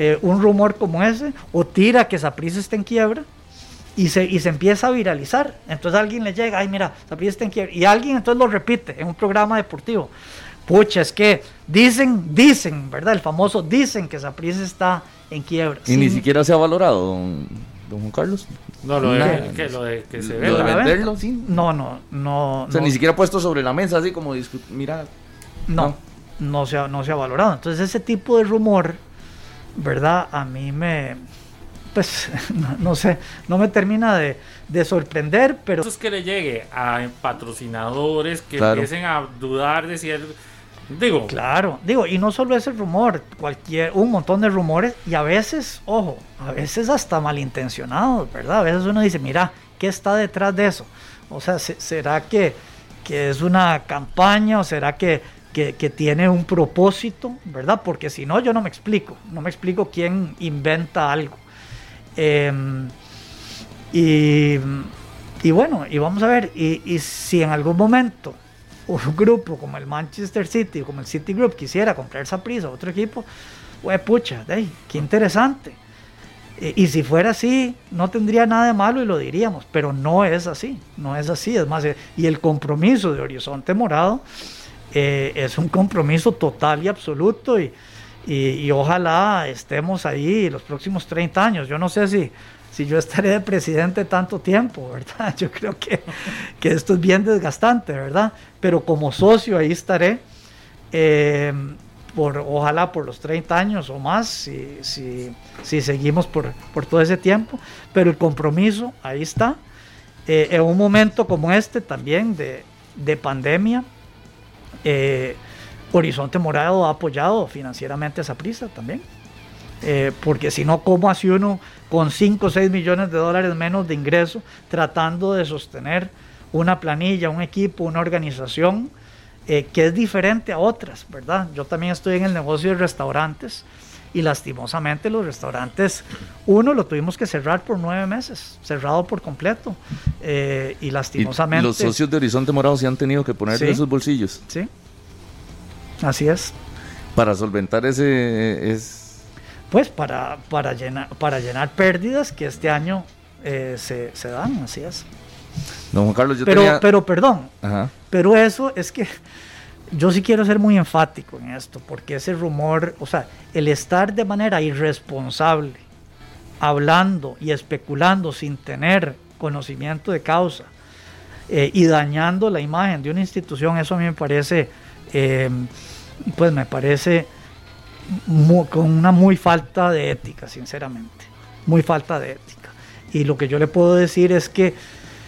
eh, un rumor como ese o tira que Saprissa está en quiebra y se, y se empieza a viralizar. Entonces alguien le llega, ay mira, Saprissa está en quiebra. Y alguien entonces lo repite en un programa deportivo. Pucha, es que dicen, dicen, ¿verdad? El famoso dicen que Saprissa está en quiebra. Y ni siquiera se ha valorado, don, don Juan Carlos. No, lo de, que, lo de que se Lo de venda. venderlo, sí. No, no, no. O sea, no, ni siquiera puesto sobre la mesa, así como, mira, no, no se, ha, no se ha valorado. Entonces ese tipo de rumor, ¿verdad? A mí me, pues, no, no sé, no me termina de, de sorprender, pero Eso es que le llegue a patrocinadores que Claro. empiecen a dudar de si él. Digo, claro, digo, y no solo ese rumor, cualquier, un montón de rumores, y a veces, ojo, a veces hasta malintencionados, ¿verdad? A veces uno dice, mira, ¿qué está detrás de eso? O sea, se- ¿será que, que es una campaña o será que, que, que tiene un propósito, ¿verdad? Porque si no, yo no me explico, no me explico quién inventa algo. Em, y, y bueno, y vamos a ver, y, y si en algún momento un grupo como el Manchester City, como el City Group quisiera comprar esa prisa a otro equipo, pues pucha, ahí, qué interesante. Y, y si fuera así, no tendría nada de malo y lo diríamos, pero no es así, no es así. Es más, eh, y el compromiso de Horizonte Morado eh, es un compromiso total y absoluto y, y- y ojalá estemos ahí los próximos 30 años. Yo no sé si, si yo estaré de presidente tanto tiempo, ¿verdad? Yo creo que, que esto es bien desgastante, ¿verdad? Pero como socio ahí estaré. eh, por, ojalá por los 30 años o más, si, si, si seguimos por, por todo ese tiempo, pero el compromiso ahí está. Eh, en un momento como este también de, de pandemia, eh, Horizonte Morado ha apoyado financieramente esa prisa también. Eh, porque si no, ¿cómo hace uno con 5 o 6 millones de dólares menos de ingreso tratando de sostener una planilla, un equipo, una organización eh, que es diferente a otras, ¿verdad? Yo también estoy en el negocio de restaurantes y lastimosamente los restaurantes, uno lo tuvimos que cerrar por nueve meses, cerrado por completo. eh, y y lastimosamente... los socios de Horizonte Morado se han tenido que poner Sí. de esos bolsillos Sí, así es. para solventar ese... Es, Pues para, para, llenar, para llenar pérdidas que este año eh, se, se dan, así es. don Juan Carlos, yo Pero, tenía... pero perdón, Ajá. pero eso es que yo sí quiero ser muy enfático en esto, porque ese rumor, o sea, el estar de manera irresponsable, hablando y especulando sin tener conocimiento de causa eh, y dañando la imagen de una institución, eso a mí me parece, eh, pues me parece con una muy falta de ética, sinceramente, muy falta de ética. Y lo que yo le puedo decir es que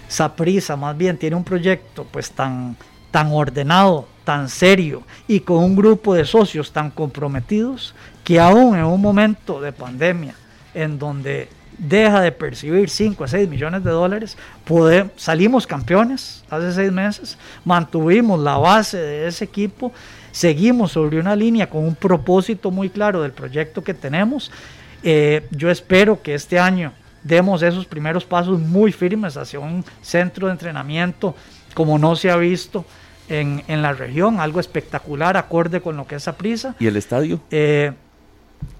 Saprisa más bien tiene un proyecto pues tan, tan ordenado, tan serio y con un grupo de socios tan comprometidos que aún en un momento de pandemia en donde deja de percibir 5 a 6 millones de dólares, salimos campeones hace seis meses, mantuvimos la base de ese equipo, seguimos sobre una línea con un propósito muy claro del proyecto que tenemos. Eh, yo espero que este año demos esos primeros pasos muy firmes hacia un centro de entrenamiento como no se ha visto en, en la región, algo espectacular, acorde con lo que es prisa. ¿Y el estadio? Eh,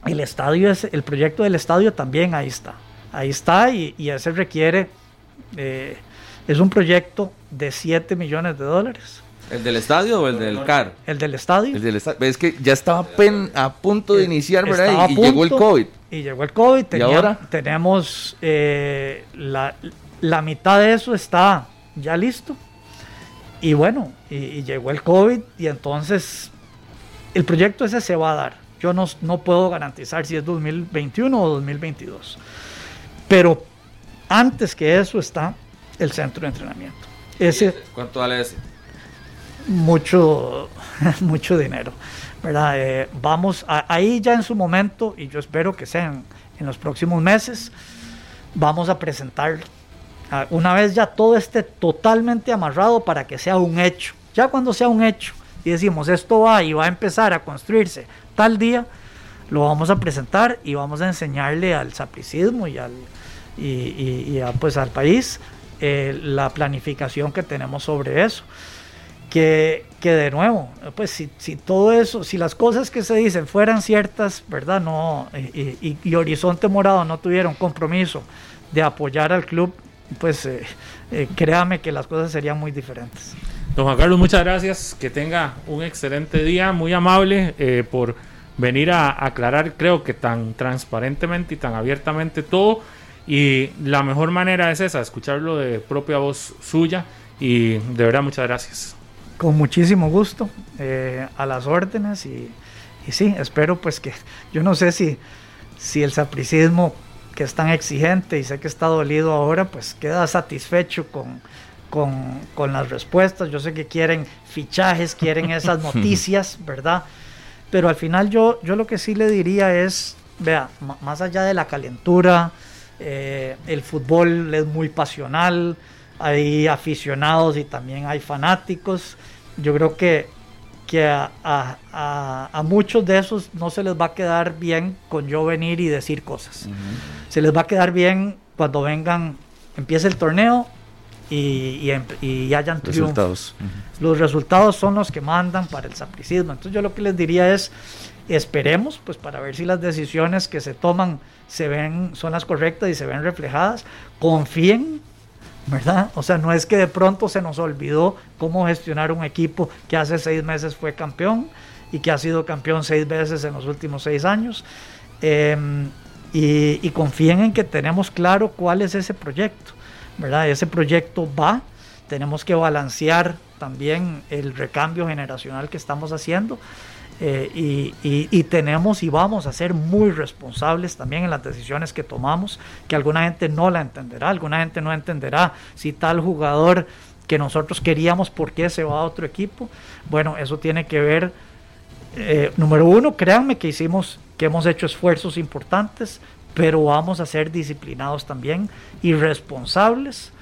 el estadio es, el proyecto del estadio también ahí está. Ahí está y, y ese requiere, eh, es un proyecto de 7 millones de dólares. ¿El del estadio o el del CAR? El del estadio. El del esta- Es que ya estaba pen- a punto de Eh, iniciar, Y, y llegó el. COVID. Y llegó el COVID. tenía- ahora? Tenemos eh, la, la mitad de eso está ya listo. Y bueno, y, y llegó el COVID y entonces el proyecto ese se va a dar. Yo no, no puedo garantizar si es 2021 o 2022. Pero antes que eso está el centro de entrenamiento. Ese, ¿Cuánto vale ese? mucho, mucho dinero. ¿verdad? Eh, vamos a- ahí ya en su momento, y yo espero que sean en los próximos meses, vamos a presentarlo. Ah, Una vez ya todo esté totalmente amarrado para que sea un hecho. Ya cuando sea un hecho y decimos esto va y va a empezar a construirse tal día, lo vamos a presentar y vamos a enseñarle al sapricismo y al, y, y- a, pues, al país eh, la planificación que tenemos sobre eso que, que de nuevo, pues si, si, todo eso, si las cosas que se dicen fueran ciertas, ¿verdad? No, y, y, Horizonte Morado no tuvieron compromiso de apoyar al club, pues eh, eh, créame que las cosas serían muy diferentes. Don Juan Carlos, muchas gracias, que tenga un excelente día, muy amable eh, por venir a aclarar, creo que tan transparentemente y tan abiertamente todo. Y la mejor manera es esa, escucharlo de propia voz suya. Y de verdad, muchas gracias. Con muchísimo gusto, eh, a las órdenes. Y, y, sí, espero pues que, yo no sé si, si el sapricismo que es tan exigente y sé que está dolido ahora, pues queda satisfecho con, con, con las respuestas. Yo sé que quieren fichajes, quieren esas noticias, ¿verdad? Pero al final yo, yo lo que sí le diría es, vea, más allá de la calentura, eh, el fútbol es muy pasional, hay aficionados y también hay fanáticos. Yo creo que, que a, a, muchos de esos no se les va a quedar bien con yo venir y decir cosas. Se les va a quedar bien cuando vengan, empiece el torneo y, y, hayan resultados. Los resultados son los que mandan para el sapricismo. Entonces yo lo que les diría es, esperemos pues para ver si las decisiones que se toman se ven, son las correctas y se ven reflejadas. Confíen, ¿verdad? O sea, no es que de pronto se nos olvidó cómo gestionar un equipo que hace seis meses fue campeón y que ha sido campeón seis veces en los últimos seis años. Em, y, y confíen en que tenemos claro cuál es ese proyecto. ¿verdad? Ese proyecto va, tenemos que balancear también el recambio generacional que estamos haciendo eh, y, tenemos y vamos a ser muy responsables también en las decisiones que tomamos, que alguna gente no la entenderá, alguna gente no entenderá si tal jugador que nosotros queríamos, por qué se va a otro equipo. Bueno, eso tiene que ver, eh, número uno, créanme que hicimos, que hemos hecho esfuerzos importantes, pero vamos a ser disciplinados también y responsables,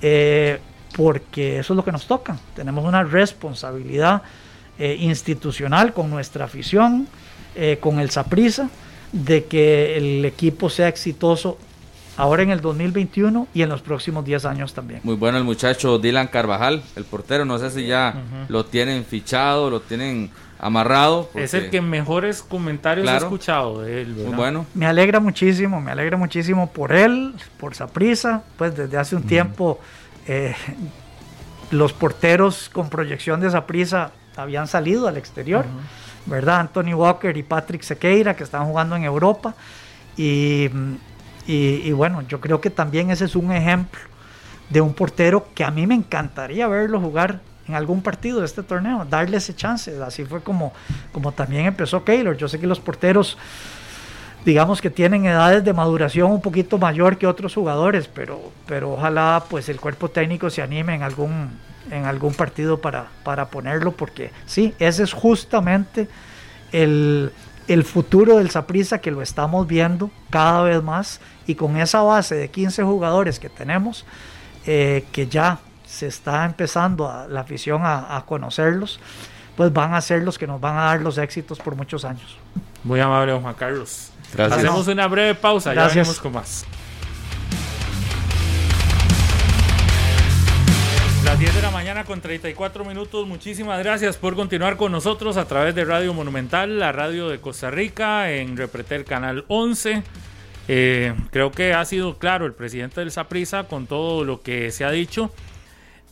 eh, porque eso es lo que nos toca. Tenemos una responsabilidad eh, institucional con nuestra afición, eh, con el Saprisa, de que el equipo sea exitoso ahora en el 2021 y en los próximos 10 años también. Muy bueno el muchacho Dylan Carvajal, el portero, no sé si ya lo tienen fichado, lo tienen amarrado. Es el que mejores comentarios he escuchado de él. Muy bueno. Me alegra muchísimo, me alegra muchísimo por él, por Saprisa. Pues desde hace un tiempo eh, los porteros con proyección de Saprisa habían salido al exterior, ¿verdad? Anthony Walker y Patrick Sequeira que están jugando en Europa. Y, y bueno, yo creo que también ese es un ejemplo de un portero que a mí me encantaría verlo jugar en algún partido de este torneo, darle ese chance. Así fue como, como también empezó Keylor. Yo sé que los porteros, digamos que tienen edades de maduración un poquito mayor que otros jugadores, pero, pero ojalá pues el cuerpo técnico se anime en algún, en algún partido para, para ponerlo, porque sí, ese es justamente el, el futuro del Saprissa que lo estamos viendo cada vez más y con esa base de 15 jugadores que tenemos, eh, que ya se está empezando a, la afición a, conocerlos, pues van a ser los que nos van a dar los éxitos por muchos años. Muy amable, Juan Carlos. Gracias. Hacemos una breve pausa, ya venimos con más. Las 10 de la mañana con 34 minutos. Muchísimas gracias por continuar con nosotros a través de Radio Monumental, la radio de Costa Rica, en Repretel Canal 11. Eh, creo que ha sido claro el presidente del Saprisa con todo lo que se ha dicho.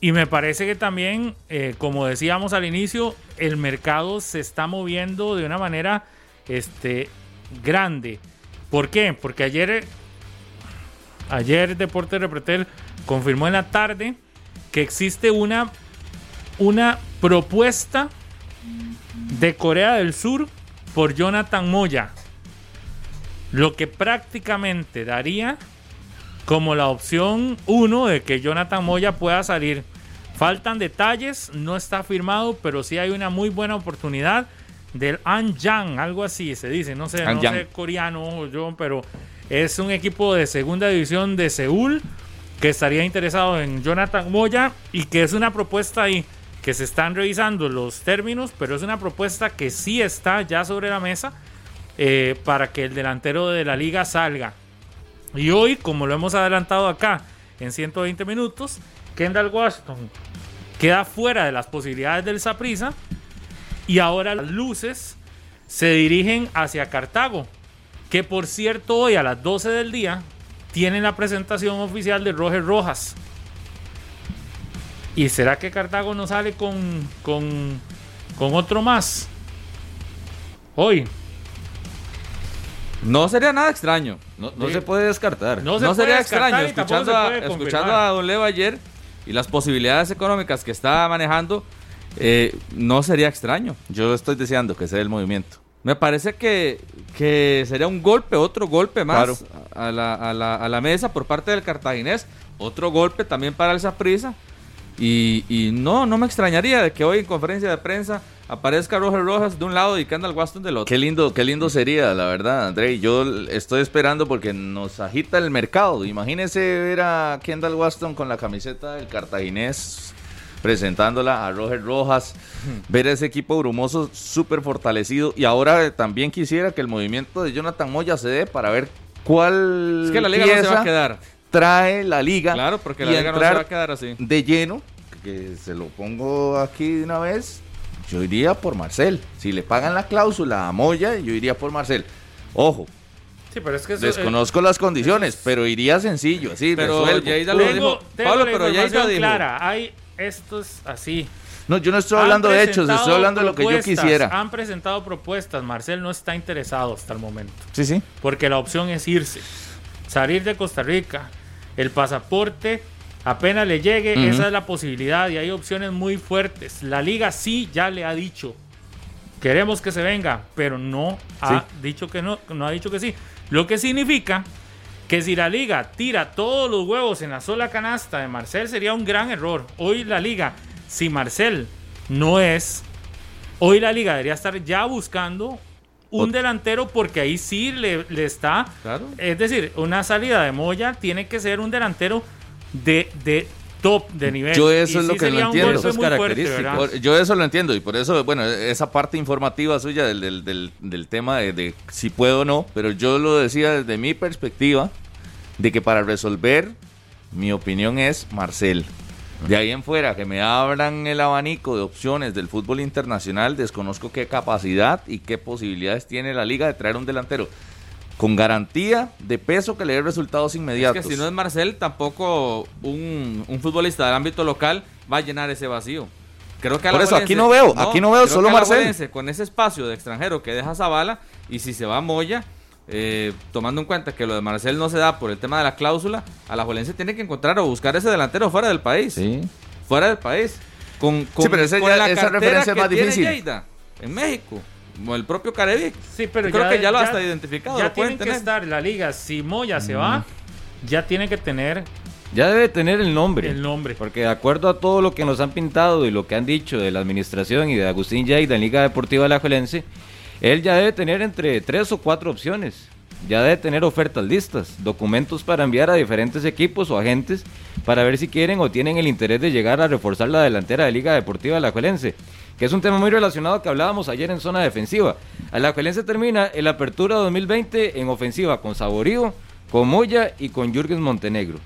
Y me parece que también, eh, como decíamos al inicio, el mercado se está moviendo de una manera este, grande. ¿Por qué? Porque ayer, ayer Deporte Repretel confirmó en la tarde que existe una, una propuesta de Corea del Sur por Jonathan Moya. Lo que prácticamente daría como la opción 1 de que Jonathan Moya pueda salir. Faltan detalles, no está firmado, pero sí hay una muy buena oportunidad del Anjang, algo así se dice, no sé, no sé coreano yo, pero es un equipo de segunda división de Seúl que estaría interesado en Jonathan Moya y que es una propuesta ahí que se están revisando los términos, pero es una propuesta que sí está ya sobre la mesa eh, para que el delantero de la liga salga. Y hoy, como lo hemos adelantado acá en 120 minutos, Kendall Washington queda fuera de las posibilidades del Saprissa y ahora las luces se dirigen hacia Cartago, que por cierto hoy a las 12 del día tienen la presentación oficial de Roger Rojas. ¿Y será que Cartago no sale con, con, con otro más? Hoy. No sería nada extraño. No, no se puede descartar. No, sería extraño. Escuchando, a, escuchando a Don Leo ayer y las posibilidades económicas que está manejando, eh, no sería extraño. Yo estoy deseando que sea el movimiento. Me parece que, que sería un golpe, otro golpe más a, la, a, la, a, la, mesa por parte del cartaginés. Otro golpe también para el Saprissa. Y, y, no, no me extrañaría de que hoy en conferencia de prensa aparezca Roger Rojas de un lado y Kendall Waston del otro. Qué lindo, qué lindo sería, la verdad, André. Yo estoy esperando porque nos agita el mercado. Imagínese ver a Kendall Waston con la camiseta del cartaginés presentándola a Roger Rojas, ver ese equipo brumoso súper fortalecido. Y ahora también quisiera que el movimiento de Jonathan Moya se dé para ver cuál es que la liga no se va a quedar. trae la liga claro porque la liga no se va a quedar así. de lleno que se lo pongo aquí de una vez. Yo iría por Marcel. Si le pagan la cláusula a Moya yo iría por Marcel. Ojo Sí, pero es que eso, Desconozco eh, las condiciones, es... pero iría sencillo, así, pero Yeida lo dijo. Pablo, pero Yeida dijo. clara, hay estos así. No, yo no estoy hablando de hechos, estoy hablando de lo que yo quisiera. Han presentado propuestas, Marcel no está interesado hasta el momento. Sí, sí. Porque la opción es irse, salir de Costa Rica, el pasaporte apenas le llegue, uh -huh. esa es la posibilidad y hay opciones muy fuertes. La liga sí ya le ha dicho, queremos que se venga, pero no ha sí. dicho que no, no ha dicho que sí. Lo que significa que si la liga tira todos los huevos en la sola canasta de Marcel sería un gran error. Hoy la liga, si Marcel no es, hoy la liga debería estar ya buscando un delantero porque ahí sí le, le está. Claro. Es decir, una salida de Moya tiene que ser un delantero de, de top de nivel. Yo eso y es sí lo que no entiendo. Esas características. Fuerte, yo eso lo entiendo y por eso, bueno, esa parte informativa suya del, del, del, del tema de, de, si puedo o no, pero yo lo decía desde mi perspectiva de que para resolver, mi opinión es Marcel. De ahí en fuera, que me abran el abanico de opciones del fútbol internacional, desconozco qué capacidad y qué posibilidades tiene la liga de traer un delantero con garantía de peso que le dé resultados inmediatos. Es que si no es Marcel, tampoco un, un futbolista del ámbito local va a llenar ese vacío. Creo que Por eso aquí no veo, no, aquí no veo solo Marcel. Con ese espacio de extranjero que deja Zavala y si se va a Moya, eh, tomando en cuenta que lo de Marcel no se da por el tema de la cláusula, a la Juelense tiene que encontrar o buscar ese delantero fuera del país. Sí. Fuera del país. Con, con, sí, pero ese con ya, la esa referencia es más difícil. Lleida, en México. Como el propio Carevic. Sí, pero creo ya, que ya lo ya, hasta identificado. Ya tener. que estar la liga. Si Moya se va, ya tiene que tener ya debe tener el nombre. El nombre. Porque de acuerdo a todo lo que nos han pintado y lo que han dicho de la administración y de Agustín Lleida en Liga Deportiva Alajuelense, él ya debe tener entre tres o cuatro opciones. Ya debe tener ofertas listas, documentos para enviar a diferentes equipos o agentes para ver si quieren o tienen el interés de llegar a reforzar la delantera de Liga Deportiva Alajuelense, que es un tema muy relacionado que hablábamos ayer en zona defensiva. Alajuelense termina el Apertura 2020 en ofensiva con Saborío, con Moya y con Jürgens Montenegro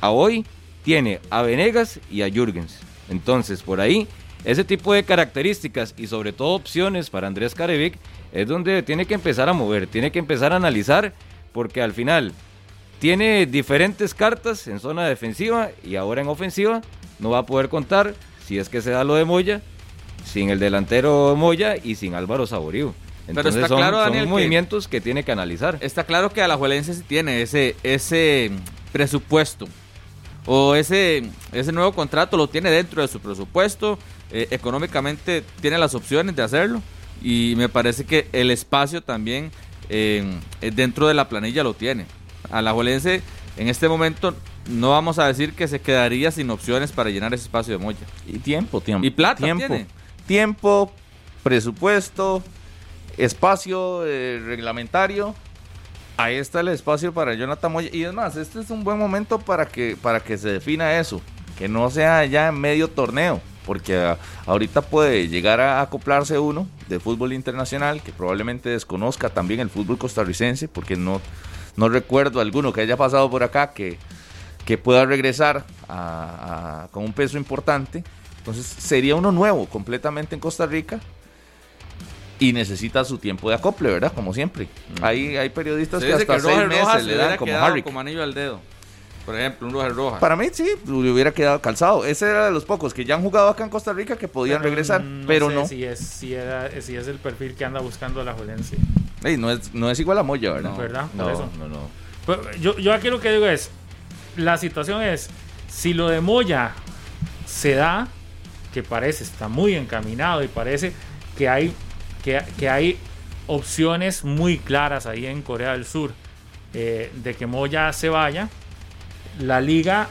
a hoy tiene a Venegas y a Jürgens. Entonces, por ahí, ese tipo de características y sobre todo opciones para Andrés Carevic es donde tiene que empezar a mover, tiene que empezar a analizar, porque al final tiene diferentes cartas en zona defensiva y ahora en ofensiva no va a poder contar, si es que se da lo de Moya, sin el delantero Moya y sin Álvaro Saborío. Entonces Pero está son, claro, son Daniel, movimientos que, que, tiene que analizar. Está claro que Alajuelense sí tiene ese, ese presupuesto o ese, ese nuevo contrato lo tiene dentro de su presupuesto, eh, económicamente tiene las opciones de hacerlo y me parece que el espacio también eh, dentro de la planilla lo tiene. A la Jolense en este momento no vamos a decir que se quedaría sin opciones para llenar ese espacio de Moya. Y tiempo, tiempo. Y plata tiempo, tiene. tiempo, presupuesto, espacio eh, reglamentario ahí está el espacio para Jonathan Moya. Y es más, este es un buen momento para que, para que se defina eso. Que no sea ya en medio torneo. Porque a, ahorita puede llegar a acoplarse uno de fútbol internacional que probablemente desconozca también el fútbol costarricense. Porque no, no recuerdo alguno que haya pasado por acá que, que pueda regresar a, a, con un peso importante. Entonces sería uno nuevo completamente en Costa Rica y necesita su tiempo de acople, ¿verdad? Como siempre. Hay, hay periodistas que hasta seis meses le dan como Harry. Como anillo al dedo. Por ejemplo, un Roger Rojas. Para mí sí, le hubiera quedado calzado. Ese era de los pocos que ya han jugado acá en Costa Rica que podían regresar, pero no. Si es, si, si es el perfil que anda buscando la Juelense. no, es, no es igual a Moya, ¿verdad? ¿verdad? No, no, no. Pues, yo, yo aquí lo que digo es, la situación es, si lo de Moya se da, que parece está muy encaminado y parece que hay, que, que hay opciones muy claras ahí en Corea del Sur eh, de que Moya se vaya, la liga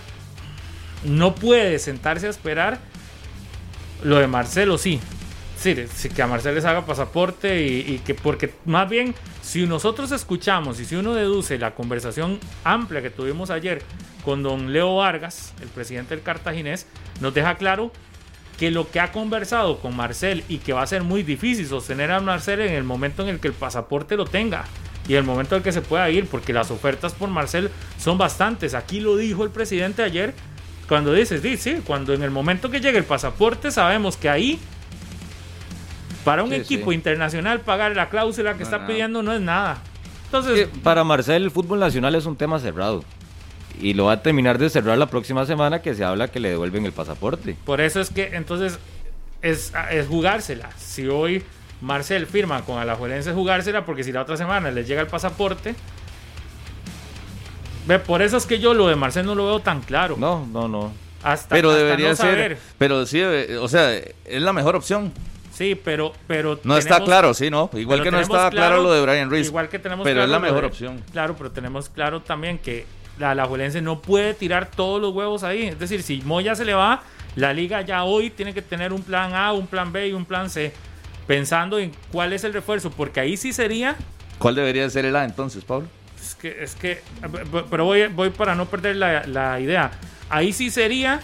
no puede sentarse a esperar. Lo de Marcelo sí. Sí, que a Marcelo les haga pasaporte y, que porque más bien si nosotros escuchamos y si uno deduce la conversación amplia que tuvimos ayer con don Leo Vargas, el presidente del Cartaginés, nos deja claro que lo que ha conversado con Marcel y que va a ser muy difícil sostener a Marcel en el momento en el que el pasaporte lo tenga y el momento en que se pueda ir, porque las ofertas por Marcel son bastantes. Aquí lo dijo el presidente ayer cuando dice, sí, sí, cuando en el momento que llegue el pasaporte sabemos que ahí para un equipo internacional pagar la cláusula que está pidiendo no es nada. Entonces, para Marcel el fútbol nacional es un tema cerrado y lo va a terminar de cerrar la próxima semana que se habla que le devuelven el pasaporte. Por eso es que entonces es, es jugársela. Si hoy Marcel firma con Alajuelense jugársela, porque si la otra semana les llega el pasaporte. Ve, por eso es que yo lo de Marcel no lo veo tan claro. No, no, no. Hasta, pero debería ser. Pero sí, o sea, es la mejor opción. Sí, pero. pero no está claro, sí, ¿no? Igual que no estaba claro, lo de Brian Reese. Igual que tenemos Pero es la mejor opción. Claro, pero tenemos claro también que la Alajuelense no puede tirar todos los huevos ahí. Es decir, si Moya se le va, la liga ya hoy tiene que tener un plan A, un plan B y un plan C. Pensando en cuál es el refuerzo, porque ahí sí sería. ¿Cuál debería ser el A entonces, Pablo? Es que, es que, pero voy, voy para no perder la, la idea. Ahí sí sería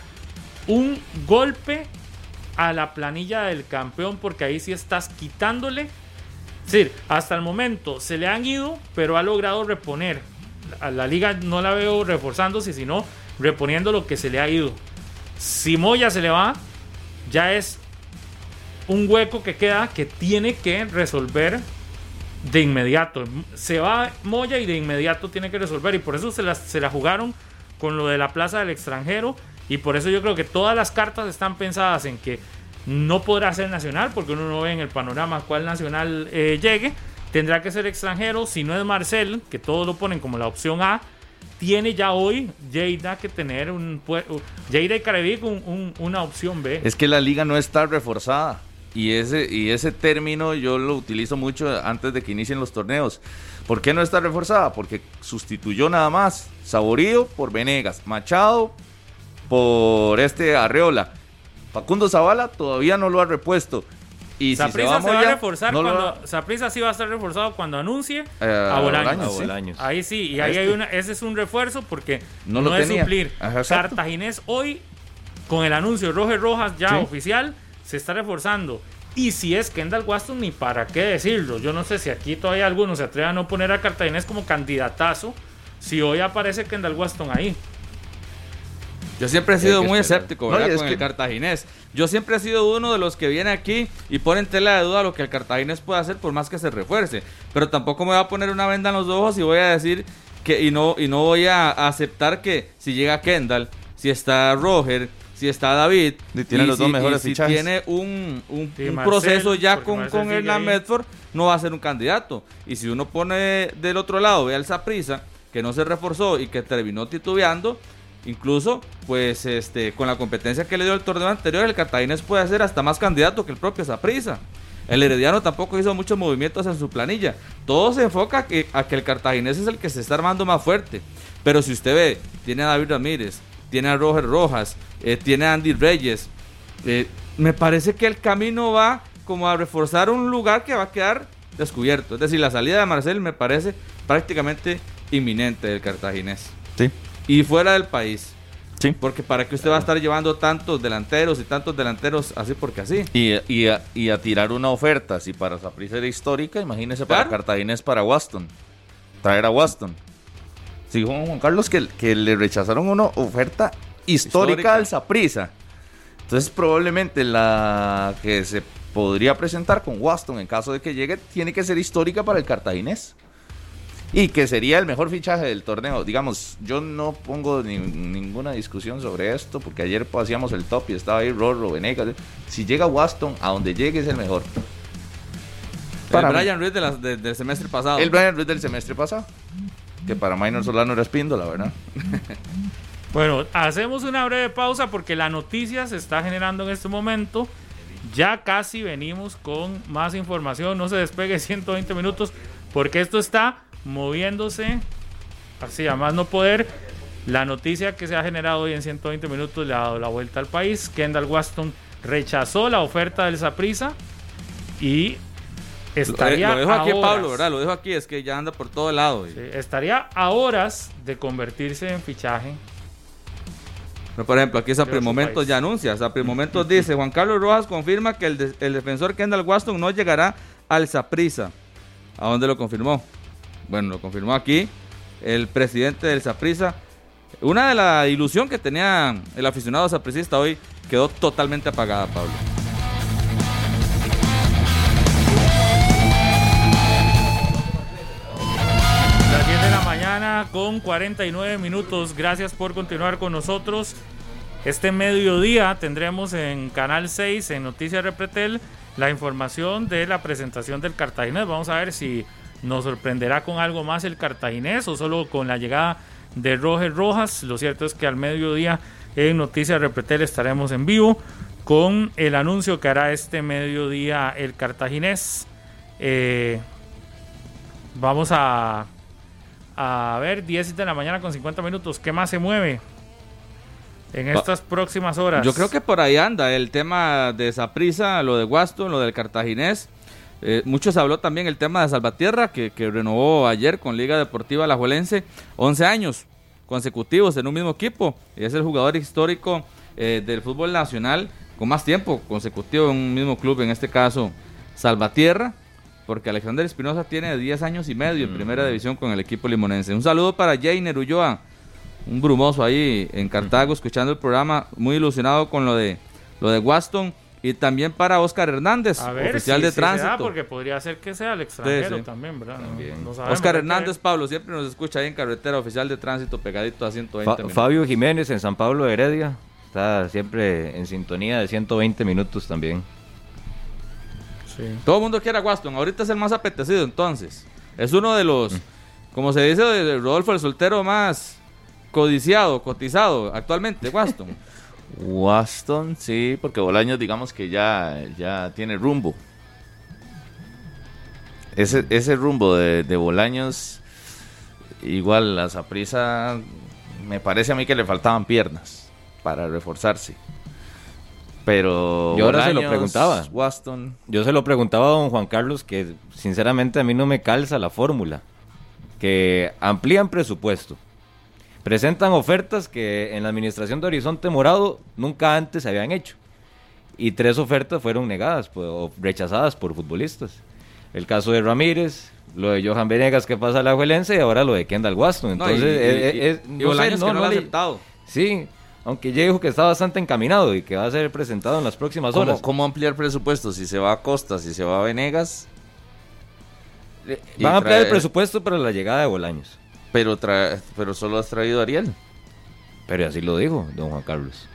un golpe a la planilla del campeón, porque ahí sí estás quitándole. Es decir, hasta el momento se le han ido, pero ha logrado reponer a la liga no la veo reforzándose, sino reponiendo lo que se le ha ido. Si Moya se le va, ya es un hueco que queda que tiene que resolver de inmediato. Se va Moya y de inmediato tiene que resolver. Y por eso se la, se la jugaron con lo de la plaza del extranjero. Y por eso yo creo que todas las cartas están pensadas en que no podrá ser nacional, porque uno no ve en el panorama cuál nacional eh, llegue tendrá que ser extranjero. Si no es Marcel, que todos lo ponen como la opción A, tiene ya hoy Lleida que tener un. Y Carevic una opción B. Es que la liga no está reforzada. Y ese, y ese término yo lo utilizo mucho antes de que inicien los torneos. ¿Por qué no está reforzada? Porque sustituyó nada más Saborío por Venegas, Machado por este Arreola. Facundo Zavala todavía no lo ha repuesto. Y si se va, a reforzar cuando. Saprisa sí va a estar reforzado cuando anuncie eh, a Bolaños. Ahí sí, y ahí este. hay una. Ese es un refuerzo porque no, es suplir. Cartaginés hoy, con el anuncio de Roger Rojas ya oficial, se está reforzando. Y si es Kendall Waston, ni para qué decirlo. Yo no sé si aquí todavía algunos se atreven a no poner a Cartaginés como candidatazo. Si hoy aparece Kendall Waston ahí. Yo siempre he sido muy escéptico con el cartaginés. Yo siempre he sido uno de los que viene aquí y pone en tela de duda lo que el cartaginés puede hacer por más que se refuerce. Pero tampoco me voy a poner una venda en los ojos y voy a decir que y no y no voy a aceptar que si llega Kendall, si está Roger, si está David, y tiene los dos mejores si tiene un, un, proceso ya con, con Hernán Medford, no va a ser un candidato. Y si uno pone del otro lado, ve al Zaprisa, que no se reforzó y que terminó titubeando, Incluso, pues, este, con la competencia que le dio el torneo anterior, el Cartaginés puede ser hasta más candidato que el propio Saprisa. El Herediano tampoco hizo muchos movimientos en su planilla. Todo se enfoca a que, a que el Cartaginés es el que se está armando más fuerte. Pero si usted ve, tiene a David Ramírez, tiene a Roger Rojas, eh, tiene a Andy Reyes. Eh, me parece que el camino va como a reforzar un lugar que va a quedar descubierto. Es decir, la salida de Marcel me parece prácticamente inminente del Cartaginés. Sí. Y fuera del país. Sí. Porque para que usted va a estar llevando tantos delanteros y tantos delanteros así porque así. Y, a, tirar una oferta, si para Saprissa era histórica, imagínese para Cartaginés para Waston. Traer a Waston. Sí, Juan Carlos que, que le rechazaron una oferta histórica, al Saprissa. Entonces probablemente la que se podría presentar con Waston en caso de que llegue tiene que ser histórica para el cartaginés. Y que sería el mejor fichaje del torneo. Digamos, yo no pongo ninguna discusión sobre esto, porque ayer hacíamos el top y estaba ahí Rorro, Venegas. Si llega Waston, a donde llegue es el mejor. Para el Brian Ruiz del semestre pasado. El Brian Ruiz del semestre pasado. Que para Minor Solano era la ¿verdad? bueno, hacemos una breve pausa porque la noticia se está generando en este momento. Ya casi venimos con más información. No se despegue 120 minutos porque esto está moviéndose así a más no poder. La noticia que se ha generado hoy en 120 minutos le ha dado la vuelta al país. Kendall Waston rechazó la oferta del Saprisa y estaría lo, dejo aquí Pablo, ¿verdad? Lo dejo aquí, es que ya anda por todo lado. estaría a horas de convertirse en fichaje. Por ejemplo, aquí Sapri Momentos ya anuncia. Sapri Momentos dice: Juan Carlos Rojas confirma que el, el defensor Kendall Waston no llegará al Saprisa. ¿A dónde lo confirmó? bueno, lo confirmó aquí el presidente del Saprisa. Una de la ilusión que tenía el aficionado sapricista hoy quedó totalmente apagada, Pablo. Con 49 minutos. Gracias por continuar con nosotros. Este mediodía tendremos en Canal 6, en Noticias Repretel, la información de la presentación del Cartaginés. Vamos a ver si ¿Nos sorprenderá con algo más el cartaginés o solo con la llegada de Roger Rojas? Lo cierto es que al mediodía en Noticias Repretel estaremos en vivo con el anuncio que hará este mediodía el cartaginés. Eh, vamos a, a ver, 10 de la mañana con 50 minutos. ¿Qué más se mueve? en estas próximas horas. Yo creo que por ahí anda el tema de esa prisa, lo de Guaston, lo del cartaginés. Eh, mucho se habló también el tema de Salvatierra, que, renovó ayer con Liga Deportiva Alajuelense, 11 años consecutivos en un mismo equipo, y es el jugador histórico eh, del fútbol nacional con más tiempo consecutivo en un mismo club, en este caso Salvatierra, porque Alexander Espinosa tiene 10 años y medio en primera división con el equipo limonense. Un saludo para Jainer Ulloa, un brumoso ahí en Cartago, escuchando el programa, muy ilusionado con lo de, lo de Waston y también para Oscar Hernández, oficial de tránsito. porque podría ser que sea el extranjero también, ¿verdad? Oscar Hernández, Pablo, siempre nos escucha ahí en carretera, oficial de tránsito, pegadito a 120 Fabio Jiménez en San Pablo de Heredia, está siempre en sintonía de 120 minutos también. Todo el mundo quiere a Waston, ahorita es el más apetecido entonces. Es uno de los, mm. como se dice de Rodolfo, el soltero más codiciado, cotizado actualmente, Waston. Waston, sí, porque Bolaños digamos que ya, ya tiene rumbo. Ese, ese rumbo de, de Bolaños, igual a Zaprisa, me parece a mí que le faltaban piernas para reforzarse. Pero yo ahora se lo preguntaba. Waston. Yo se lo preguntaba a don Juan Carlos que sinceramente a mí no me calza la fórmula. Que amplían presupuesto presentan ofertas que en la administración de Horizonte Morado nunca antes se habían hecho. Y tres ofertas fueron negadas pues, o rechazadas por futbolistas. El caso de Ramírez, lo de Johan Venegas que pasa a la Juelense y ahora lo de Kendall Waston. Entonces, es, no, no, lo ha aceptado. Sí, aunque ya dijo que está bastante encaminado y que va a ser presentado en las próximas horas. ¿Cómo ampliar presupuesto? Si se va a Costa, si se va a Venegas. Van a ampliar el presupuesto para la llegada de Bolaños. Pero, pero solo has traído a Ariel. Pero así lo dijo don Juan Carlos.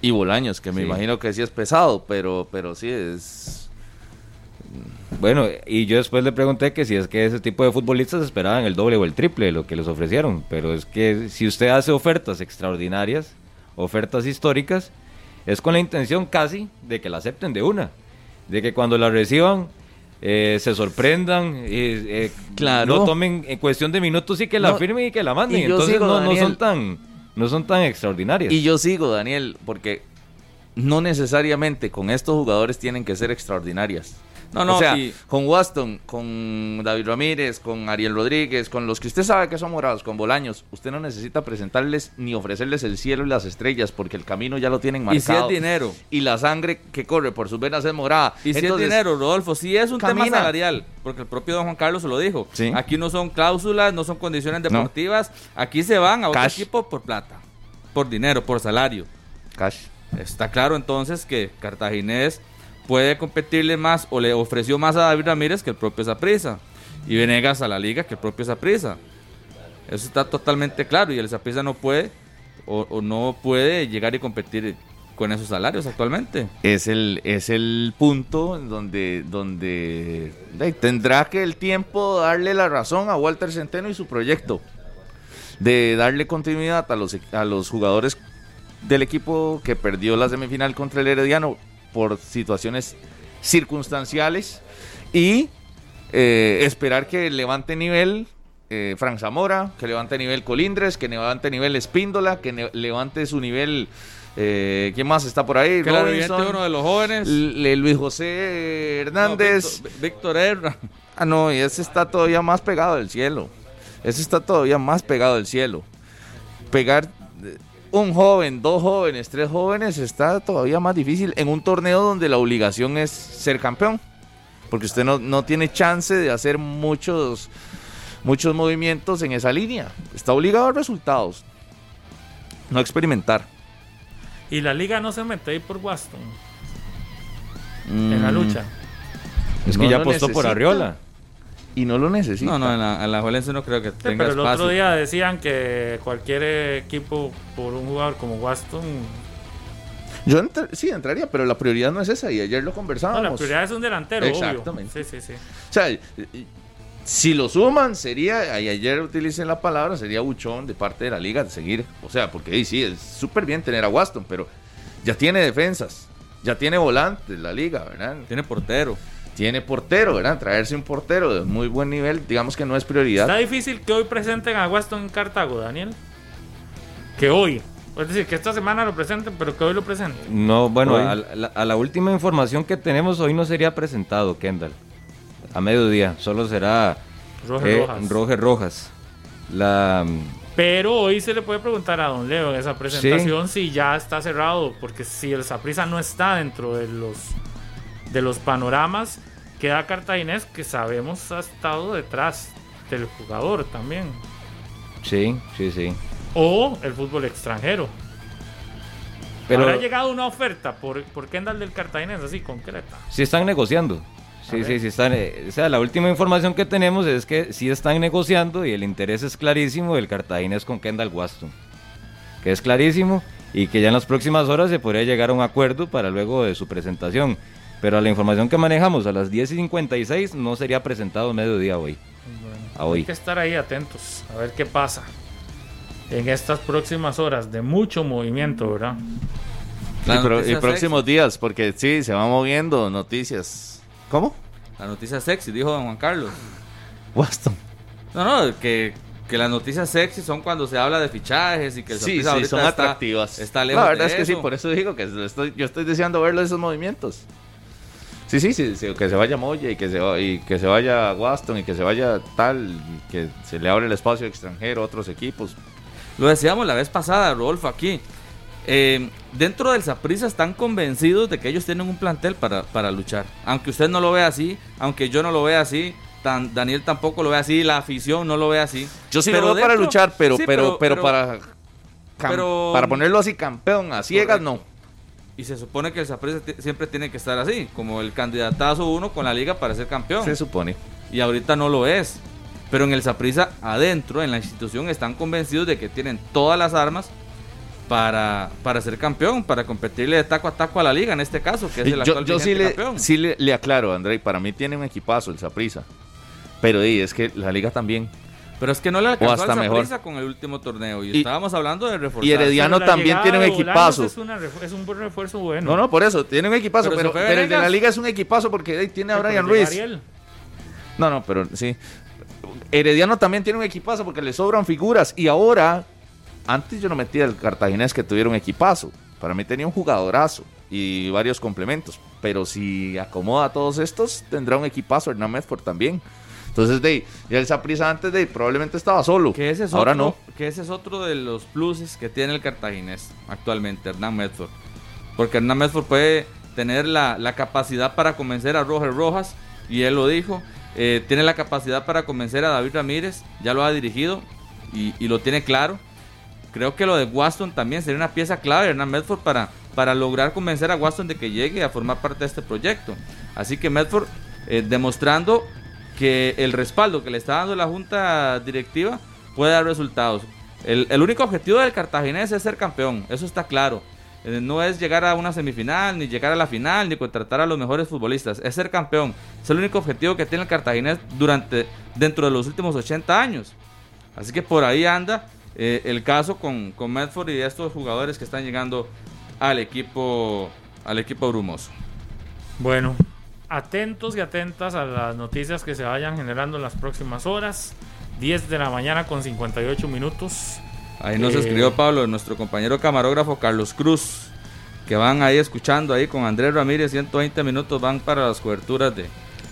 Y Bolaños, que me imagino que sí es pesado, pero, pero sí es... Bueno, y yo después le pregunté que si es que ese tipo de futbolistas esperaban el doble o el triple de lo que les ofrecieron. Pero es que si usted hace ofertas extraordinarias, ofertas históricas, es con la intención casi de que la acepten de una. De que cuando la reciban eh, se sorprendan, eh, claro. no tomen en cuestión de minutos y que la firmen y que la manden. Entonces no, son tan, no son tan extraordinarias. Y yo sigo, Daniel, porque no necesariamente con estos jugadores tienen que ser extraordinarias. No, no, o sea, con Waston, con David Ramírez, con Ariel Rodríguez, con los que usted sabe que son morados, con Bolaños, usted no necesita presentarles ni ofrecerles el cielo y las estrellas porque el camino ya lo tienen marcado. Y si es dinero. Y la sangre que corre por sus venas es morada. Y si es dinero, Rodolfo, si es un tema salarial, porque el propio don Juan Carlos se lo dijo. Aquí no son cláusulas, no son condiciones deportivas, aquí se van a otro equipo por plata, por dinero, por salario. Cash. Está claro entonces que Cartaginés puede competirle más o le ofreció más a David Ramírez que el propio Zaprisa. Y Venegas a la liga que el propio Zaprisa. Eso está totalmente claro y el Zaprisa no puede o, no puede llegar y competir con esos salarios actualmente. Es el, es el punto donde, donde tendrá que el tiempo darle la razón a Walter Centeno y su proyecto. De darle continuidad a los, a los jugadores del equipo que perdió la semifinal contra el Herediano por situaciones circunstanciales y eh, esperar que levante nivel eh, Frank Zamora, que levante nivel Colindres, que levante nivel Espíndola, que levante su nivel. Eh, ¿Quién más está por ahí? Que Robinson, uno de los jóvenes. Luis José Hernández. Víctor, Víctor Ah, no, y ese está todavía más pegado del cielo. Ese está todavía más pegado del cielo. Pegar un joven, dos jóvenes, tres jóvenes está todavía más difícil en un torneo donde la obligación es ser campeón. Porque usted no, no tiene chance de hacer muchos, muchos movimientos en esa línea. Está obligado a resultados, no experimentar. Y la liga no se mete ahí por Waston en la mm. lucha. Es que ya apostó por Arriola y no lo necesita. No, no, en la, en la no creo que tenga Pero el otro día decían que cualquier equipo por un jugador como Waston... Yo sí entraría, pero la prioridad no es esa y ayer lo conversábamos. No, la prioridad es un delantero, Exactamente. Sí, sí, sí. O sea, si lo suman sería, y ayer utilicen la palabra, sería buchón de parte de la liga de seguir. O sea, porque sí, es súper bien tener a Waston, pero ya tiene defensas, ya tiene volantes la liga, ¿verdad? Tiene portero tiene portero, ¿verdad? Traerse un portero de muy buen nivel, digamos que no es prioridad. Está difícil que hoy presenten a Weston en Cartago, Daniel. Que hoy. Es decir, que esta semana lo presenten, pero que hoy lo presenten. No, bueno, a la, última información que tenemos hoy no sería presentado, Kendall. A mediodía, solo será Roger eh, Rojas. Roger Rojas. La pero hoy se le puede preguntar a don Leo en esa presentación si ya está cerrado, porque si el Saprisa no está dentro de los de los panoramas queda Cartaginés que sabemos ha estado detrás del jugador también. Sí, sí, sí. O el fútbol extranjero. Pero ha llegado una oferta por, por Kendall del Cartaginés así concreta. Sí están negociando. Sí, sí, sí están. Eh, o sea, la última información que tenemos es que sí están negociando y el interés es clarísimo del Cartaginés con Kendall Waston. Que es clarísimo y que ya en las próximas horas se podría llegar a un acuerdo para luego de su presentación. Pero la información que manejamos a las 10 y 56 no sería presentado mediodía hoy. hoy. Hay que estar ahí atentos a ver qué pasa en estas próximas horas de mucho movimiento, ¿verdad? Y, próximos días, porque sí, se van moviendo noticias. ¿Cómo? La noticia sexy, dijo don Juan Carlos. Waston. No, no, que, que las noticias sexy son cuando se habla de fichajes y que el sí, sí, son atractivas. Está lejos La verdad es que sí, por eso digo que estoy, yo estoy deseando ver esos movimientos. Sí, sí, sí, que se vaya Moya y que se, y que se vaya Waston y que se vaya tal, que se le abre el espacio extranjero a otros equipos. Lo decíamos la vez pasada, Rodolfo, aquí. Eh, dentro del Saprissa están convencidos de que ellos tienen un plantel para, para luchar. Aunque usted no lo vea así, aunque yo no lo vea así, tan, Daniel tampoco lo ve así, la afición no lo ve así. Yo sí lo veo para luchar, pero, pero, pero, para, para ponerlo así campeón, a ciegas no. Y se supone que el Saprissa siempre tiene que estar así, como el candidatazo uno con la liga para ser campeón. Se supone. Y ahorita no lo es. Pero en el Saprissa, adentro, en la institución, están convencidos de que tienen todas las armas para, para ser campeón, para competirle de taco a taco a la liga, en este caso, que es el actual yo, yo sí, le, sí le, aclaro, André, para mí tiene un equipazo el Saprissa. Pero es que la liga también. Pero es que no le alcanzó hasta mejor. con el último torneo. Y, estábamos hablando de reforzar. Y Herediano también tiene un equipazo. Es, es, un buen refuerzo bueno. No, no, por eso. Tiene un equipazo. Pero, pero, el de la liga es un equipazo porque tiene a Brian Ruiz. No, no, pero sí. Herediano también tiene un equipazo porque le sobran figuras. Y ahora, antes yo no metía el cartaginés que tuviera un equipazo. Para mí tenía un jugadorazo y varios complementos. Pero si acomoda a todos estos, tendrá un equipazo Hernán Medford también. Entonces, de, ya el Saprissa antes de probablemente estaba solo. Que ese es Ahora no. Que ese es otro de los pluses que tiene el cartaginés actualmente, Hernán Medford. Porque Hernán Medford puede tener la, capacidad para convencer a Roger Rojas, y él lo dijo. Eh, tiene la capacidad para convencer a David Ramírez, ya lo ha dirigido y, lo tiene claro. Creo que lo de Waston también sería una pieza clave, Hernán Medford, para para lograr convencer a Waston de que llegue a formar parte de este proyecto. Así que Medford eh, demostrando que el respaldo que le está dando la junta directiva puede dar resultados. El, el único objetivo del cartaginés es ser campeón, eso está claro. Eh, no es llegar a una semifinal, ni llegar a la final, ni contratar a los mejores futbolistas. Es ser campeón. Es el único objetivo que tiene el cartaginés durante, dentro de los últimos 80 años. Así que por ahí anda eh, el caso con, con Medford y estos jugadores que están llegando al equipo, al equipo brumoso. Bueno, atentos y atentas a las noticias que se vayan generando en las próximas horas. 10 de la mañana con 58 minutos. Ahí nos Eh, escribió Pablo, nuestro compañero camarógrafo Carlos Cruz, que van ahí escuchando ahí con Andrés Ramírez, 120 minutos van para las coberturas de,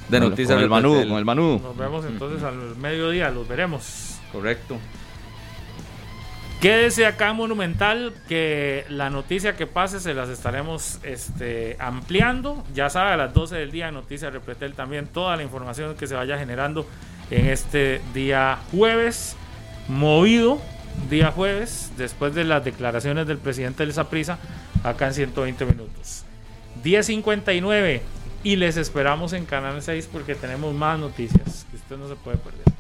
de noticias con el del con el Manú. Nos vemos entonces al mediodía, los veremos. Correcto. Quédese acá en Monumental, que la noticia que pase se las estaremos este, ampliando. Ya sabe, a las 12 del día, Noticias Repretel también, toda la información que se vaya generando en este día jueves, movido día jueves, después de las declaraciones del presidente del Saprisa, acá en 120 minutos. 10.59 y les esperamos en Canal 6 porque tenemos más noticias que usted no se puede perder.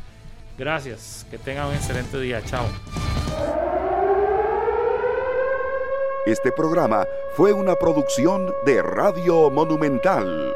Gracias, que tengan un excelente día, chao. Este programa fue una producción de Radio Monumental.